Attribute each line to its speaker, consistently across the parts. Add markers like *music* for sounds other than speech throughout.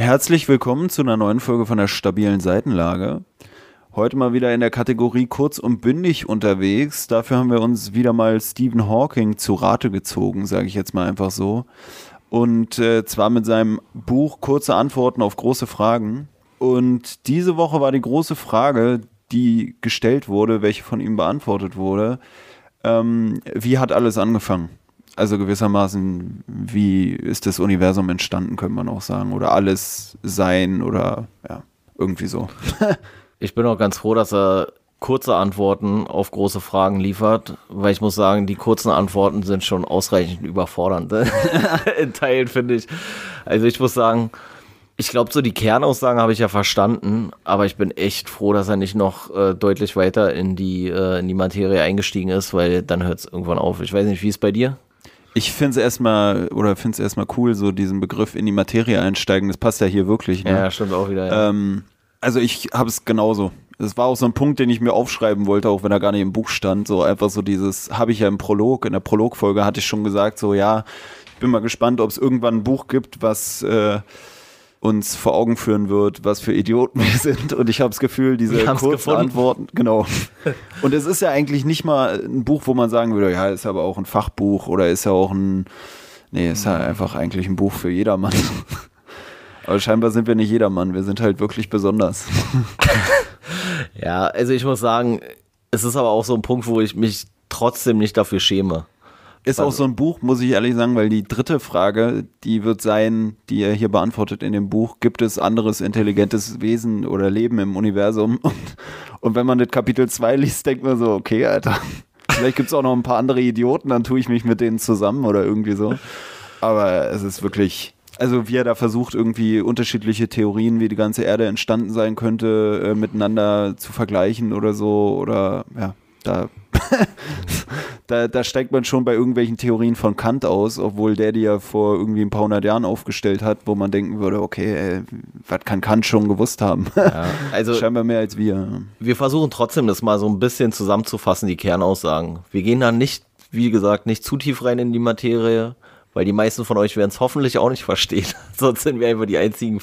Speaker 1: Herzlich willkommen zu einer neuen Folge von der stabilen Seitenlage. Heute mal wieder in der Kategorie kurz und bündig unterwegs. Dafür haben wir uns wieder mal Stephen Hawking zu Rate gezogen, sage ich jetzt mal einfach so. Und äh, zwar mit seinem Buch Kurze Antworten auf große Fragen. Und diese Woche war die große Frage, die gestellt wurde, welche von ihm beantwortet wurde. Ähm, wie hat alles angefangen? Also gewissermaßen, wie ist das Universum entstanden, könnte man auch sagen. Oder alles sein oder ja, irgendwie so. *laughs*
Speaker 2: ich bin auch ganz froh, dass er kurze Antworten auf große Fragen liefert, weil ich muss sagen, die kurzen Antworten sind schon ausreichend überfordernd. *laughs* In Teilen finde ich. Also ich muss sagen, ich glaube, so die Kernaussagen habe ich ja verstanden, aber ich bin echt froh, dass er nicht noch äh, deutlich weiter in die, äh, in die Materie eingestiegen ist, weil dann hört es irgendwann auf. Ich weiß nicht, wie es bei dir?
Speaker 1: Ich finde es erstmal, oder finde es erstmal cool, so diesen Begriff in die Materie einsteigen. Das passt ja hier wirklich. Ne?
Speaker 2: Ja, stimmt auch wieder. Ja.
Speaker 1: Ähm, also ich habe es genauso. Das war auch so ein Punkt, den ich mir aufschreiben wollte, auch wenn er gar nicht im Buch stand. So einfach so dieses, habe ich ja im Prolog, in der Prologfolge hatte ich schon gesagt, so ja, ich bin mal gespannt, ob es irgendwann ein Buch gibt, was äh, uns vor Augen führen wird, was für Idioten wir *laughs* sind. Und ich habe das Gefühl, diese kurzen Antworten, genau. Und es ist ja eigentlich nicht mal ein Buch, wo man sagen würde, ja, ist aber auch ein Fachbuch oder ist ja auch ein, nee, ist ja einfach eigentlich ein Buch für jedermann. *laughs* Aber scheinbar sind wir nicht jedermann, wir sind halt wirklich besonders. *laughs*
Speaker 2: ja, also ich muss sagen, es ist aber auch so ein Punkt, wo ich mich trotzdem nicht dafür schäme.
Speaker 1: Ist auch so ein Buch, muss ich ehrlich sagen, weil die dritte Frage, die wird sein, die er hier beantwortet in dem Buch, gibt es anderes intelligentes Wesen oder Leben im Universum? *laughs* Und, und wenn man das Kapitel 2 liest, denkt man so, okay, Alter, *laughs* vielleicht gibt es auch noch ein paar andere Idioten, dann tue ich mich mit denen zusammen oder irgendwie so. Aber es ist wirklich, also wie er da versucht, irgendwie unterschiedliche Theorien, wie die ganze Erde entstanden sein könnte, äh, miteinander zu vergleichen oder so, oder ja, da, *laughs* da, da steigt man schon bei irgendwelchen Theorien von Kant aus, obwohl der die ja vor irgendwie ein paar hundert Jahren aufgestellt hat, wo man denken würde, okay, ey, was kann Kant schon gewusst haben? Ja, also *laughs* Scheinbar mehr als wir.
Speaker 2: Wir versuchen trotzdem, das mal so ein bisschen zusammenzufassen, die Kernaussagen. Wir gehen da nicht, wie gesagt, nicht zu tief rein in die Materie weil die meisten von euch werden es hoffentlich auch nicht verstehen. *laughs* Sonst sind wir einfach die einzigen,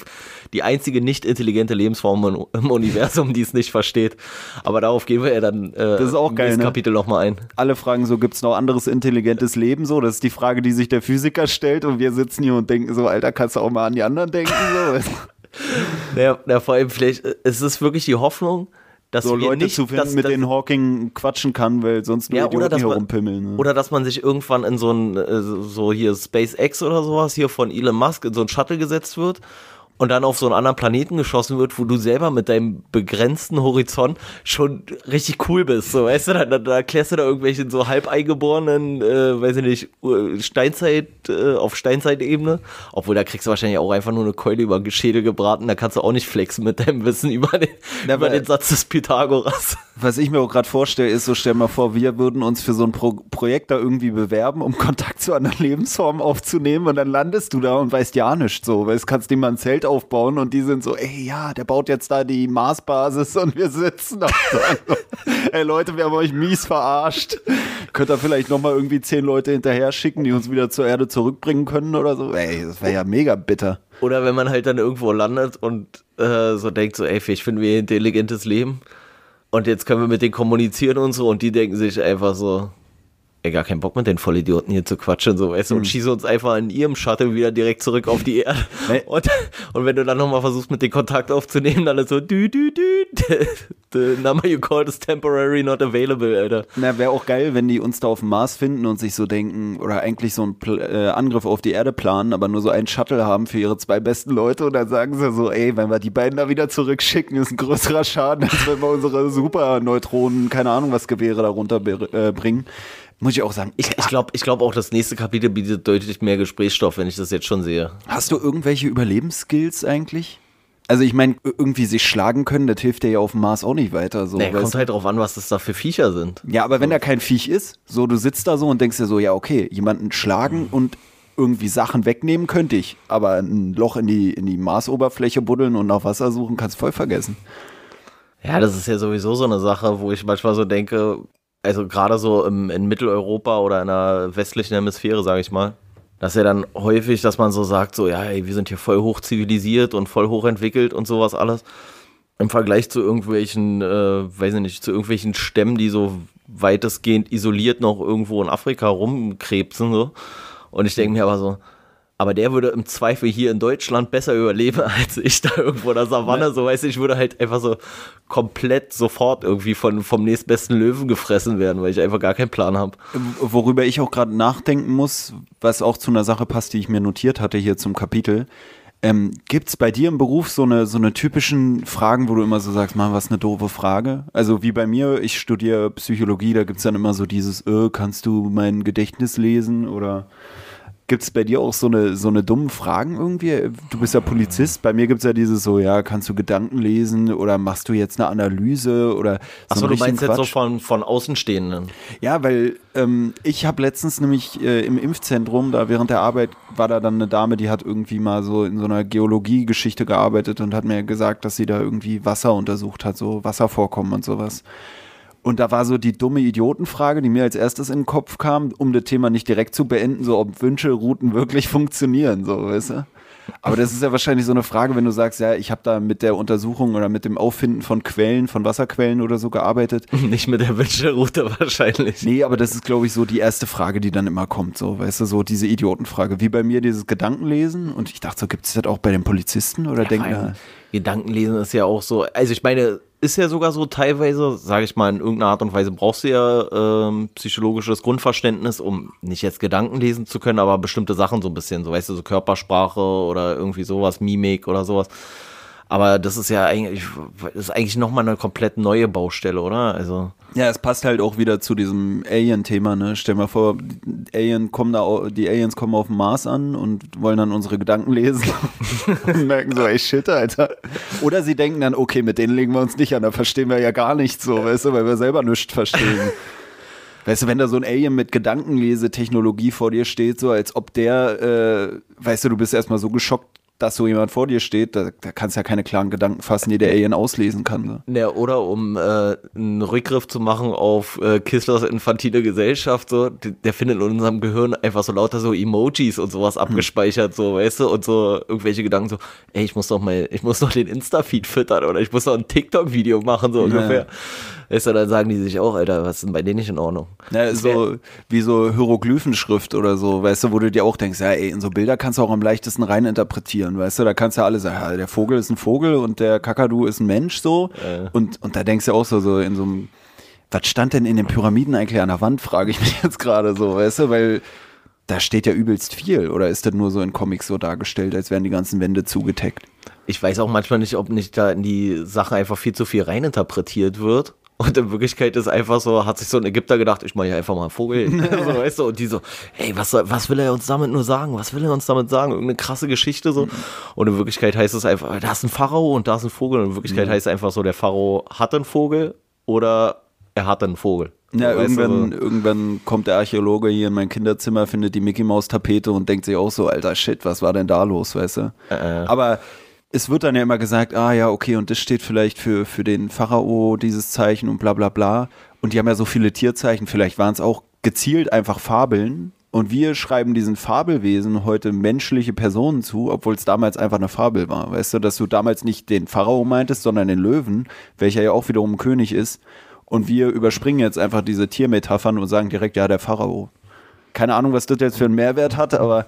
Speaker 2: die einzige nicht intelligente Lebensform im Universum, die es nicht versteht. Aber darauf gehen wir ja dann
Speaker 1: äh, das ist auch geil,
Speaker 2: ne? Kapitel nochmal ein.
Speaker 1: Alle fragen so, gibt es noch anderes intelligentes Leben? So, das ist die Frage, die sich der Physiker stellt und wir sitzen hier und denken so, Alter, kannst du auch mal an die anderen denken? So. *laughs*
Speaker 2: naja, na, vor allem vielleicht, es ist wirklich die Hoffnung, dass
Speaker 1: so
Speaker 2: Leute
Speaker 1: nicht, zu finden, dass, mit denen Hawking quatschen kann, weil sonst nur ja, Idioten oder herumpimmeln.
Speaker 2: Ne? Oder dass man sich irgendwann in so ein, äh, so hier SpaceX oder sowas hier von Elon Musk in so ein Shuttle gesetzt wird und dann auf so einen anderen Planeten geschossen wird, wo du selber mit deinem begrenzten Horizont schon richtig cool bist. So, weißt du, da, da, da erklärst du da irgendwelchen so halb eingeborenen, äh, weiß ich nicht, Steinzeit, äh, auf Steinzeitebene. Obwohl, da kriegst du wahrscheinlich auch einfach nur eine Keule über den Schädel gebraten. Da kannst du auch nicht flexen mit deinem Wissen über den, ja, über den Satz des Pythagoras.
Speaker 1: Was ich mir auch gerade vorstelle, ist so, stell mal vor, wir würden uns für so ein Pro Projekt da irgendwie bewerben, um Kontakt zu anderen Lebensformen aufzunehmen und dann landest du da und weißt ja nichts so, weil es kannst dir mal ein Zelt aufbauen und die sind so, ey, ja, der baut jetzt da die Marsbasis und wir sitzen da. *laughs* Ey, Leute, wir haben euch mies verarscht. Könnt ihr vielleicht nochmal irgendwie zehn Leute hinterher schicken, die uns wieder zur Erde zurückbringen können oder so? Ey, das wäre ja mega bitter.
Speaker 2: Oder wenn man halt dann irgendwo landet und äh, so denkt, so, ey, ich finde wir intelligentes Leben. Und jetzt können wir mit denen kommunizieren und so und die denken sich einfach so, ey, gar keinen Bock mit den Vollidioten hier zu quatschen, so, weißt du, und hm. schießen uns einfach in ihrem Shuttle wieder direkt zurück auf die Erde. Und, und wenn du dann nochmal versuchst, mit den Kontakt aufzunehmen, dann ist so, dü, dü, dü, the number you called is temporary not available, Alter.
Speaker 1: Na, wäre auch geil, wenn die uns da auf dem Mars finden und sich so denken, oder eigentlich so einen äh, Angriff auf die Erde planen, aber nur so einen Shuttle haben für ihre zwei besten Leute und dann sagen sie so, ey, wenn wir die beiden da wieder zurückschicken, ist ein größerer Schaden, als wenn wir unsere Superneutronen, keine Ahnung was Gewehre darunter äh, bringen. Muss ich auch sagen.
Speaker 2: Ich, ich glaube ich glaub auch, das nächste Kapitel bietet deutlich mehr Gesprächsstoff, wenn ich das jetzt schon sehe.
Speaker 1: Hast du irgendwelche Überlebensskills eigentlich? Also ich meine, irgendwie sich schlagen können, das hilft dir ja auf dem Mars auch nicht weiter. So,
Speaker 2: nee, kommt halt drauf an, was das da für Viecher sind.
Speaker 1: Ja, aber wenn da kein Viech ist, so du sitzt da so und denkst dir so, ja okay, jemanden schlagen mhm. und irgendwie Sachen wegnehmen könnte ich, aber ein Loch in die, in die Marsoberfläche buddeln und nach Wasser suchen, kannst du voll vergessen.
Speaker 2: Ja, das ist ja sowieso so eine Sache, wo ich manchmal so denke, also gerade so im, in Mitteleuropa oder in der westlichen Hemisphäre, sage ich mal, Das ist ja dann häufig, dass man so sagt, so, ja, ey, wir sind hier voll hoch zivilisiert und voll hochentwickelt und sowas alles. Im Vergleich zu irgendwelchen, äh, weiß ich nicht, zu irgendwelchen Stämmen, die so weitestgehend isoliert noch irgendwo in Afrika rumkrebsen, so. Und ich denke mir aber so, aber der würde im Zweifel hier in Deutschland besser überleben *laughs* als ich da irgendwo in der Savanne. Ja. So weißt du, ich würde halt einfach so komplett sofort irgendwie von, vom nächstbesten Löwen gefressen werden, weil ich einfach gar keinen Plan habe.
Speaker 1: Worüber ich auch gerade nachdenken muss, was auch zu einer Sache passt, die ich mir notiert hatte hier zum Kapitel. Ähm, Gibt es bei dir im Beruf so eine, so eine typischen Fragen, wo du immer so sagst, Mann, was eine doofe Frage? Also wie bei mir, ich studiere Psychologie, da gibt es dann immer so dieses, äh, kannst du mein Gedächtnis lesen oder Gibt es bei dir auch so eine, so eine dumme Fragen irgendwie? Du bist ja Polizist, bei mir gibt es ja dieses so, ja, kannst du Gedanken lesen oder machst du jetzt eine Analyse oder
Speaker 2: so Achso, du meinst Quatsch? jetzt so von, von Außenstehenden.
Speaker 1: Ja, weil ähm, ich habe letztens nämlich äh, im Impfzentrum, da während der Arbeit war da dann eine Dame, die hat irgendwie mal so in so einer Geologiegeschichte gearbeitet und hat mir gesagt, dass sie da irgendwie Wasser untersucht hat, so Wasservorkommen und sowas. Und da war so die dumme Idiotenfrage, die mir als erstes in den Kopf kam, um das Thema nicht direkt zu beenden, so ob Wünschelrouten wirklich funktionieren, so, weißt du? Aber das ist ja wahrscheinlich so eine Frage, wenn du sagst, ja, ich habe da mit der Untersuchung oder mit dem Auffinden von Quellen, von Wasserquellen oder so gearbeitet. *laughs*
Speaker 2: Nicht mit der Wünschelroute wahrscheinlich.
Speaker 1: Nee, aber das ist, glaube ich, so die erste Frage, die dann immer kommt, so, weißt du, so diese Idiotenfrage. Wie bei mir dieses Gedankenlesen. Und ich dachte so, gibt es das auch bei den Polizisten oder ja, denken
Speaker 2: Gedankenlesen ist ja auch so, also ich meine, ist ja sogar so teilweise, sage ich mal, in irgendeiner Art und Weise brauchst du ja ähm, psychologisches Grundverständnis, um nicht jetzt Gedanken lesen zu können, aber bestimmte Sachen so ein bisschen, so weißt du, so Körpersprache oder irgendwie sowas, Mimik oder sowas. Aber das ist ja eigentlich, das ist eigentlich nochmal eine komplett neue Baustelle, oder? Also.
Speaker 1: Ja, es passt halt auch wieder zu diesem Alien-Thema, ne? Stell mal vor, Alien kommen da, die Aliens kommen auf dem Mars an und wollen dann unsere Gedanken lesen *laughs* und merken so, ey shit, Alter. Oder sie denken dann, okay, mit denen legen wir uns nicht an, da verstehen wir ja gar nichts so, weißt du, weil wir selber nichts verstehen. *laughs* Weißt du, wenn da so ein Alien mit Gedankenlesetechnologie vor dir steht, so als ob der, äh, weißt du, du bist erstmal so geschockt dass so jemand vor dir steht, da, da kannst du ja keine klaren Gedanken fassen, die der Alien auslesen kann. Ne?
Speaker 2: Ja, oder um äh, einen Rückgriff zu machen auf äh, Kisslers infantile Gesellschaft, so, der findet in unserem Gehirn einfach so lauter so Emojis und sowas hm. abgespeichert, so, weißt du, und so irgendwelche Gedanken so, ey, ich muss doch mal, ich muss doch den Insta-Feed füttern oder ich muss doch ein TikTok-Video machen, so ungefähr. Ja. Weißt du, dann sagen die sich auch, Alter, was ist denn bei denen nicht in Ordnung?
Speaker 1: Ja, so wie so Hieroglyphenschrift oder so, weißt du, wo du dir auch denkst, ja, ey, in so Bilder kannst du auch am leichtesten rein interpretieren, weißt du, da kannst du ja alle sagen, ja, der Vogel ist ein Vogel und der Kakadu ist ein Mensch, so. Äh. Und, und da denkst du auch so, so in so einem, was stand denn in den Pyramiden eigentlich an der Wand, frage ich mich *laughs* jetzt gerade so, weißt du, weil da steht ja übelst viel. Oder ist das nur so in Comics so dargestellt, als wären die ganzen Wände zugeteckt?
Speaker 2: Ich weiß auch manchmal nicht, ob nicht da in die Sache einfach viel zu viel reininterpretiert wird. Und in Wirklichkeit ist einfach so, hat sich so ein Ägypter gedacht, ich mache hier einfach mal einen Vogel. *laughs* *laughs* so, weißt du, und die so, hey, was, was will er uns damit nur sagen? Was will er uns damit sagen? Irgendeine krasse Geschichte so. Und in Wirklichkeit heißt es einfach, da ist ein Pharao und da ist ein Vogel. Und in Wirklichkeit mhm. heißt es einfach so, der Pharao hat einen Vogel oder er hat einen Vogel.
Speaker 1: Ja, irgendwann, so. irgendwann kommt der Archäologe hier in mein Kinderzimmer, findet die Mickey Maus Tapete und denkt sich auch so, alter Shit, was war denn da los, weißt du? Äh, äh. Aber es wird dann ja immer gesagt, ah ja, okay, und das steht vielleicht für, für den Pharao, dieses Zeichen und bla bla bla. Und die haben ja so viele Tierzeichen, vielleicht waren es auch gezielt einfach Fabeln. Und wir schreiben diesen Fabelwesen heute menschliche Personen zu, obwohl es damals einfach eine Fabel war. Weißt du, dass du damals nicht den Pharao meintest, sondern den Löwen, welcher ja auch wiederum König ist. Und wir überspringen jetzt einfach diese Tiermetaphern und sagen direkt, ja, der Pharao. Keine Ahnung, was das jetzt für einen Mehrwert hat, aber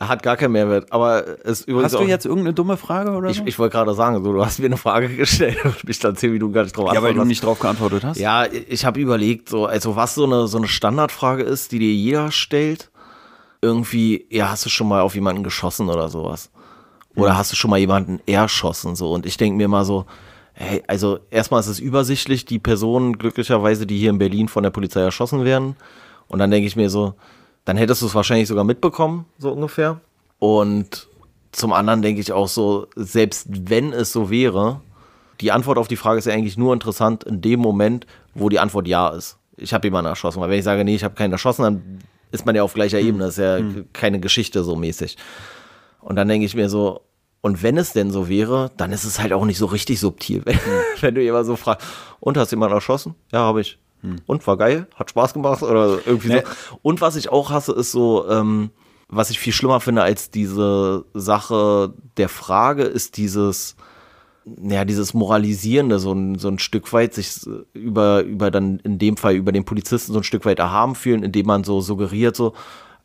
Speaker 2: hat gar keinen Mehrwert. Aber es
Speaker 1: Hast du jetzt irgendeine dumme Frage oder
Speaker 2: Ich, so? ich wollte gerade sagen, so, du hast mir eine Frage *laughs* gestellt und mich dann zehn Minuten gar nicht drauf
Speaker 1: Ja, weil du nicht drauf geantwortet hast.
Speaker 2: Ja, ich habe überlegt, so, also was so eine, so eine Standardfrage ist, die dir jeder stellt. Irgendwie, ja, hast du schon mal auf jemanden geschossen oder sowas? Oder hast du schon mal jemanden erschossen? So, und ich denke mir mal so, hey, also erstmal ist es übersichtlich, die Personen glücklicherweise, die hier in Berlin von der Polizei erschossen werden. Und dann denke ich mir so, dann hättest du es wahrscheinlich sogar mitbekommen, so ungefähr. Und zum anderen denke ich auch so, selbst wenn es so wäre, die Antwort auf die Frage ist ja eigentlich nur interessant in dem Moment, wo die Antwort ja ist. Ich habe jemanden erschossen. Weil wenn ich sage, nee, ich habe keinen erschossen, dann ist man ja auf gleicher Ebene. Das ist ja mhm. keine Geschichte so mäßig. Und dann denke ich mir so, und wenn es denn so wäre, dann ist es halt auch nicht so richtig subtil, *laughs* wenn, wenn du jemand so fragst, und hast jemanden erschossen? Ja, habe ich. Hm. Und war geil, hat Spaß gemacht oder irgendwie nee. so. Und was ich auch hasse, ist so, ähm, was ich viel schlimmer finde als diese Sache der Frage, ist dieses, ja, dieses Moralisierende, so ein, so ein Stück weit sich über, über dann in dem Fall über den Polizisten so ein Stück weit erhaben fühlen, indem man so suggeriert, so,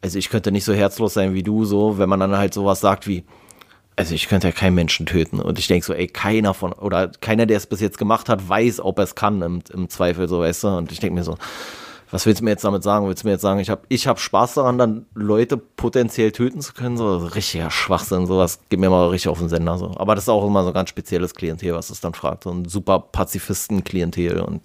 Speaker 2: also ich könnte nicht so herzlos sein wie du, so, wenn man dann halt sowas sagt wie, also ich könnte ja keinen Menschen töten. Und ich denke so, ey, keiner von, oder keiner, der es bis jetzt gemacht hat, weiß, ob er es kann im, im Zweifel, so, weißt du? Und ich denke mir so, was willst du mir jetzt damit sagen? Willst du mir jetzt sagen, ich habe ich hab Spaß daran, dann Leute potenziell töten zu können? So richtiger Schwachsinn, sowas geht mir mal richtig auf den Sender. So. Aber das ist auch immer so ein ganz spezielles Klientel, was es dann fragt. So ein super Pazifisten-Klientel und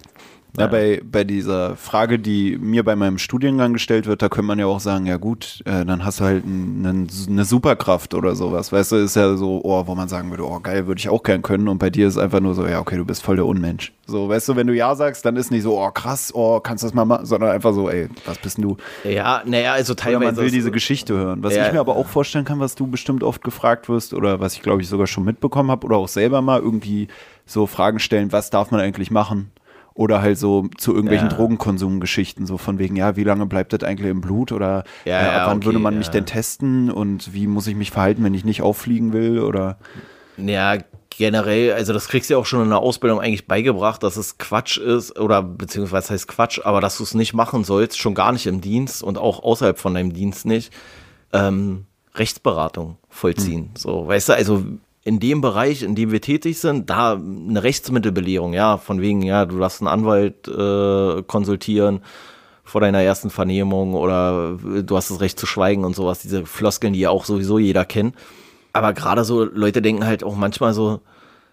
Speaker 1: ja, bei, bei dieser Frage, die mir bei meinem Studiengang gestellt wird, da könnte man ja auch sagen, ja gut, äh, dann hast du halt ein, eine Superkraft oder sowas. Weißt du, ist ja so, oh, wo man sagen würde, oh geil, würde ich auch gern können. Und bei dir ist einfach nur so, ja, okay, du bist voll der Unmensch. So, weißt du, wenn du ja sagst, dann ist nicht so, oh krass, oh, kannst du das mal machen, sondern einfach so, ey, was bist denn du?
Speaker 2: Ja, naja, also teilweise.
Speaker 1: Oder man will diese Geschichte hören. Was ja, ich mir aber auch vorstellen kann, was du bestimmt oft gefragt wirst oder was ich glaube ich sogar schon mitbekommen habe oder auch selber mal irgendwie so Fragen stellen, was darf man eigentlich machen? Oder halt so zu irgendwelchen ja. Drogenkonsumgeschichten, so von wegen, ja, wie lange bleibt das eigentlich im Blut? Oder
Speaker 2: ja, äh,
Speaker 1: ab wann
Speaker 2: okay,
Speaker 1: würde man mich denn testen? Und wie muss ich mich verhalten, wenn ich nicht auffliegen will? Oder
Speaker 2: ja, generell, also das kriegst du ja auch schon in der Ausbildung eigentlich beigebracht, dass es Quatsch ist, oder beziehungsweise heißt Quatsch, aber dass du es nicht machen sollst, schon gar nicht im Dienst und auch außerhalb von deinem Dienst nicht, ähm, Rechtsberatung vollziehen. Hm. So, weißt du, also in dem Bereich, in dem wir tätig sind, da eine Rechtsmittelbelehrung, ja, von wegen, ja, du darfst einen Anwalt äh, konsultieren vor deiner ersten Vernehmung oder du hast das Recht zu schweigen und sowas, diese Floskeln, die ja auch sowieso jeder kennt. Aber gerade so Leute denken halt auch manchmal so,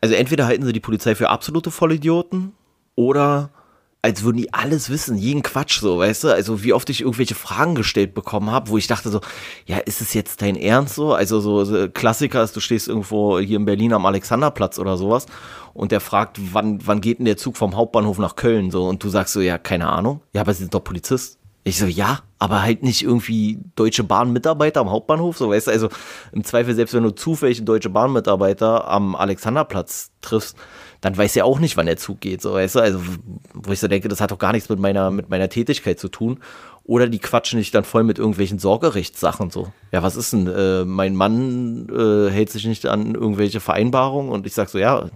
Speaker 2: also entweder halten sie die Polizei für absolute Vollidioten oder als würden die alles wissen, jeden Quatsch so, weißt du? Also wie oft ich irgendwelche Fragen gestellt bekommen habe, wo ich dachte so, ja, ist es jetzt dein Ernst so? Also so, so Klassiker ist, du stehst irgendwo hier in Berlin am Alexanderplatz oder sowas und der fragt, wann, wann geht denn der Zug vom Hauptbahnhof nach Köln so und du sagst so, ja, keine Ahnung. Ja, aber sie sind doch Polizist. Ich so, ja, aber halt nicht irgendwie Deutsche Bahn-Mitarbeiter am Hauptbahnhof, so weißt du, also im Zweifel, selbst wenn du zufällig einen Deutsche Bahn-Mitarbeiter am Alexanderplatz triffst, dann weiß er auch nicht, wann der Zug geht, so weißt du, also wo ich so denke, das hat doch gar nichts mit meiner, mit meiner Tätigkeit zu tun. Oder die quatschen dich dann voll mit irgendwelchen Sorgerechtssachen so. Ja, was ist denn? Äh, mein Mann äh, hält sich nicht an irgendwelche Vereinbarungen und ich sag so, ja,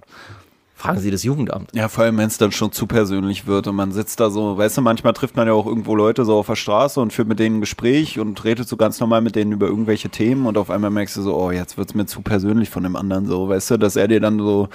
Speaker 2: Fragen Sie das Jugendamt.
Speaker 1: Ja, vor allem, wenn es dann schon zu persönlich wird und man sitzt da so, weißt du, manchmal trifft man ja auch irgendwo Leute so auf der Straße und führt mit denen ein Gespräch und redet so ganz normal mit denen über irgendwelche Themen und auf einmal merkst du so, oh, jetzt wird es mir zu persönlich von dem anderen so, weißt du, dass er dir dann so,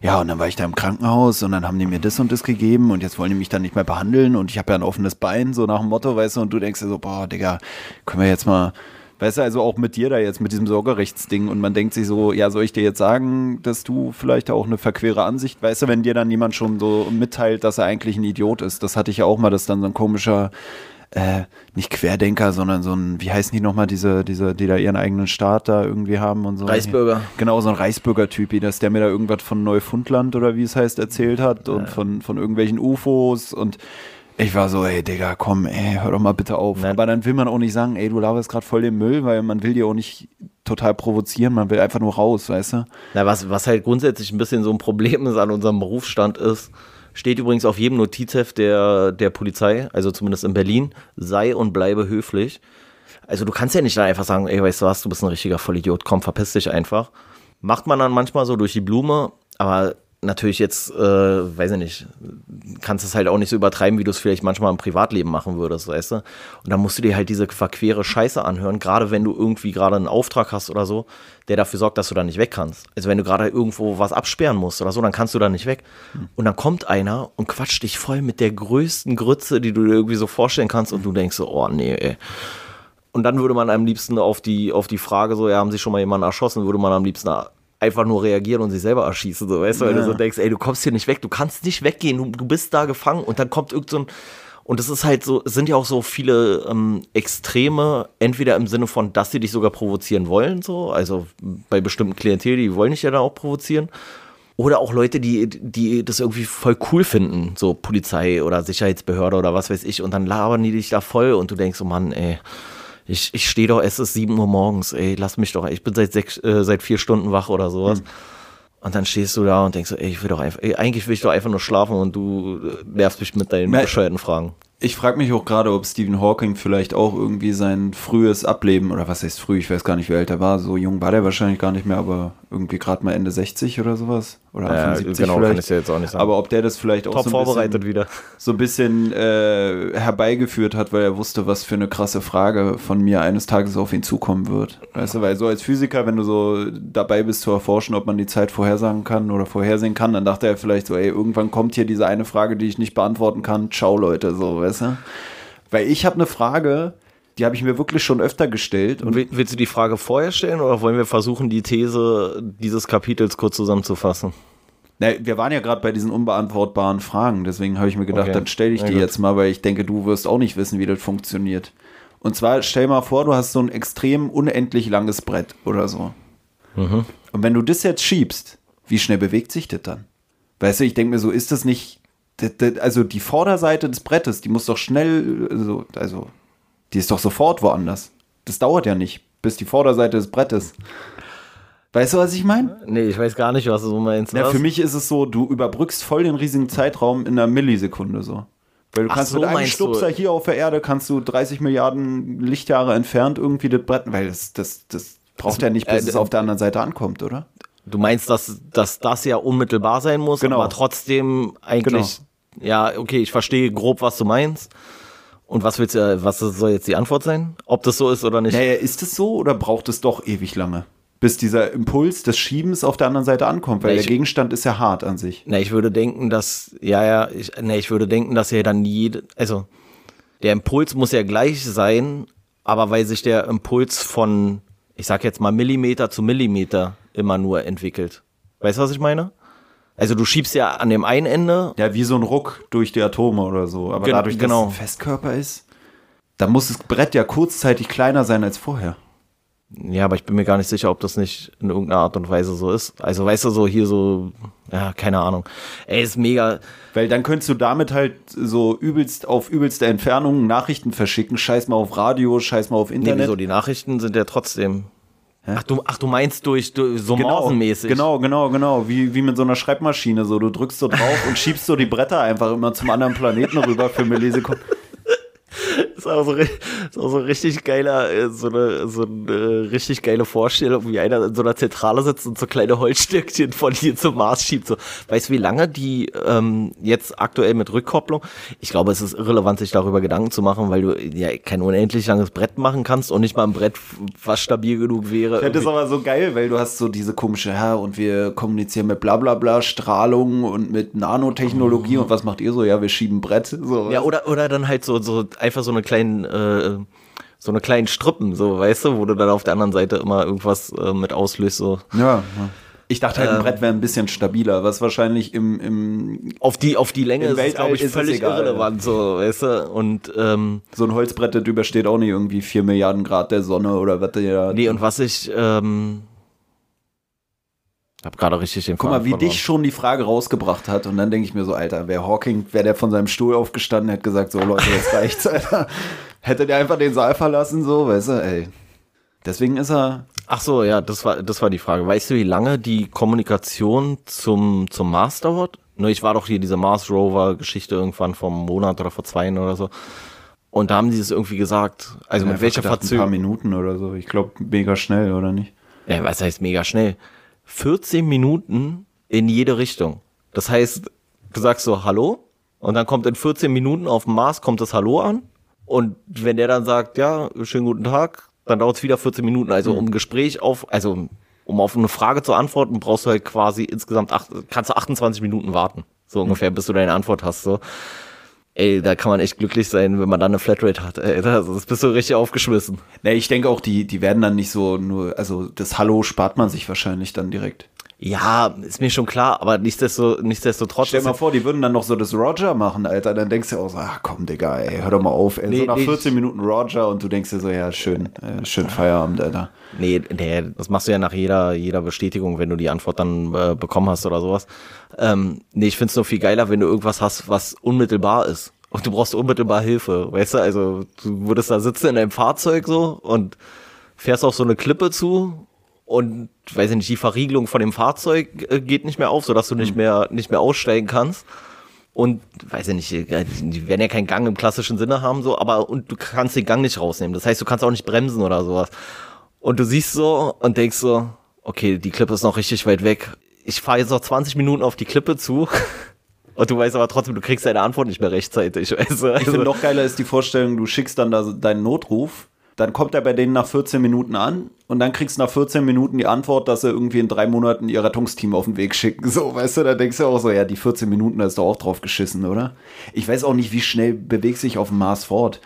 Speaker 1: ja, und dann war ich da im Krankenhaus und dann haben die mir das und das gegeben und jetzt wollen die mich dann nicht mehr behandeln und ich habe ja ein offenes Bein, so nach dem Motto, weißt du, und du denkst dir so, boah, Digga, können wir jetzt mal Weißt du, also auch mit dir da jetzt, mit diesem Sorgerechtsding und man denkt sich so, ja, soll ich dir jetzt sagen, dass du vielleicht auch eine verquere Ansicht, weißt du, wenn dir dann jemand schon so mitteilt, dass er eigentlich ein Idiot ist, das hatte ich ja auch mal, dass dann so ein komischer, äh, nicht Querdenker, sondern so ein, wie heißen die nochmal, diese, diese, die da ihren eigenen Staat da irgendwie haben und so.
Speaker 2: Reichsbürger.
Speaker 1: Genau, so ein Reichsbürger-Typi, dass der mir da irgendwas von Neufundland oder wie es heißt erzählt hat und ja. von, von irgendwelchen UFOs und ich war so, ey, Digga, komm, ey, hör doch mal bitte auf. Nein. Aber dann will man auch nicht sagen, ey, du laberst gerade voll den Müll, weil man will dir auch nicht total provozieren, man will einfach nur raus, weißt du?
Speaker 2: Na, was, was halt grundsätzlich ein bisschen so ein Problem ist an unserem Berufsstand ist, steht übrigens auf jedem Notizheft der, der Polizei, also zumindest in Berlin, sei und bleibe höflich. Also du kannst ja nicht einfach sagen, ey, weißt du was, du bist ein richtiger Vollidiot, komm, verpiss dich einfach. Macht man dann manchmal so durch die Blume, aber natürlich jetzt, äh, weiß ich nicht, kannst es halt auch nicht so übertreiben, wie du es vielleicht manchmal im Privatleben machen würdest, weißt du? Und dann musst du dir halt diese verquere Scheiße anhören, gerade wenn du irgendwie gerade einen Auftrag hast oder so, der dafür sorgt, dass du da nicht weg kannst. Also wenn du gerade irgendwo was absperren musst oder so, dann kannst du da nicht weg. Und dann kommt einer und quatscht dich voll mit der größten Grütze, die du dir irgendwie so vorstellen kannst und du denkst so, oh nee, ey. Und dann würde man am liebsten auf die, auf die Frage so, ja, haben sie schon mal jemanden erschossen, würde man am liebsten einfach nur reagieren und sich selber erschießen, so, weißt du, weil ja. du so denkst, ey, du kommst hier nicht weg, du kannst nicht weggehen, du, du bist da gefangen und dann kommt irgend so ein, und es ist halt so, es sind ja auch so viele ähm, Extreme, entweder im Sinne von, dass sie dich sogar provozieren wollen, so, also bei bestimmten Klientel, die wollen dich ja dann auch provozieren, oder auch Leute, die, die das irgendwie voll cool finden, so Polizei oder Sicherheitsbehörde oder was weiß ich, und dann labern die dich da voll und du denkst so, Mann, ey, ich, ich stehe doch, es ist 7 Uhr morgens, ey, lass mich doch, ich bin seit, sechs, äh, seit vier Stunden wach oder sowas. Mhm. Und dann stehst du da und denkst so, ey, ich will doch einfach, ey, eigentlich will ich doch einfach nur schlafen und du äh, nervst mich mit deinen bescheuerten Fragen.
Speaker 1: Ich frage mich auch gerade, ob Stephen Hawking vielleicht auch irgendwie sein frühes Ableben, oder was heißt früh, ich weiß gar nicht, wie alt er war, so jung war der wahrscheinlich gar nicht mehr, aber irgendwie gerade mal Ende 60 oder sowas. Oder Anfang 70
Speaker 2: genau, kann
Speaker 1: vielleicht.
Speaker 2: ich ja jetzt auch nicht sagen.
Speaker 1: Aber ob der das vielleicht auch
Speaker 2: Top
Speaker 1: so ein
Speaker 2: vorbereitet
Speaker 1: bisschen,
Speaker 2: wieder.
Speaker 1: so ein bisschen äh, herbeigeführt hat, weil er wusste, was für eine krasse Frage von mir eines Tages auf ihn zukommen wird. Weißt du, weil so als Physiker, wenn du so dabei bist zu erforschen, ob man die Zeit vorhersagen kann oder vorhersehen kann, dann dachte er vielleicht so, ey, irgendwann kommt hier diese eine Frage, die ich nicht beantworten kann. Ciao, Leute, so, weißt du? Weil ich habe eine Frage, die habe ich mir wirklich schon öfter gestellt und
Speaker 2: Und will- willst du die Frage vorher stellen oder wollen wir versuchen, die These dieses Kapitels kurz zusammenzufassen?
Speaker 1: Na, wir waren ja gerade bei diesen unbeantwortbaren Fragen, deswegen habe ich mir gedacht,
Speaker 2: Okay.
Speaker 1: dann stelle ich die
Speaker 2: gut.
Speaker 1: jetzt mal, weil ich denke, du wirst auch nicht wissen, wie das funktioniert. Und zwar stell mal vor, du hast so ein extrem unendlich langes Brett oder so.
Speaker 2: Mhm.
Speaker 1: Und wenn du das jetzt schiebst, wie schnell bewegt sich das dann? Weißt du, ich denke mir so, ist das nicht, das, das, also die Vorderseite des Brettes, die muss doch schnell, so, also, die ist doch sofort woanders. Das dauert ja nicht, bis die Vorderseite des Brettes. Weißt du, was ich meine?
Speaker 2: Nee, ich weiß gar nicht, was du so meinst.
Speaker 1: Ja, für mich ist es so, du überbrückst voll den riesigen Zeitraum in einer Millisekunde so. Weil du
Speaker 2: Ach
Speaker 1: kannst
Speaker 2: so,
Speaker 1: mit einem
Speaker 2: meinst du?
Speaker 1: Stupser hier auf der Erde, kannst du 30 Milliarden Lichtjahre entfernt irgendwie das Brett, weil das, das, das braucht ja nicht, bis
Speaker 2: äh,
Speaker 1: es auf der anderen Seite ankommt, oder?
Speaker 2: Du meinst, dass, dass das ja unmittelbar sein muss,
Speaker 1: Genau.
Speaker 2: aber trotzdem eigentlich. Ja, okay, ich verstehe grob, was du meinst. Und was willst du, was soll jetzt die Antwort sein? Ob das so ist oder nicht?
Speaker 1: Naja, ist es so oder braucht es doch ewig lange? Bis dieser Impuls des Schiebens auf der anderen Seite ankommt, weil
Speaker 2: Ja,
Speaker 1: der
Speaker 2: ich-
Speaker 1: Gegenstand ist ja hart an sich.
Speaker 2: Na, ich würde denken, dass, ja, ja, ich, na, ich würde denken, dass ja dann jede, also der Impuls muss ja gleich sein, aber weil sich der Impuls von, ich sag jetzt mal Millimeter zu Millimeter immer nur entwickelt. Weißt du, was ich meine? Also du schiebst ja an dem einen Ende,
Speaker 1: Ja, wie so ein Ruck durch die Atome oder so. Aber
Speaker 2: Gen-
Speaker 1: dadurch, dass
Speaker 2: genau.
Speaker 1: es ein Festkörper ist, da muss das Brett ja kurzzeitig kleiner sein als vorher.
Speaker 2: ja, aber ich bin mir gar nicht sicher, ob das nicht in irgendeiner Art und Weise so ist. Also weißt du, so hier so, ja, keine Ahnung. Ey, ist mega,
Speaker 1: Weil dann könntest du damit halt so übelst auf übelste Entfernungen Nachrichten verschicken. Scheiß mal auf Radio, scheiß mal auf
Speaker 2: nee,
Speaker 1: Internet.
Speaker 2: wieso, die Nachrichten sind ja trotzdem, ach du, ach du meinst durch, durch so
Speaker 1: genau,
Speaker 2: morsenmäßig.
Speaker 1: genau, genau, genau. Wie, wie mit so einer Schreibmaschine. So, du drückst so drauf und schiebst so die Bretter einfach immer zum anderen Planeten rüber für Millisekunden. *laughs*
Speaker 2: ist auch so, ist auch so richtig geiler, äh, so eine, so eine richtig geile Vorstellung, wie einer in so einer Zentrale sitzt und so kleine Holzstückchen von hier zum Mars schiebt. So, weißt du, wie lange die ähm, jetzt aktuell mit Rückkopplung? Ich glaube, es ist irrelevant, sich darüber Gedanken zu machen, weil du ja kein unendlich langes Brett machen kannst und nicht mal ein Brett, was stabil genug wäre.
Speaker 1: Das ist
Speaker 2: irgendwie-
Speaker 1: aber so geil, weil du hast so diese komische, ja, und wir kommunizieren mit bla bla bla, Strahlung und mit Nanotechnologie und was macht ihr so? Ja, wir schieben Brett. So.
Speaker 2: Ja, oder, oder dann halt so, so einfach so eine kleinen, äh, so eine kleinen Strippen, so, weißt du, wo du dann auf der anderen Seite immer irgendwas äh, mit auslöst, so.
Speaker 1: ja. ja. Ich dachte halt, ein
Speaker 2: Ähm.
Speaker 1: Brett wäre ein bisschen stabiler, was wahrscheinlich im, im
Speaker 2: Auf die, auf die Länge ist glaube ich,
Speaker 1: ist
Speaker 2: völlig irrelevant, so, weißt du, und, ähm,
Speaker 1: so ein Holzbrett, das übersteht auch nicht irgendwie 4 Milliarden Grad der Sonne oder was der
Speaker 2: nee, und was ich, ähm, hab gerade richtig den
Speaker 1: Guck mal,
Speaker 2: Faden
Speaker 1: wie
Speaker 2: verloren.
Speaker 1: dich schon die Frage rausgebracht hat. Und dann denke ich mir so, Alter, wäre Hawking, wäre der von seinem Stuhl aufgestanden, hätte gesagt, so Leute, jetzt reicht's, *laughs* Alter. Hätte der einfach den Saal verlassen, so, weißt du, ey. Deswegen ist er.
Speaker 2: Ach so, ja, das war, das war die Frage. Weißt du, wie lange die Kommunikation zum, zum Mars dauert? Ne, ich war doch hier diese Mars Rover Geschichte irgendwann vom Monat oder vor zwei Jahren oder so. Und da haben die es irgendwie gesagt. Also mit
Speaker 1: einfach
Speaker 2: welcher
Speaker 1: gedacht, Ein paar
Speaker 2: Verzögerung?
Speaker 1: Minuten oder so. Ich glaube, mega schnell, oder nicht?
Speaker 2: Ja, was heißt mega schnell? 14 Minuten in jede Richtung. Das heißt, du sagst so Hallo und dann kommt in 14 Minuten auf dem Mars kommt das Hallo an und wenn der dann sagt, ja, schönen guten Tag, dann dauert es wieder 14 Minuten. Also um Gespräch auf, also um auf eine Frage zu antworten, brauchst du halt quasi insgesamt acht, kannst du 28 Minuten warten. So ungefähr, bis du deine Antwort hast. So. Ey, da kann man echt glücklich sein, wenn man dann eine Flatrate hat. Ey, das, das bist du richtig aufgeschmissen.
Speaker 1: Ne, ich denke auch, die, die werden dann nicht so nur, also das Hallo spart man sich wahrscheinlich dann direkt.
Speaker 2: Ja, ist mir schon klar, aber nichtsdestotrotz, nichtsdestotrotz
Speaker 1: Stell dir mal vor, die würden dann noch so das Roger machen, Alter. Dann denkst du auch so, ach komm, Digga, ey, hör doch mal auf, ey.
Speaker 2: Nee,
Speaker 1: so nach
Speaker 2: nee,
Speaker 1: 14 Minuten Roger und du denkst dir so, ja, schön, äh, schön Feierabend, Alter.
Speaker 2: Nee, nee, das machst du ja nach jeder, jeder Bestätigung, wenn du die Antwort dann äh, bekommen hast oder sowas. Ähm, nee, ich find's nur viel geiler, wenn du irgendwas hast, was unmittelbar ist. Und du brauchst unmittelbar Hilfe, weißt du? Also du würdest da sitzen in deinem Fahrzeug so und fährst auf so eine Klippe zu und weiß ich nicht, die Verriegelung von dem Fahrzeug äh, geht nicht mehr auf, sodass du nicht mehr nicht mehr aussteigen kannst. und weiß ich nicht, die werden ja keinen Gang im klassischen Sinne haben, so, aber und du kannst den Gang nicht rausnehmen. Das heißt, du kannst auch nicht bremsen oder sowas. Und du siehst so und denkst so, okay, die Klippe ist noch richtig weit weg. Ich fahre jetzt noch 20 Minuten auf die Klippe zu. *laughs* Und du weißt aber trotzdem, du kriegst deine Antwort nicht mehr rechtzeitig. *laughs* Du?
Speaker 1: Ich finde noch geiler ist die Vorstellung, du schickst dann da deinen Notruf, dann kommt er bei denen nach 14 Minuten an und dann kriegst du nach 14 Minuten die Antwort, dass sie irgendwie in drei Monaten ihr Rettungsteam auf den Weg schicken. So, weißt du, da denkst du auch so, ja, die 14 Minuten, da ist doch auch drauf geschissen, oder? Ich weiß auch nicht, wie schnell bewegt sich auf dem Mars fort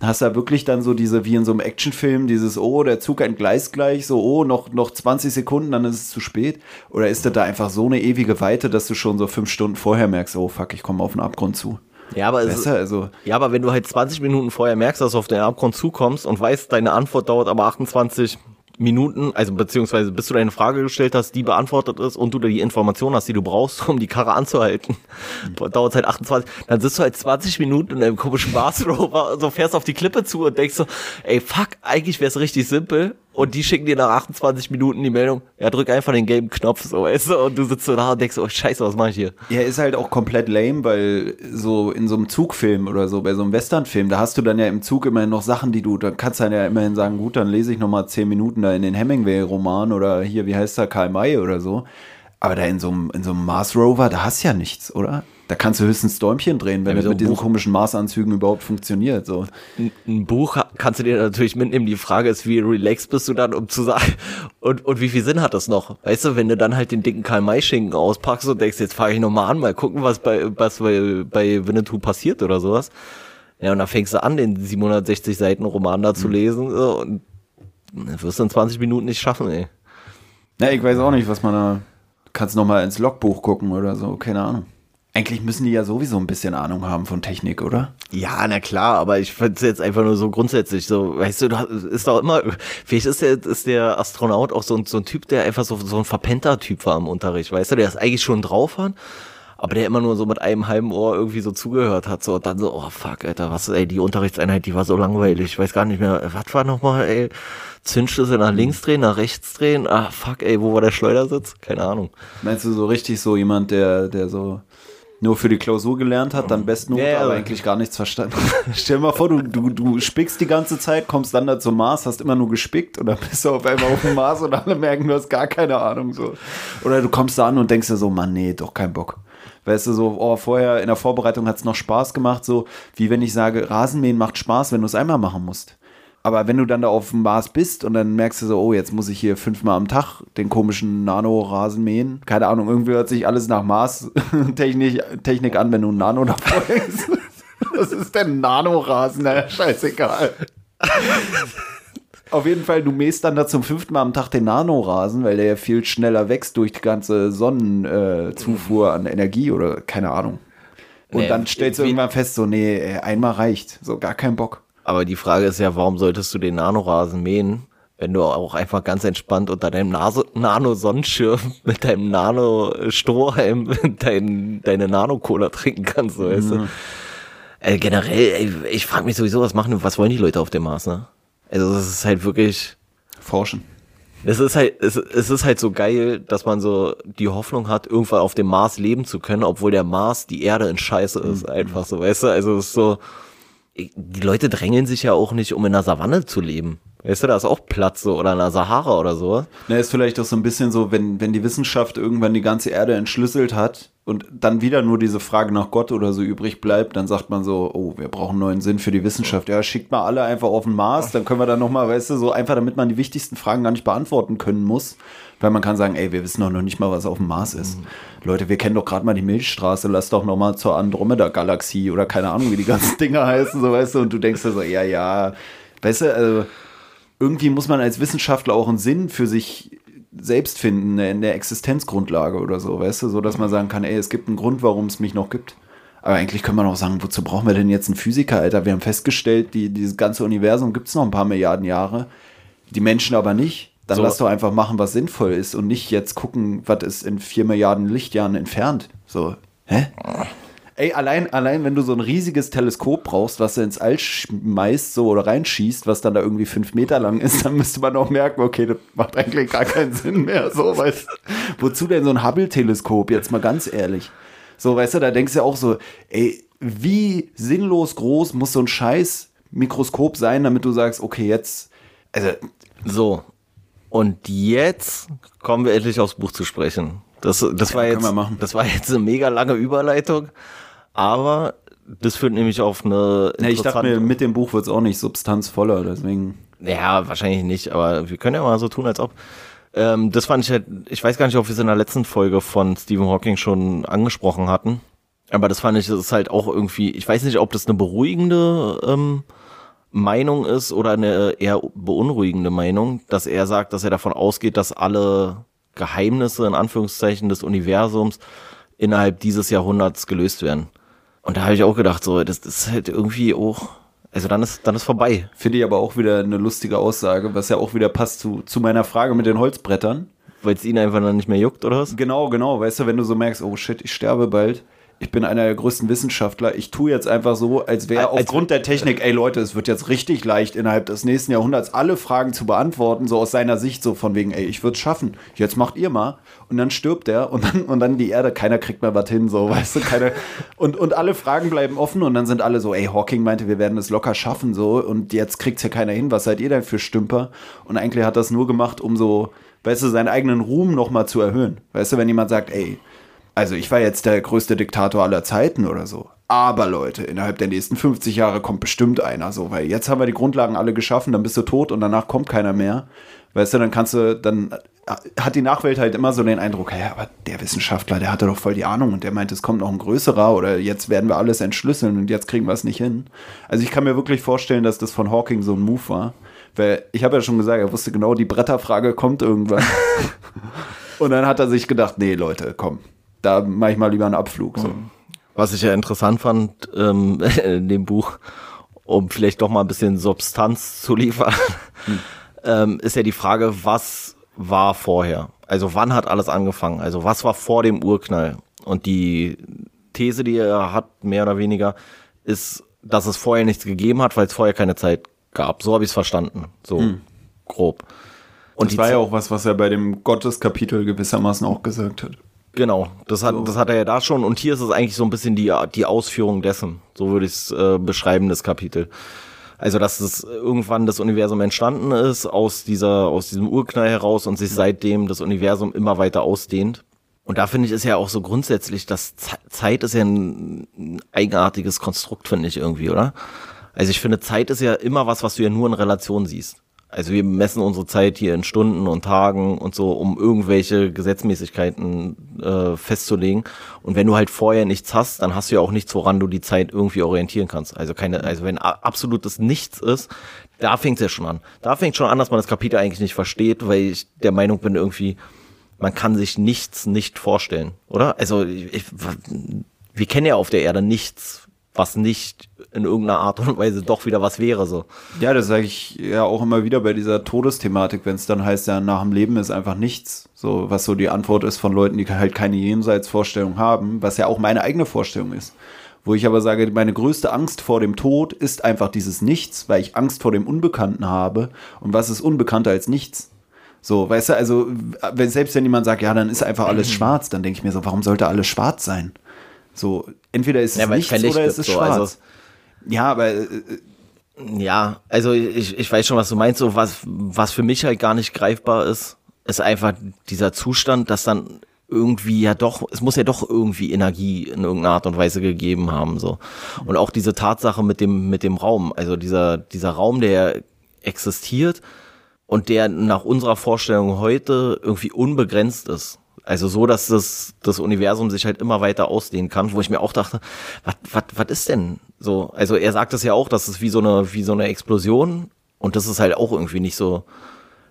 Speaker 1: hast du da wirklich dann so diese, wie in so einem Actionfilm, dieses, oh, der Zug entgleist gleich, so, oh, noch, noch 20 Sekunden, dann ist es zu spät? Oder ist das da einfach so eine ewige Weite, dass du schon so fünf Stunden vorher merkst, oh fuck, ich komme auf den Abgrund zu?
Speaker 2: Ja aber,
Speaker 1: Besser, also.
Speaker 2: ja, aber wenn du halt 20 Minuten vorher merkst, dass du auf den Abgrund zukommst und weißt, deine Antwort dauert aber 28 Minuten, also beziehungsweise bis du deine Frage gestellt hast, die beantwortet ist und du die Information hast, die du brauchst, um die Karre anzuhalten, *laughs* mhm. dauert halt 28, dann sitzt du halt 20 Minuten in einem komischen Mars Rover, so fährst auf die Klippe zu und denkst so, ey fuck, eigentlich wäre es richtig simpel und die schicken dir nach 28 Minuten die Meldung, ja, drück einfach den gelben Knopf, so, weißt du, und du sitzt so da und denkst, oh scheiße, was mache ich hier?
Speaker 1: Ja, ist halt auch komplett lame, weil so in so einem Zugfilm oder so, bei so einem Westernfilm, da hast du dann ja im Zug immerhin noch Sachen, die du, da kannst du dann ja immerhin sagen, gut, dann lese ich nochmal 10 Minuten da in den Hemingway-Roman oder hier, wie heißt der, Karl May oder so. Aber da in so einem, in so einem Mars Rover, da hast du ja nichts, oder? Da kannst du höchstens Däumchen drehen, wenn ja, das mit diesen Buch komischen Maßanzügen überhaupt funktioniert. So.
Speaker 2: Ein, ein, Buch kannst du dir natürlich mitnehmen. Die Frage ist, wie relaxed bist du dann, um zu sagen, *laughs* und, und wie viel Sinn hat das noch? Weißt du, wenn du dann halt den dicken Karl-May-Schinken auspackst und denkst, jetzt fahre ich nochmal an, mal gucken, was bei, was bei, bei Winnetou passiert oder sowas. Ja, und dann fängst du an, den 760 Seiten Roman da zu mhm. lesen so, und wirst du in 20 Minuten nicht schaffen, ey.
Speaker 1: Ja, ich weiß auch nicht, was man da. Kannst nochmal ins Logbuch gucken oder so, keine Ahnung. Eigentlich müssen die ja sowieso ein bisschen Ahnung haben von Technik, oder?
Speaker 2: Ja, na klar, aber ich finde es jetzt einfach nur so grundsätzlich so, weißt du, du ist doch immer, vielleicht ist der, ist der Astronaut auch so ein, so ein Typ, der einfach so, so ein verpenter Typ war im Unterricht, weißt du, der ist eigentlich schon drauf hat, aber der immer nur so mit einem halben Ohr irgendwie so zugehört hat, so, und dann so, oh fuck, Alter, was, ey, die Unterrichtseinheit, die war so langweilig, ich weiß gar nicht mehr, was war nochmal, ey, Zündschlüssel nach links drehen, nach rechts drehen, ah, fuck, ey, wo war der Schleudersitz? Keine Ahnung.
Speaker 1: Meinst du so richtig so jemand, der, der so, nur für die Klausur gelernt hat, dann Bestnote, ja, aber eigentlich gar nichts verstanden. *laughs* Stell dir mal vor, du, du, du spickst die ganze Zeit, kommst dann da zum Mars, hast immer nur gespickt und dann bist du auf einmal auf dem Mars und alle merken, du hast gar keine Ahnung. so. Oder du kommst da an und denkst dir so, Mann, nee, doch kein Bock. Weißt du, so, oh, vorher in der Vorbereitung hat es noch Spaß gemacht, so wie wenn ich sage, Rasenmähen macht Spaß, wenn du es einmal machen musst. Aber wenn du dann da auf dem Mars bist und dann merkst du so, oh, jetzt muss ich hier fünfmal am Tag den komischen Nano-Rasen mähen. Keine Ahnung, irgendwie hört sich alles nach Mars-Technik *laughs* an, wenn du ein Nano davor ist. *laughs* Was ist denn Nano-Rasen? Naja, scheißegal. Auf jeden Fall, du mähst dann da zum fünften Mal am Tag den Nanorasen, weil der ja viel schneller wächst durch die ganze Sonnenzufuhr äh, an Energie oder keine Ahnung. Und nee, dann stellst du irgendwann fest, so, nee, einmal reicht. So, gar kein Bock.
Speaker 2: Aber die Frage ist ja, warum solltest du den Nanorasen mähen, wenn du auch einfach ganz entspannt unter deinem Nano-Sonnenschirm *laughs* mit deinem Nano-Strohhalm *laughs* dein, deine Nano-Cola trinken kannst, so weißt du? Mhm. Äh, generell, ey, ich frage mich sowieso, was machen, was wollen die Leute auf dem Mars, ne? Also das ist halt wirklich
Speaker 1: forschen.
Speaker 2: Es ist halt, es, es ist halt so geil, dass man so die Hoffnung hat, irgendwann auf dem Mars leben zu können, obwohl der Mars die Erde in Scheiße ist, mhm. einfach so, weißt du? Also es ist so, die Leute drängeln sich ja auch nicht, um in der Savanne zu leben. Weißt du, da ist auch Platz so oder in der Sahara oder so.
Speaker 1: Na, ist vielleicht auch so ein bisschen so, wenn, wenn die Wissenschaft irgendwann die ganze Erde entschlüsselt hat und dann wieder nur diese Frage nach Gott oder so übrig bleibt, dann sagt man so, oh, wir brauchen neuen Sinn für die Wissenschaft. Ja, schickt mal alle einfach auf den Mars, dann können wir dann nochmal, weißt du, so einfach, damit man die wichtigsten Fragen gar nicht beantworten können muss. Weil man kann sagen, ey, wir wissen doch noch nicht mal, was auf dem Mars ist. Mhm. Leute, wir kennen doch gerade mal die Milchstraße, lass doch noch mal zur Andromeda-Galaxie oder keine Ahnung, wie die ganzen *laughs* Dinger heißen, so weißt du, und du denkst dir so, ja, ja, weißt du, also irgendwie muss man als Wissenschaftler auch einen Sinn für sich selbst finden, in der Existenzgrundlage oder so, weißt du, so dass man sagen kann, ey, es gibt einen Grund, warum es mich noch gibt. Aber eigentlich kann man auch sagen, wozu brauchen wir denn jetzt einen Physiker, Alter? Wir haben festgestellt, die, dieses ganze Universum gibt es noch ein paar Milliarden Jahre, die Menschen aber nicht. Dann so. lass doch einfach machen, was sinnvoll ist und nicht jetzt gucken, was ist in vier Milliarden Lichtjahren entfernt. So, hä? Ey, allein, allein, wenn du so ein riesiges Teleskop brauchst, was du ins All schmeißt so oder reinschießt, was dann da irgendwie fünf Meter lang ist, dann müsste man auch merken, okay, das macht eigentlich gar keinen Sinn mehr. So, weißt Wozu denn so ein Hubble-Teleskop? Jetzt mal ganz ehrlich. So, weißt du, da denkst du ja auch so, ey, wie sinnlos groß muss so ein scheiß Mikroskop sein, damit du sagst, okay, jetzt, also.
Speaker 2: So. Und jetzt kommen wir endlich aufs Buch zu sprechen. Das, das, war, jetzt, das war jetzt eine mega lange Überleitung, aber das führt nämlich auf eine.
Speaker 1: Ja, ich dachte mir, mit dem Buch wird es auch nicht substanzvoller, deswegen.
Speaker 2: Ja, wahrscheinlich nicht, aber wir können ja mal so tun, als ob. Ähm, das fand ich halt, ich weiß gar nicht, ob wir es in der letzten Folge von Stephen Hawking schon angesprochen hatten. Aber das fand ich, das ist halt auch irgendwie, ich weiß nicht, ob das eine beruhigende ähm, Meinung ist oder eine eher beunruhigende Meinung, dass er sagt, dass er davon ausgeht, dass alle Geheimnisse in Anführungszeichen des Universums innerhalb dieses Jahrhunderts gelöst werden. Und da habe ich auch gedacht, so, das, das ist halt irgendwie auch, also dann ist, dann ist vorbei.
Speaker 1: Finde ich aber auch wieder eine lustige Aussage, was ja auch wieder passt zu, zu meiner Frage mit den Holzbrettern.
Speaker 2: Weil es ihn einfach dann nicht mehr juckt, oder was?
Speaker 1: Genau, genau. Weißt du, wenn du so merkst, oh shit, ich sterbe bald, ich bin einer der größten Wissenschaftler. Ich tue jetzt einfach so, als wäre aufgrund der Technik, ey Leute, es wird jetzt richtig leicht, innerhalb des nächsten Jahrhunderts alle Fragen zu beantworten, so aus seiner Sicht, so von wegen, ey, ich würde es schaffen. Jetzt macht ihr mal. Und dann stirbt er und dann, und dann die Erde, keiner kriegt mehr was hin, so, weißt du, keine. Und, und alle Fragen bleiben offen und dann sind alle so, ey, Hawking meinte, wir werden es locker schaffen, so, und jetzt kriegt es ja keiner hin. Was seid ihr denn für Stümper? Und eigentlich hat das nur gemacht, um so, weißt du, seinen eigenen Ruhm nochmal zu erhöhen. Weißt du, wenn jemand sagt, ey, also ich war jetzt der größte Diktator aller Zeiten oder so. Aber Leute, innerhalb der nächsten 50 Jahre kommt bestimmt einer so, weil jetzt haben wir die Grundlagen alle geschaffen, dann bist du tot und danach kommt keiner mehr. Weißt du, dann kannst du, dann hat die Nachwelt halt immer so den Eindruck, ja, aber der Wissenschaftler, der hatte doch voll die Ahnung und der meint, es kommt noch ein größerer oder jetzt werden wir alles entschlüsseln und jetzt kriegen wir es nicht hin. Also ich kann mir wirklich vorstellen, dass das von Hawking so ein Move war. Weil ich habe ja schon gesagt, er wusste genau, die Bretterfrage kommt irgendwann. *laughs* und dann hat er sich gedacht, nee, Leute, komm, da mache ich mal lieber einen Abflug. So.
Speaker 2: Was ich ja interessant fand ähm, *laughs* in dem Buch, um vielleicht doch mal ein bisschen Substanz zu liefern, hm. *laughs* ähm, ist ja die Frage, was war vorher? Also wann hat alles angefangen? Also was war vor dem Urknall? Und die These, die er hat, mehr oder weniger, ist, dass es vorher nichts gegeben hat, weil es vorher keine Zeit gab. So habe ich es verstanden. So hm. grob.
Speaker 1: Und das war ja auch was, was er bei dem Gotteskapitel gewissermaßen auch gesagt hat.
Speaker 2: Genau, das hat, so. das hat er ja da schon. Und hier ist es eigentlich so ein bisschen die, die Ausführung dessen. So würde ich es äh, beschreiben, das Kapitel. Also, dass es irgendwann das Universum entstanden ist aus dieser, aus diesem Urknall heraus und sich seitdem das Universum immer weiter ausdehnt. Und da finde ich ist ja auch so grundsätzlich, dass Zeit ist ja ein eigenartiges Konstrukt, finde ich irgendwie, oder? Also ich finde, Zeit ist ja immer was, was du ja nur in Relation siehst. Also wir messen unsere Zeit hier in Stunden und Tagen und so, um irgendwelche Gesetzmäßigkeiten äh, festzulegen. Und wenn du halt vorher nichts hast, dann hast du ja auch nichts, woran du die Zeit irgendwie orientieren kannst. Also keine, also wenn absolutes Nichts ist, da fängt es ja schon an. Da fängt schon an, dass man das Kapitel eigentlich nicht versteht, weil ich der Meinung bin, irgendwie, man kann sich nichts nicht vorstellen, oder? Also ich, wir kennen ja auf der Erde nichts, was nicht in irgendeiner Art und Weise doch wieder was wäre. So.
Speaker 1: Ja, das sage ich ja auch immer wieder bei dieser Todesthematik, wenn es dann heißt, ja, nach dem Leben ist einfach nichts. So, was so die Antwort ist von Leuten, die halt keine Jenseitsvorstellung haben, was ja auch meine eigene Vorstellung ist. Wo ich aber sage, meine größte Angst vor dem Tod ist einfach dieses Nichts, weil ich Angst vor dem Unbekannten habe. Und was ist unbekannter als nichts? So, weißt du, also, wenn, selbst wenn jemand sagt, ja, dann ist einfach alles schwarz, dann denke ich mir so, warum sollte alles schwarz sein? So, entweder ist es ja, nichts oder es ist so, schwarz. Also, ja, aber. Äh,
Speaker 2: ja, also ich, ich weiß schon, was du meinst. So, was, was für mich halt gar nicht greifbar ist, ist einfach dieser Zustand, dass dann irgendwie ja doch, es muss ja doch irgendwie Energie in irgendeiner Art und Weise gegeben haben, so. Und auch diese Tatsache mit dem, mit dem Raum, also dieser, dieser Raum, der existiert und der nach unserer Vorstellung heute irgendwie unbegrenzt ist. Also so, dass das, das Universum sich halt immer weiter ausdehnen kann, wo ich mir auch dachte, was, ist denn so? Also er sagt es ja auch, dass es wie so eine, wie so eine Explosion und das ist halt auch irgendwie nicht so,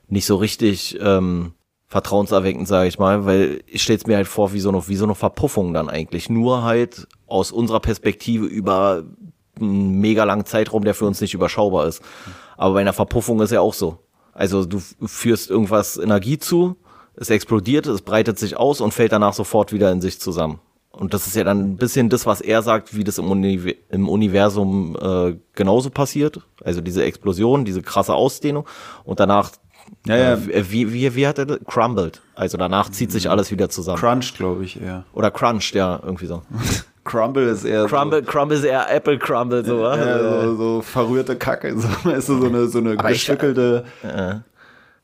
Speaker 2: nicht so richtig ähm, vertrauenserweckend, sage ich mal, weil ich stelle es mir halt vor, wie so, eine, wie so eine Verpuffung dann eigentlich. Nur halt aus unserer Perspektive über einen mega langen Zeitraum, der für uns nicht überschaubar ist. Aber bei einer Verpuffung ist ja auch so. Also du führst irgendwas Energie zu es explodiert, es breitet sich aus und fällt danach sofort wieder in sich zusammen. Und das ist ja dann ein bisschen das, was er sagt, wie das im, Uni im Universum äh, genauso passiert. Also diese Explosion, diese krasse Ausdehnung und danach
Speaker 1: Ja, ja.
Speaker 2: Äh, wie, wie, wie hat er das? Crumbled. Also danach zieht sich alles wieder zusammen.
Speaker 1: Crunch, glaube ich, eher.
Speaker 2: Oder crunched, ja, irgendwie so. *laughs*
Speaker 1: Crumble ist eher
Speaker 2: Crumble, Crumble ist eher Apple Crumble, so.
Speaker 1: so, ja, so, so verrührte Kacke. *laughs* So, ist so eine, so eine
Speaker 2: Aber ich-
Speaker 1: gestückelte.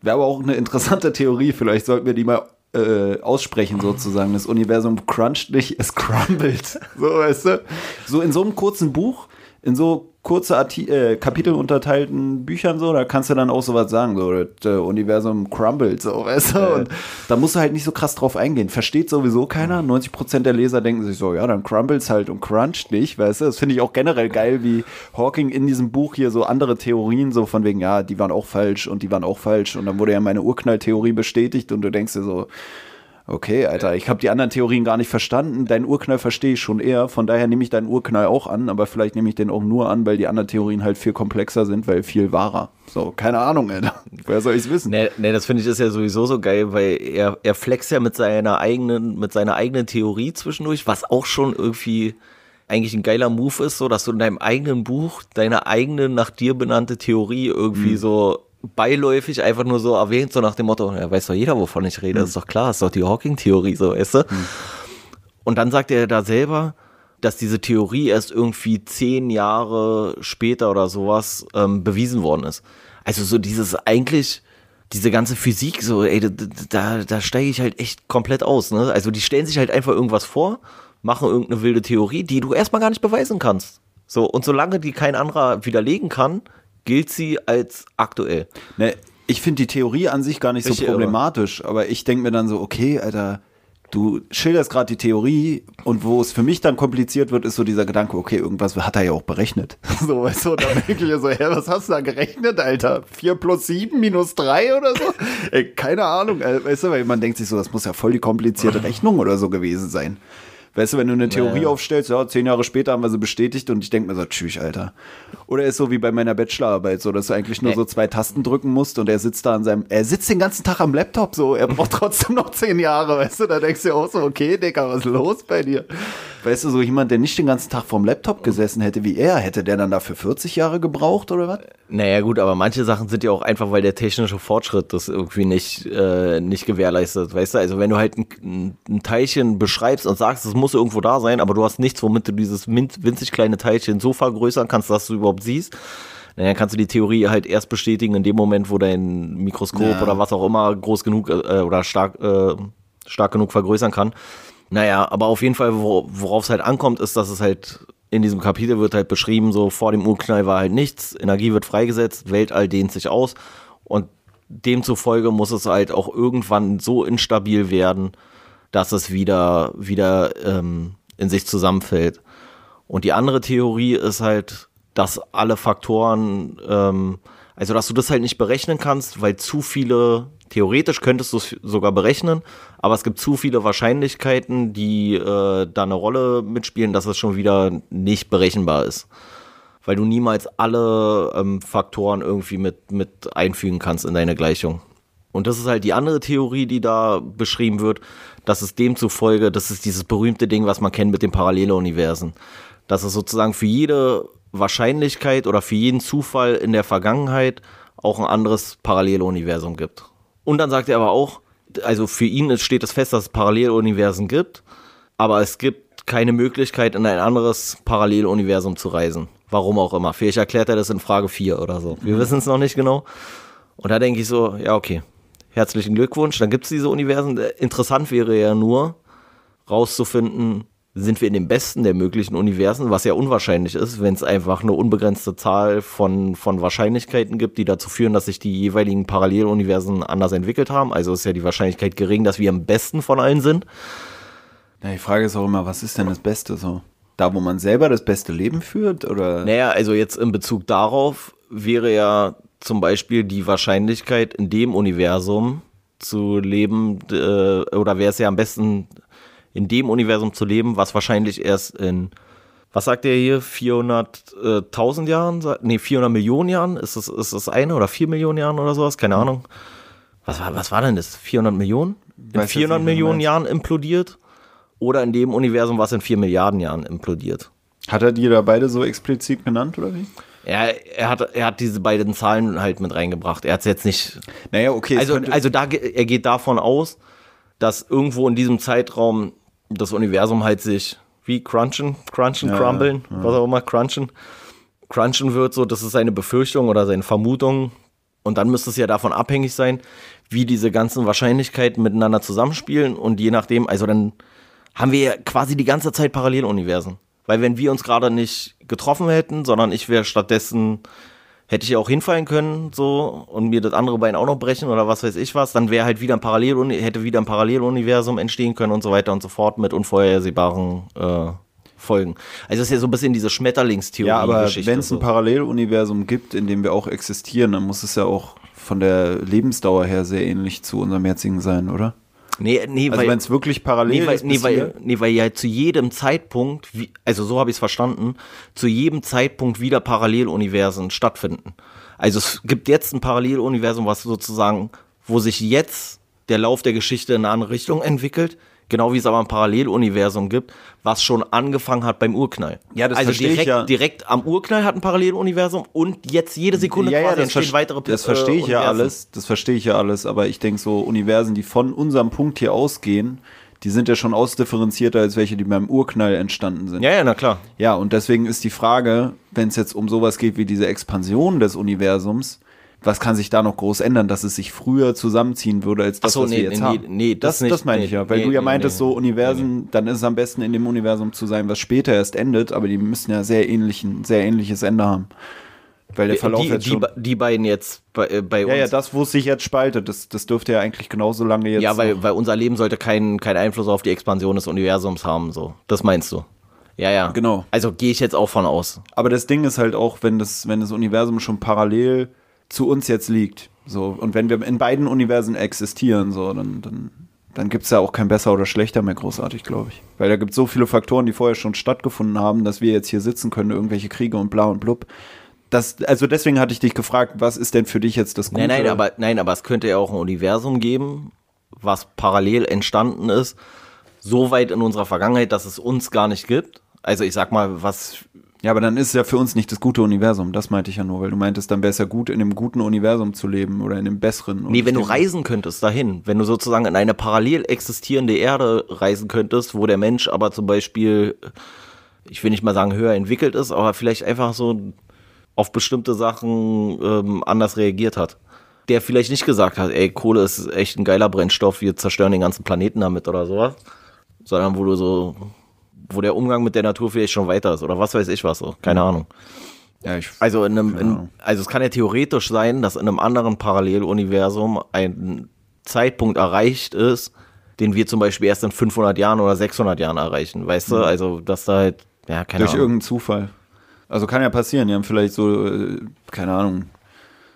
Speaker 1: Wäre aber auch eine interessante Theorie. Vielleicht sollten wir die mal äh, aussprechen, sozusagen. Das Universum cruncht nicht, es crumbled. So, weißt du? So in so einem kurzen Buch, in so kurze Arti äh, Kapitel unterteilten Büchern, so, da kannst du dann auch sowas sagen, so, das äh, Universum crumbled, so, weißt du? Und da musst du halt nicht so krass drauf eingehen. Versteht sowieso keiner. 90% der Leser denken sich so, ja, dann crumbles halt und cruncht nicht, weißt du? Das finde ich auch generell geil, wie Hawking in diesem Buch hier so andere Theorien, so von wegen, ja, die waren auch falsch und die waren auch falsch. Und dann wurde ja meine Urknalltheorie bestätigt und du denkst dir so, Okay, Alter, ich habe die anderen Theorien gar nicht verstanden. Deinen Urknall verstehe ich schon eher. Von daher nehme ich deinen Urknall auch an, aber vielleicht nehme ich den auch nur an, weil die anderen Theorien halt viel komplexer sind, weil viel wahrer. So, keine Ahnung, Alter. *laughs* Woher soll ich's wissen?
Speaker 2: Nee, nee, das finde ich ist ja sowieso so geil, weil er, er flext ja mit seiner eigenen, mit seiner eigenen Theorie zwischendurch, was auch schon irgendwie eigentlich ein geiler Move ist, so dass du in deinem eigenen Buch deine eigene nach dir benannte Theorie irgendwie so beiläufig einfach nur so erwähnt, so nach dem Motto, ja, weiß doch jeder, wovon ich rede, ist doch klar, ist doch die Hawking-Theorie, so, weißt du? Und dann sagt er da selber, dass diese Theorie erst irgendwie zehn Jahre später oder sowas ähm, bewiesen worden ist. Also so dieses eigentlich, diese ganze Physik, so, ey, da, da, da steige ich halt echt komplett aus. Ne? Also die stellen sich halt einfach irgendwas vor, machen irgendeine wilde Theorie, die du erstmal gar nicht beweisen kannst. So, und solange die kein anderer widerlegen kann, gilt sie als aktuell.
Speaker 1: Ne, ich finde die Theorie an sich gar nicht so
Speaker 2: Richtig irre.
Speaker 1: problematisch, aber ich denke mir dann so, okay, Alter, du schilderst gerade die Theorie und wo es für mich dann kompliziert wird, ist so dieser Gedanke, okay, irgendwas hat er ja auch berechnet. *laughs* So, weißt du, dann denke ich so, hä, was hast du da gerechnet, Alter? 4 plus 7 minus 3 oder so? Ey, keine Ahnung, äh, weißt du, weil man denkt sich so, das muss ja voll die komplizierte *laughs* Rechnung oder so gewesen sein. Weißt du, wenn du eine Theorie
Speaker 2: Naja.
Speaker 1: aufstellst, ja, zehn Jahre später haben wir sie bestätigt und ich denke mir so, tschüss, Alter. Oder ist so wie bei meiner Bachelorarbeit, so, dass du eigentlich nur so zwei Tasten drücken musst und er sitzt da an seinem, er sitzt den ganzen Tag am Laptop so, er braucht *laughs* trotzdem noch zehn Jahre, weißt du, da denkst du auch so, okay, Digga, was ist los bei dir? Weißt du, so jemand, der nicht den ganzen Tag vorm Laptop gesessen hätte wie er, hätte der dann dafür 40 Jahre gebraucht oder was?
Speaker 2: Naja, gut, aber manche Sachen sind ja auch einfach, weil der technische Fortschritt das irgendwie nicht, äh, nicht gewährleistet. Weißt du, also wenn du halt ein, ein Teilchen beschreibst und sagst, es muss irgendwo da sein, aber du hast nichts, womit du dieses winzig kleine Teilchen so vergrößern kannst, dass du überhaupt siehst, dann kannst du die Theorie halt erst bestätigen in dem Moment, wo dein Mikroskop
Speaker 1: Ja.
Speaker 2: oder was auch immer groß genug äh, oder stark, äh, stark genug vergrößern kann. Naja, aber auf jeden Fall, wo- worauf es halt ankommt, ist, dass es halt in diesem Kapitel wird halt beschrieben, so vor dem Urknall war halt nichts, Energie wird freigesetzt, Weltall dehnt sich aus und demzufolge muss es halt auch irgendwann so instabil werden, dass es wieder, wieder ähm, in sich zusammenfällt. Und die andere Theorie ist halt, dass alle Faktoren, ähm, also dass du das halt nicht berechnen kannst, weil zu viele, theoretisch könntest du es sogar berechnen, aber es gibt zu viele Wahrscheinlichkeiten, die äh, da eine Rolle mitspielen, dass es schon wieder nicht berechenbar ist. Weil du niemals alle ähm, Faktoren irgendwie mit, mit einfügen kannst in deine Gleichung. Und das ist halt die andere Theorie, die da beschrieben wird, dass es demzufolge, das ist dieses berühmte Ding, was man kennt mit den Paralleluniversen. Dass es sozusagen für jede Wahrscheinlichkeit oder für jeden Zufall in der Vergangenheit auch ein anderes Paralleluniversum gibt. Und dann sagt er aber auch, also für ihn steht es fest, dass es Paralleluniversen gibt, aber es gibt keine Möglichkeit, in ein anderes Paralleluniversum zu reisen. Warum auch immer. Vielleicht erklärt er das in Frage 4 oder so. Wir wissen es noch nicht genau. Und da denke ich so, ja, okay. Herzlichen Glückwunsch, dann gibt es diese Universen. Interessant wäre ja nur, rauszufinden, sind wir in dem besten der möglichen Universen, was ja unwahrscheinlich ist, wenn es einfach eine unbegrenzte Zahl von, von Wahrscheinlichkeiten gibt, die dazu führen, dass sich die jeweiligen Paralleluniversen anders entwickelt haben. Also ist ja die Wahrscheinlichkeit gering, dass wir am besten von allen sind.
Speaker 1: Ja, die Frage ist auch immer, was ist denn das Beste so? Da, wo man selber das beste Leben führt oder?
Speaker 2: Naja, also jetzt in Bezug darauf wäre ja zum Beispiel die Wahrscheinlichkeit in dem Universum zu leben, äh, oder wäre es ja am besten in dem Universum zu leben, was wahrscheinlich erst in, was sagt er hier, 400.000 Jahren, Sa- nee, 400 Millionen Jahren, ist das, ist das eine oder 4 Millionen Jahren oder sowas, keine Ahnung. Was war, was war denn das, 400 Millionen? In
Speaker 1: Weiß jetzt
Speaker 2: 400
Speaker 1: nicht,
Speaker 2: Millionen. Jahren implodiert? Oder in dem Universum, was in 4 Milliarden Jahren implodiert?
Speaker 1: Hat er die da beide so explizit genannt, oder wie?
Speaker 2: Ja, er hat, er hat diese beiden Zahlen halt mit reingebracht. Er hat es jetzt nicht.
Speaker 1: Naja, okay.
Speaker 2: Also, also da, er geht davon aus, dass irgendwo in diesem Zeitraum das Universum halt sich wie crunchen, crunchen,
Speaker 1: Ja,
Speaker 2: crumblen, was auch immer, crunchen, crunchen wird, so, das ist seine Befürchtung oder seine Vermutung. Und dann müsste es ja davon abhängig sein, wie diese ganzen Wahrscheinlichkeiten miteinander zusammenspielen. Und je nachdem, also dann haben wir ja quasi die ganze Zeit Paralleluniversen. Weil wenn wir uns gerade nicht getroffen hätten, sondern ich wäre stattdessen, hätte ich ja auch hinfallen können, so, und mir das andere Bein auch noch brechen oder was weiß ich was, dann wäre halt wieder ein Parallel, hätte wieder ein Paralleluniversum entstehen können und so weiter und so fort mit unvorhersehbaren äh, Folgen. Also das ist ja so ein bisschen diese Schmetterlingstheorie.
Speaker 1: Ja, aber wenn es ein
Speaker 2: so.
Speaker 1: Paralleluniversum gibt, in dem wir auch existieren, dann muss es ja auch von der Lebensdauer her sehr ähnlich zu unserem jetzigen sein, oder?
Speaker 2: Nee, nee,
Speaker 1: Also
Speaker 2: weil,
Speaker 1: wenn es wirklich parallel
Speaker 2: nee, weil,
Speaker 1: ist,
Speaker 2: nee, weil, nee, weil ja zu jedem Zeitpunkt, wie, also so habe ich es verstanden, zu jedem Zeitpunkt wieder Paralleluniversen stattfinden. Also es gibt jetzt ein Paralleluniversum, was sozusagen, wo sich jetzt der Lauf der Geschichte in eine andere Richtung entwickelt, genau wie es aber ein Paralleluniversum gibt, was schon angefangen hat beim Urknall.
Speaker 1: Ja, das
Speaker 2: also
Speaker 1: verstehe ich
Speaker 2: direkt,
Speaker 1: ja.
Speaker 2: direkt am Urknall hat ein Paralleluniversum und jetzt jede Sekunde
Speaker 1: ja, ja,
Speaker 2: quasi
Speaker 1: das,
Speaker 2: entstehen weitere
Speaker 1: das
Speaker 2: äh,
Speaker 1: verstehe ich ja
Speaker 2: Universen.
Speaker 1: alles. Das verstehe ich ja alles. Aber ich denke so Universen, die von unserem Punkt hier ausgehen, die sind ja schon ausdifferenzierter als welche, die beim Urknall entstanden sind.
Speaker 2: Ja, ja, na klar.
Speaker 1: Ja, und deswegen ist die Frage, wenn es jetzt um sowas geht wie diese Expansion des Universums, was kann sich da noch groß ändern, dass es sich früher zusammenziehen würde als das,
Speaker 2: so,
Speaker 1: was
Speaker 2: nee,
Speaker 1: wir jetzt
Speaker 2: nee,
Speaker 1: haben?
Speaker 2: nee, das
Speaker 1: das,
Speaker 2: nicht.
Speaker 1: das meine
Speaker 2: Nee,
Speaker 1: ich ja, weil
Speaker 2: nee,
Speaker 1: du ja meintest, so Universen, dann ist es am besten in dem Universum zu sein, was später erst endet, aber die müssen ja sehr ähnlichen, sehr ähnliches Ende haben. Weil der Verlauf
Speaker 2: die,
Speaker 1: jetzt
Speaker 2: die,
Speaker 1: schon.
Speaker 2: die beiden jetzt bei, äh, bei
Speaker 1: Ja,
Speaker 2: uns.
Speaker 1: ja, das, wo es sich jetzt spaltet, das, das dürfte ja eigentlich genauso lange jetzt.
Speaker 2: Ja, weil, weil unser Leben sollte keinen keinen Einfluss auf die Expansion des Universums haben, so. Das meinst du? Ja, ja.
Speaker 1: Genau.
Speaker 2: Also gehe ich jetzt auch von aus.
Speaker 1: Aber das Ding ist halt auch, wenn das, wenn das Universum schon parallel zu uns jetzt liegt, so, und wenn wir in beiden Universen existieren, so, dann, dann, dann gibt es ja auch kein besser oder schlechter mehr großartig, glaube ich. Weil da gibt es so viele Faktoren, die vorher schon stattgefunden haben, dass wir jetzt hier sitzen können, irgendwelche Kriege und bla und blub. Das, also deswegen hatte ich dich gefragt, was ist denn für dich jetzt das Gute?
Speaker 2: Nein, nein, aber, nein, aber es könnte ja auch ein Universum geben, was parallel entstanden ist, so weit in unserer Vergangenheit, dass es uns gar nicht gibt. Also ich sag mal, was
Speaker 1: Ja, aber dann ist es ja für uns nicht das gute Universum. Das meinte ich ja nur, weil du meintest, dann wäre es ja gut, in einem guten Universum zu leben oder in einem besseren.
Speaker 2: Nee, wenn du reisen könntest dahin, wenn du sozusagen in eine parallel existierende Erde reisen könntest, wo der Mensch aber zum Beispiel, ich will nicht mal sagen höher entwickelt ist, aber vielleicht einfach so auf bestimmte Sachen ähm, anders reagiert hat. Der vielleicht nicht gesagt hat, ey, Kohle ist echt ein geiler Brennstoff, wir zerstören den ganzen Planeten damit oder sowas, sondern wo du so, wo der Umgang mit der Natur vielleicht schon weiter ist oder was weiß ich was so, keine Ahnung.
Speaker 1: Ja, ich,
Speaker 2: Also in einem, in, also es kann ja theoretisch sein, dass in einem anderen Paralleluniversum ein Zeitpunkt erreicht ist, den wir zum Beispiel erst in 500 Jahren oder 600 Jahren erreichen, weißt du? Also dass da halt, ja, keine
Speaker 1: Mhm. durch
Speaker 2: Ahnung.
Speaker 1: irgendeinen Zufall. Also kann ja passieren. Die haben vielleicht so, äh, keine Ahnung,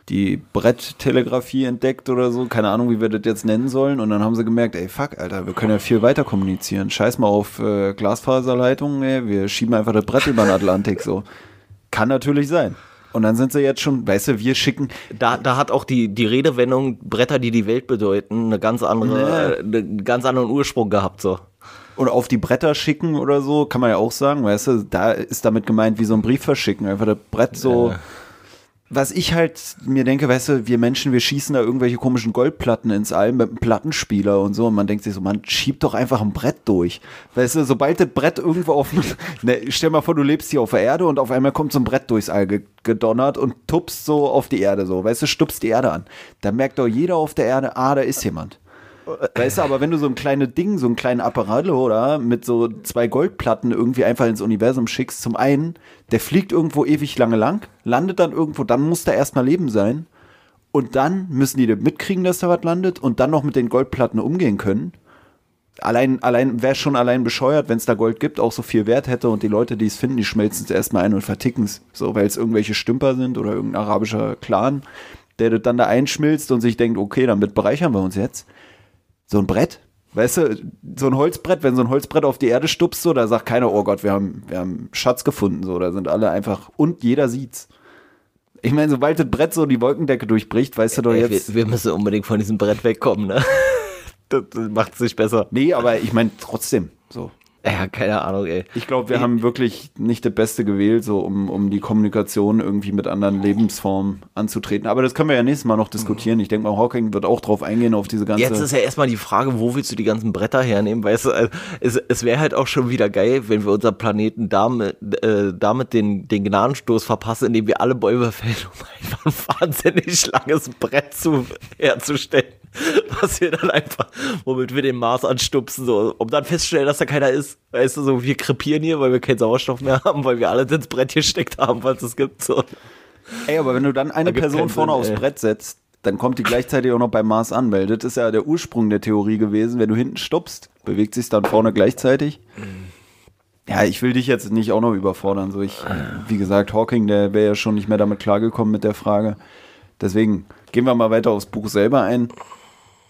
Speaker 1: die Bretttelegrafie entdeckt oder so. Keine Ahnung, wie wir das jetzt nennen sollen. Und dann haben sie gemerkt, ey, fuck, Alter, wir können ja viel weiter kommunizieren. Scheiß mal auf äh, Glasfaserleitungen, ey. Wir schieben einfach das Brett über den Atlantik so. Kann natürlich sein. Und dann sind sie jetzt schon, weißt du, wir schicken,
Speaker 2: Da, da hat auch die, die Redewendung Bretter, die die Welt bedeuten, eine ganz andere, äh, einen ganz anderen Ursprung gehabt, so.
Speaker 1: oder auf die Bretter schicken oder so, kann man ja auch sagen, weißt du, da ist damit gemeint, wie so ein Brief verschicken, einfach das Brett so.
Speaker 2: Ja.
Speaker 1: Was ich halt mir denke, weißt du, wir Menschen, wir schießen da irgendwelche komischen Goldplatten ins All mit einem Plattenspieler und so und man denkt sich so, man schiebt doch einfach ein Brett durch. Weißt du, sobald das Brett irgendwo auf, *laughs* ne, stell mal vor, du lebst hier auf der Erde und auf einmal kommt so ein Brett durchs All ge gedonnert und tupst so auf die Erde so, weißt du, stupst die Erde an. Da merkt doch jeder auf der Erde, ah, da ist jemand. Weißt du, aber wenn du so ein kleines Ding, so einen kleinen Apparat oder mit so zwei Goldplatten irgendwie einfach ins Universum schickst, zum einen, der fliegt irgendwo ewig lange lang, landet dann irgendwo, dann muss da erstmal Leben sein. Und dann müssen die mitkriegen, dass da was landet und dann noch mit den Goldplatten umgehen können. Allein, allein, wäre schon allein bescheuert, wenn es da Gold gibt, auch so viel Wert hätte und die Leute, die es finden, die schmelzen es erstmal ein und verticken es. So, weil es irgendwelche Stümper sind oder irgendein arabischer Clan, der das dann da einschmilzt und sich denkt, okay, damit bereichern wir uns jetzt so ein Brett, weißt du, so ein Holzbrett, wenn so ein Holzbrett auf die Erde stupst, so, da sagt keiner, oh Gott, wir haben, wir haben Schatz gefunden, so, da sind alle einfach, und jeder sieht's. Ich meine, sobald das Brett so die Wolkendecke durchbricht, weißt du doch
Speaker 2: Ey,
Speaker 1: jetzt.
Speaker 2: wir, wir müssen unbedingt von diesem Brett wegkommen, ne? *laughs* Das, das macht es nicht besser.
Speaker 1: Nee, aber ich meine trotzdem, so.
Speaker 2: Ja, keine Ahnung, ey.
Speaker 1: Ich glaube, wir haben wirklich nicht das Beste gewählt, so um, um die Kommunikation irgendwie mit anderen Lebensformen anzutreten. Aber das können wir ja nächstes Mal noch diskutieren. Ich denke mal, Hawking wird auch drauf eingehen, auf diese ganze.
Speaker 2: Jetzt ist ja erstmal die Frage, wo willst du die ganzen Bretter hernehmen? Weißt du, also es, es wäre halt auch schon wieder geil, wenn wir unseren Planeten damit, äh, damit den, den Gnadenstoß verpassen, indem wir alle Bäume fällen, um einfach ein wahnsinnig langes Brett zu, herzustellen. *laughs* Was wir dann einfach, womit wir den Mars anstupsen, so, um dann festzustellen, dass da keiner ist. Weißt du, so, wir krepieren hier, weil wir keinen Sauerstoff mehr haben, weil wir alle ins Brett gesteckt haben, falls es gibt. So.
Speaker 1: Ey, aber wenn du dann eine
Speaker 2: Da
Speaker 1: Person vorne
Speaker 2: Sinn,
Speaker 1: aufs
Speaker 2: ey.
Speaker 1: Brett setzt, dann kommt die gleichzeitig auch noch beim Mars an, weil das ist ja der Ursprung der Theorie gewesen. Wenn du hinten stupst, bewegt sich dann vorne gleichzeitig. Ja, ich will dich jetzt nicht auch noch überfordern. So, ich, wie gesagt, Hawking, der wäre ja schon nicht mehr damit klargekommen mit der Frage. Deswegen gehen wir mal weiter aufs Buch selber ein.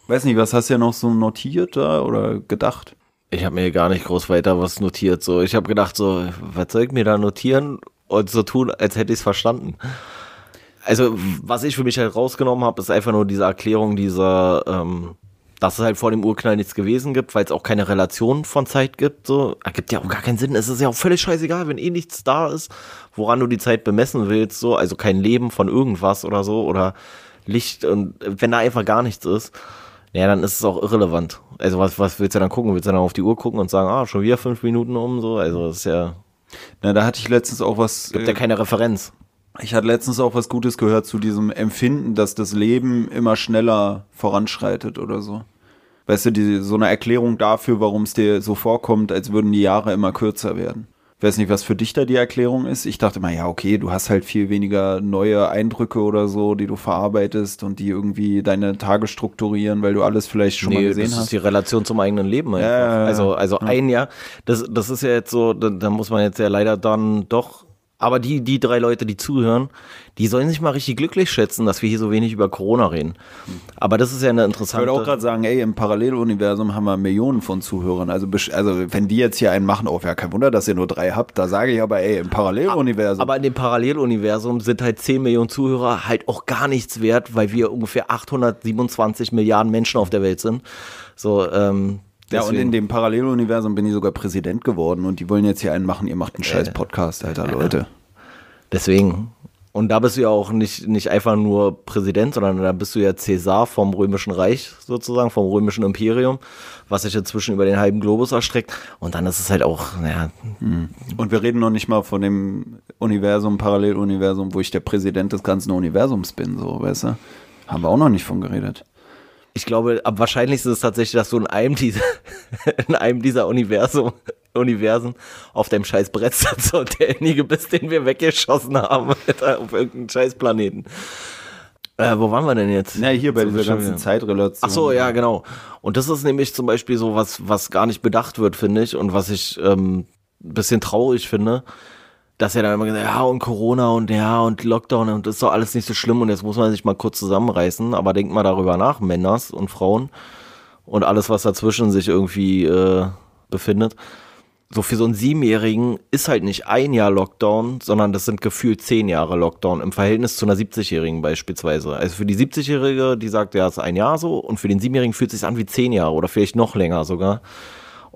Speaker 1: Weiß nicht, was hast du ja noch so notiert da oder gedacht?
Speaker 2: Ich habe mir gar nicht groß weiter was notiert. So, ich habe gedacht, so, was soll ich mir da notieren und so tun, als hätte ich es verstanden. Also, was ich für mich halt rausgenommen habe, ist einfach nur diese Erklärung dieser, ähm, dass es halt vor dem Urknall nichts gewesen gibt, weil es auch keine Relation von Zeit gibt. So, ergibt ja auch gar keinen Sinn. Es ist ja auch völlig scheißegal, wenn eh nichts da ist, woran du die Zeit bemessen willst. So, also kein Leben von irgendwas oder so oder Licht und wenn da einfach gar nichts ist. Ja, dann ist es auch irrelevant. Also was, was willst du dann gucken? Willst du dann auf die Uhr gucken und sagen, ah, schon wieder fünf Minuten um so? Also das ist ja,
Speaker 1: Na, da hatte ich letztens auch was.
Speaker 2: gibt ja
Speaker 1: äh,
Speaker 2: keine Referenz.
Speaker 1: Ich hatte letztens auch was Gutes gehört zu diesem Empfinden, dass das Leben immer schneller voranschreitet oder so. Weißt du, die, so eine Erklärung dafür, warum es dir so vorkommt, als würden die Jahre immer kürzer werden. Ich weiß nicht, was für dich da die Erklärung ist. Ich dachte mal, ja, okay, du hast halt viel weniger neue Eindrücke oder so, die du verarbeitest und die irgendwie deine Tage strukturieren, weil du alles vielleicht schon mal
Speaker 2: Nee,
Speaker 1: gesehen
Speaker 2: das ist
Speaker 1: hast.
Speaker 2: die Relation zum eigenen Leben.
Speaker 1: Ja, ja, ja.
Speaker 2: Also, also ein Jahr, das, das ist ja jetzt so, da, da muss man jetzt ja leider dann doch, aber die, die drei Leute, die zuhören, die sollen sich mal richtig glücklich schätzen, dass wir hier so wenig über Corona reden. Aber das ist ja eine
Speaker 1: Ich
Speaker 2: interessante.
Speaker 1: würde auch gerade sagen, ey, im Paralleluniversum haben wir Millionen von Zuhörern. Also, also wenn die jetzt hier einen machen, oh, ja, kein Wunder, dass ihr nur drei habt. Da sage ich aber, ey, im Paralleluniversum.
Speaker 2: Aber in dem Paralleluniversum sind halt 10 Millionen Zuhörer halt auch gar nichts wert, weil wir ungefähr 827 Milliarden Menschen auf der Welt sind. So, ähm,
Speaker 1: Ja, und
Speaker 2: deswegen-
Speaker 1: in dem Paralleluniversum bin ich sogar Präsident geworden und die wollen jetzt hier einen machen, ihr macht einen scheiß Podcast, Alter, Leute.
Speaker 2: Deswegen. Und da bist du ja auch nicht, nicht einfach nur Präsident, sondern da bist du ja Cäsar vom Römischen Reich sozusagen, vom Römischen Imperium, was sich inzwischen über den halben Globus erstreckt. Und dann ist es halt auch, naja,
Speaker 1: Und wir reden noch nicht mal von dem Universum, Paralleluniversum, wo ich der Präsident des ganzen Universums bin, so, weißt du? Haben wir auch noch nicht von geredet.
Speaker 2: Ich glaube, am wahrscheinlichsten ist es tatsächlich, dass du in einem dieser, *laughs* in einem dieser Universum, Universen auf deinem scheiß Brett sitzt *laughs* und derjenige bist, den wir weggeschossen haben *laughs* Alter, auf irgendeinen scheiß Planeten. Äh, wo waren wir denn jetzt?
Speaker 1: Ja, hier bei
Speaker 2: wir
Speaker 1: dieser ganzen Zeitrelation.
Speaker 2: Ach so, ja, genau. Und das ist nämlich zum Beispiel so was, was gar nicht bedacht wird, finde ich, und was ich ähm, ein bisschen traurig finde, dass ja dann immer gesagt, ja, und Corona und ja, und Lockdown und das ist doch alles nicht so schlimm und jetzt muss man sich mal kurz zusammenreißen, aber denkt mal darüber nach, Männers und Frauen und alles, was dazwischen sich irgendwie äh, befindet. So für so einen Siebenjährigen ist halt nicht ein Jahr Lockdown, sondern das sind gefühlt zehn Jahre Lockdown im Verhältnis zu einer 70-Jährigen beispielsweise. Also für die 70-Jährige, die sagt, ja, ist ein Jahr so und für den Siebenjährigen fühlt es sich an wie zehn Jahre oder vielleicht noch länger sogar.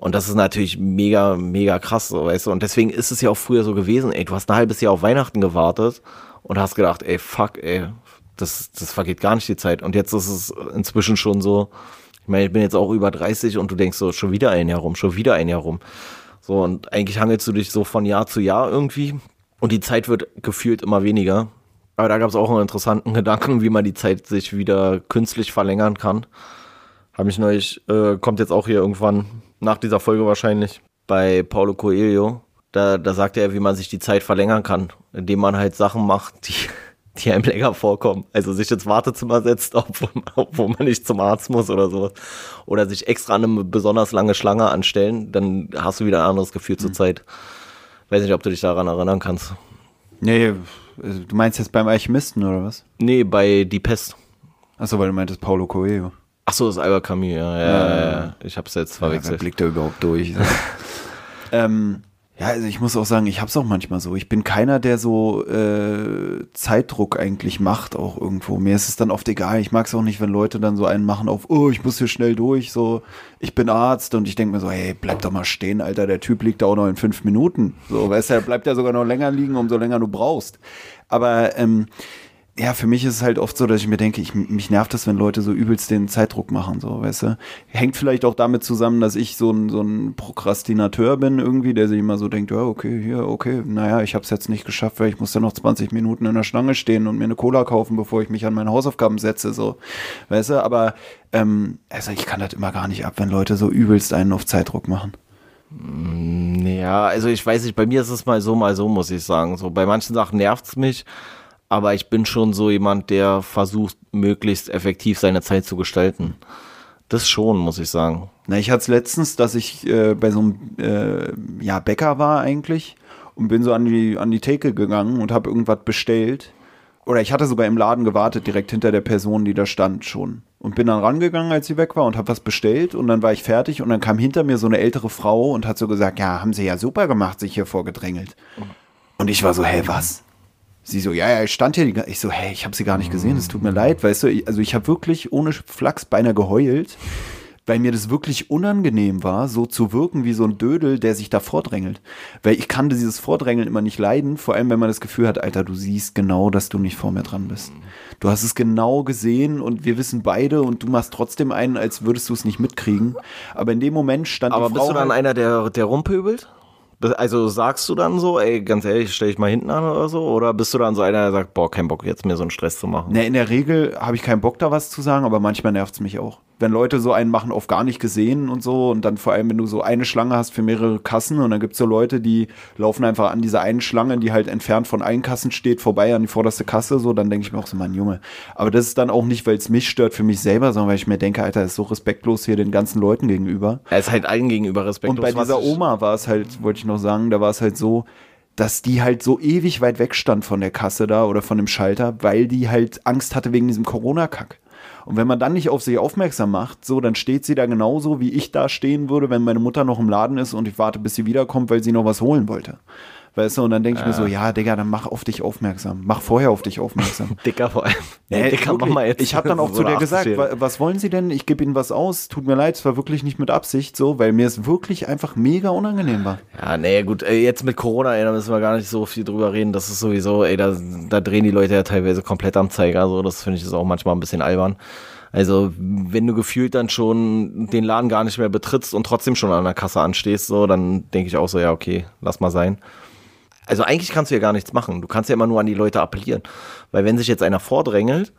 Speaker 2: Und das ist natürlich mega, mega krass, so, weißt du. Und deswegen ist es ja auch früher so gewesen, ey, du hast ein halbes Jahr auf Weihnachten gewartet und hast gedacht, ey, fuck, ey, das, das vergeht gar nicht die Zeit. Und jetzt ist es inzwischen schon so, ich meine, ich bin jetzt auch über 30 und du denkst so, schon wieder ein Jahr rum, schon wieder ein Jahr rum. So, und eigentlich hangelst du dich so von Jahr zu Jahr irgendwie. Und die Zeit wird gefühlt immer weniger. Aber da gab es auch einen interessanten *laughs* Gedanken, wie man die Zeit sich wieder künstlich verlängern kann. Habe ich neulich, äh, kommt jetzt auch hier irgendwann nach dieser Folge wahrscheinlich bei Paulo Coelho. Da, da sagte er, wie man sich die Zeit verlängern kann, indem man halt Sachen macht, die, *laughs* die einem länger vorkommen. Also sich ins Wartezimmer setzt, *laughs* obwohl, obwohl man nicht zum Arzt muss oder sowas. Oder sich extra an eine besonders lange Schlange anstellen, dann hast du wieder ein anderes Gefühl zur Zeit. Weiß nicht, ob du dich daran erinnern kannst.
Speaker 1: Nee, äh, du meinst jetzt beim Alchemisten oder was?
Speaker 2: Nee, bei Die Pest.
Speaker 1: Achso, weil du meintest Paulo Coelho.
Speaker 2: Ach so, das ist Albert Camus, ja, ja, ja, ja. Ich hab's jetzt
Speaker 1: Ja, wer
Speaker 2: verwechselt.
Speaker 1: blickt da überhaupt durch? *laughs* *laughs* ähm, Ja, also ich muss auch sagen, ich hab's auch manchmal so. Ich bin keiner, der so äh, Zeitdruck eigentlich macht, auch irgendwo. Mir ist es dann oft egal. Ich mag es auch nicht, wenn Leute dann so einen machen auf, oh, ich muss hier schnell durch, so, ich bin Arzt und ich denke mir so, hey, bleib doch mal stehen, Alter, der Typ liegt da auch noch in fünf Minuten. So, weißt du, er bleibt ja sogar noch länger liegen, umso länger du brauchst. Aber ähm, ja, für mich ist es halt oft so, dass ich mir denke, ich, mich nervt das, wenn Leute so übelst den Zeitdruck machen, so, weißt du. Hängt vielleicht auch damit zusammen, dass ich so ein, so ein Prokrastinateur bin irgendwie, der sich immer so denkt, ja, okay, hier, okay, naja, ich habe es jetzt nicht geschafft, weil ich muss dann noch 20 Minuten in der Schlange stehen und mir eine Cola kaufen, bevor ich mich an meine Hausaufgaben setze, so, weißt du. Aber, ähm, also ich kann das immer gar nicht ab, wenn Leute so übelst einen auf Zeitdruck machen.
Speaker 2: Ja, also ich weiß nicht, bei mir ist es mal so, mal so, muss ich sagen. So, bei manchen Sachen nervt es mich aber ich bin schon so jemand, der versucht, möglichst effektiv seine Zeit zu gestalten. Das schon, muss ich sagen.
Speaker 1: Na, ich hatte es letztens, dass ich äh, bei so einem äh, ja, Bäcker war eigentlich und bin so an die, an die Theke gegangen und habe irgendwas bestellt. Oder ich hatte sogar im Laden gewartet, direkt hinter der Person, die da stand schon. Und bin dann rangegangen, als sie weg war und habe was bestellt und dann war ich fertig und dann kam hinter mir so eine ältere Frau und hat so gesagt, ja, haben sie ja super gemacht, sich hier vorgedrängelt. Und ich war so, hä, was? Sie so, ja, ja, ich stand hier. Ich so, hey, ich habe sie gar nicht gesehen. Es tut mir leid, weißt du. Also ich habe wirklich ohne Flachs beinahe geheult, weil mir das wirklich unangenehm war, so zu wirken wie so ein Dödel, der sich da vordrängelt. Weil ich kann dieses Vordrängeln immer nicht leiden, vor allem wenn man das Gefühl hat, Alter, du siehst genau, dass du nicht vor mir dran bist. Du hast es genau gesehen und wir wissen beide und du machst trotzdem einen, als würdest du es nicht mitkriegen. Aber in dem Moment stand
Speaker 2: Aber
Speaker 1: die Frau
Speaker 2: bist du dann
Speaker 1: halt-
Speaker 2: einer, der, der rumpöbelt? Also sagst du dann so, ey, ganz ehrlich, stell dich mal hinten an oder so? Oder bist du dann so einer, der sagt, boah, kein Bock, jetzt mir so einen Stress zu machen?
Speaker 1: Ne, in der Regel habe ich keinen Bock da was zu sagen, aber manchmal nervt es mich auch. Wenn Leute so einen machen auf gar nicht gesehen und so und dann vor allem, wenn du so eine Schlange hast für mehrere Kassen und dann gibt es so Leute, die laufen einfach an dieser einen Schlange, die halt entfernt von allen Kassen steht, vorbei an die vorderste Kasse, so, dann denke ich mir auch so, Mann, Junge. Aber das ist dann auch nicht, weil es mich stört für mich selber, sondern weil ich mir denke, Alter, ist so respektlos hier den ganzen Leuten gegenüber.
Speaker 2: Er ist halt allen gegenüber respektlos.
Speaker 1: Und bei dieser Oma war es halt, wollte ich noch sagen, da war es halt so, dass die halt so ewig weit weg stand von der Kasse da oder von dem Schalter, weil die halt Angst hatte wegen diesem Corona-Kack. Und wenn man dann nicht auf sie aufmerksam macht, so, dann steht sie da genauso, wie ich da stehen würde, wenn meine Mutter noch im Laden ist und ich warte, bis sie wiederkommt, weil sie noch was holen wollte. Weißt du, und dann denke ich mir so, ja, Digga, dann mach auf dich aufmerksam. Mach vorher auf dich aufmerksam. *laughs*
Speaker 2: Dicker vor allem.
Speaker 1: Nee,
Speaker 2: Dicker, mach mal jetzt.
Speaker 1: Ich habe dann auch *laughs*
Speaker 2: so
Speaker 1: zu der
Speaker 2: eine
Speaker 1: gesagt,
Speaker 2: 80-Jährige.
Speaker 1: wa- was wollen Sie denn? Ich gebe Ihnen was aus. Tut mir leid, es war wirklich nicht mit Absicht so, weil mir es wirklich einfach mega unangenehm war.
Speaker 2: Ja, nee, gut, ey, jetzt mit Corona, ey, da müssen wir gar nicht so viel drüber reden. Das ist sowieso, ey, da, da drehen die Leute ja teilweise komplett am Zeiger. So, das finde ich ist auch manchmal ein bisschen albern. Also, wenn du gefühlt dann schon den Laden gar nicht mehr betrittst und trotzdem schon an der Kasse anstehst, so, dann denke ich auch so, ja, okay, lass mal sein. Also eigentlich kannst du ja gar nichts machen. Du kannst ja immer nur an die Leute appellieren. Weil wenn sich jetzt einer vordrängelt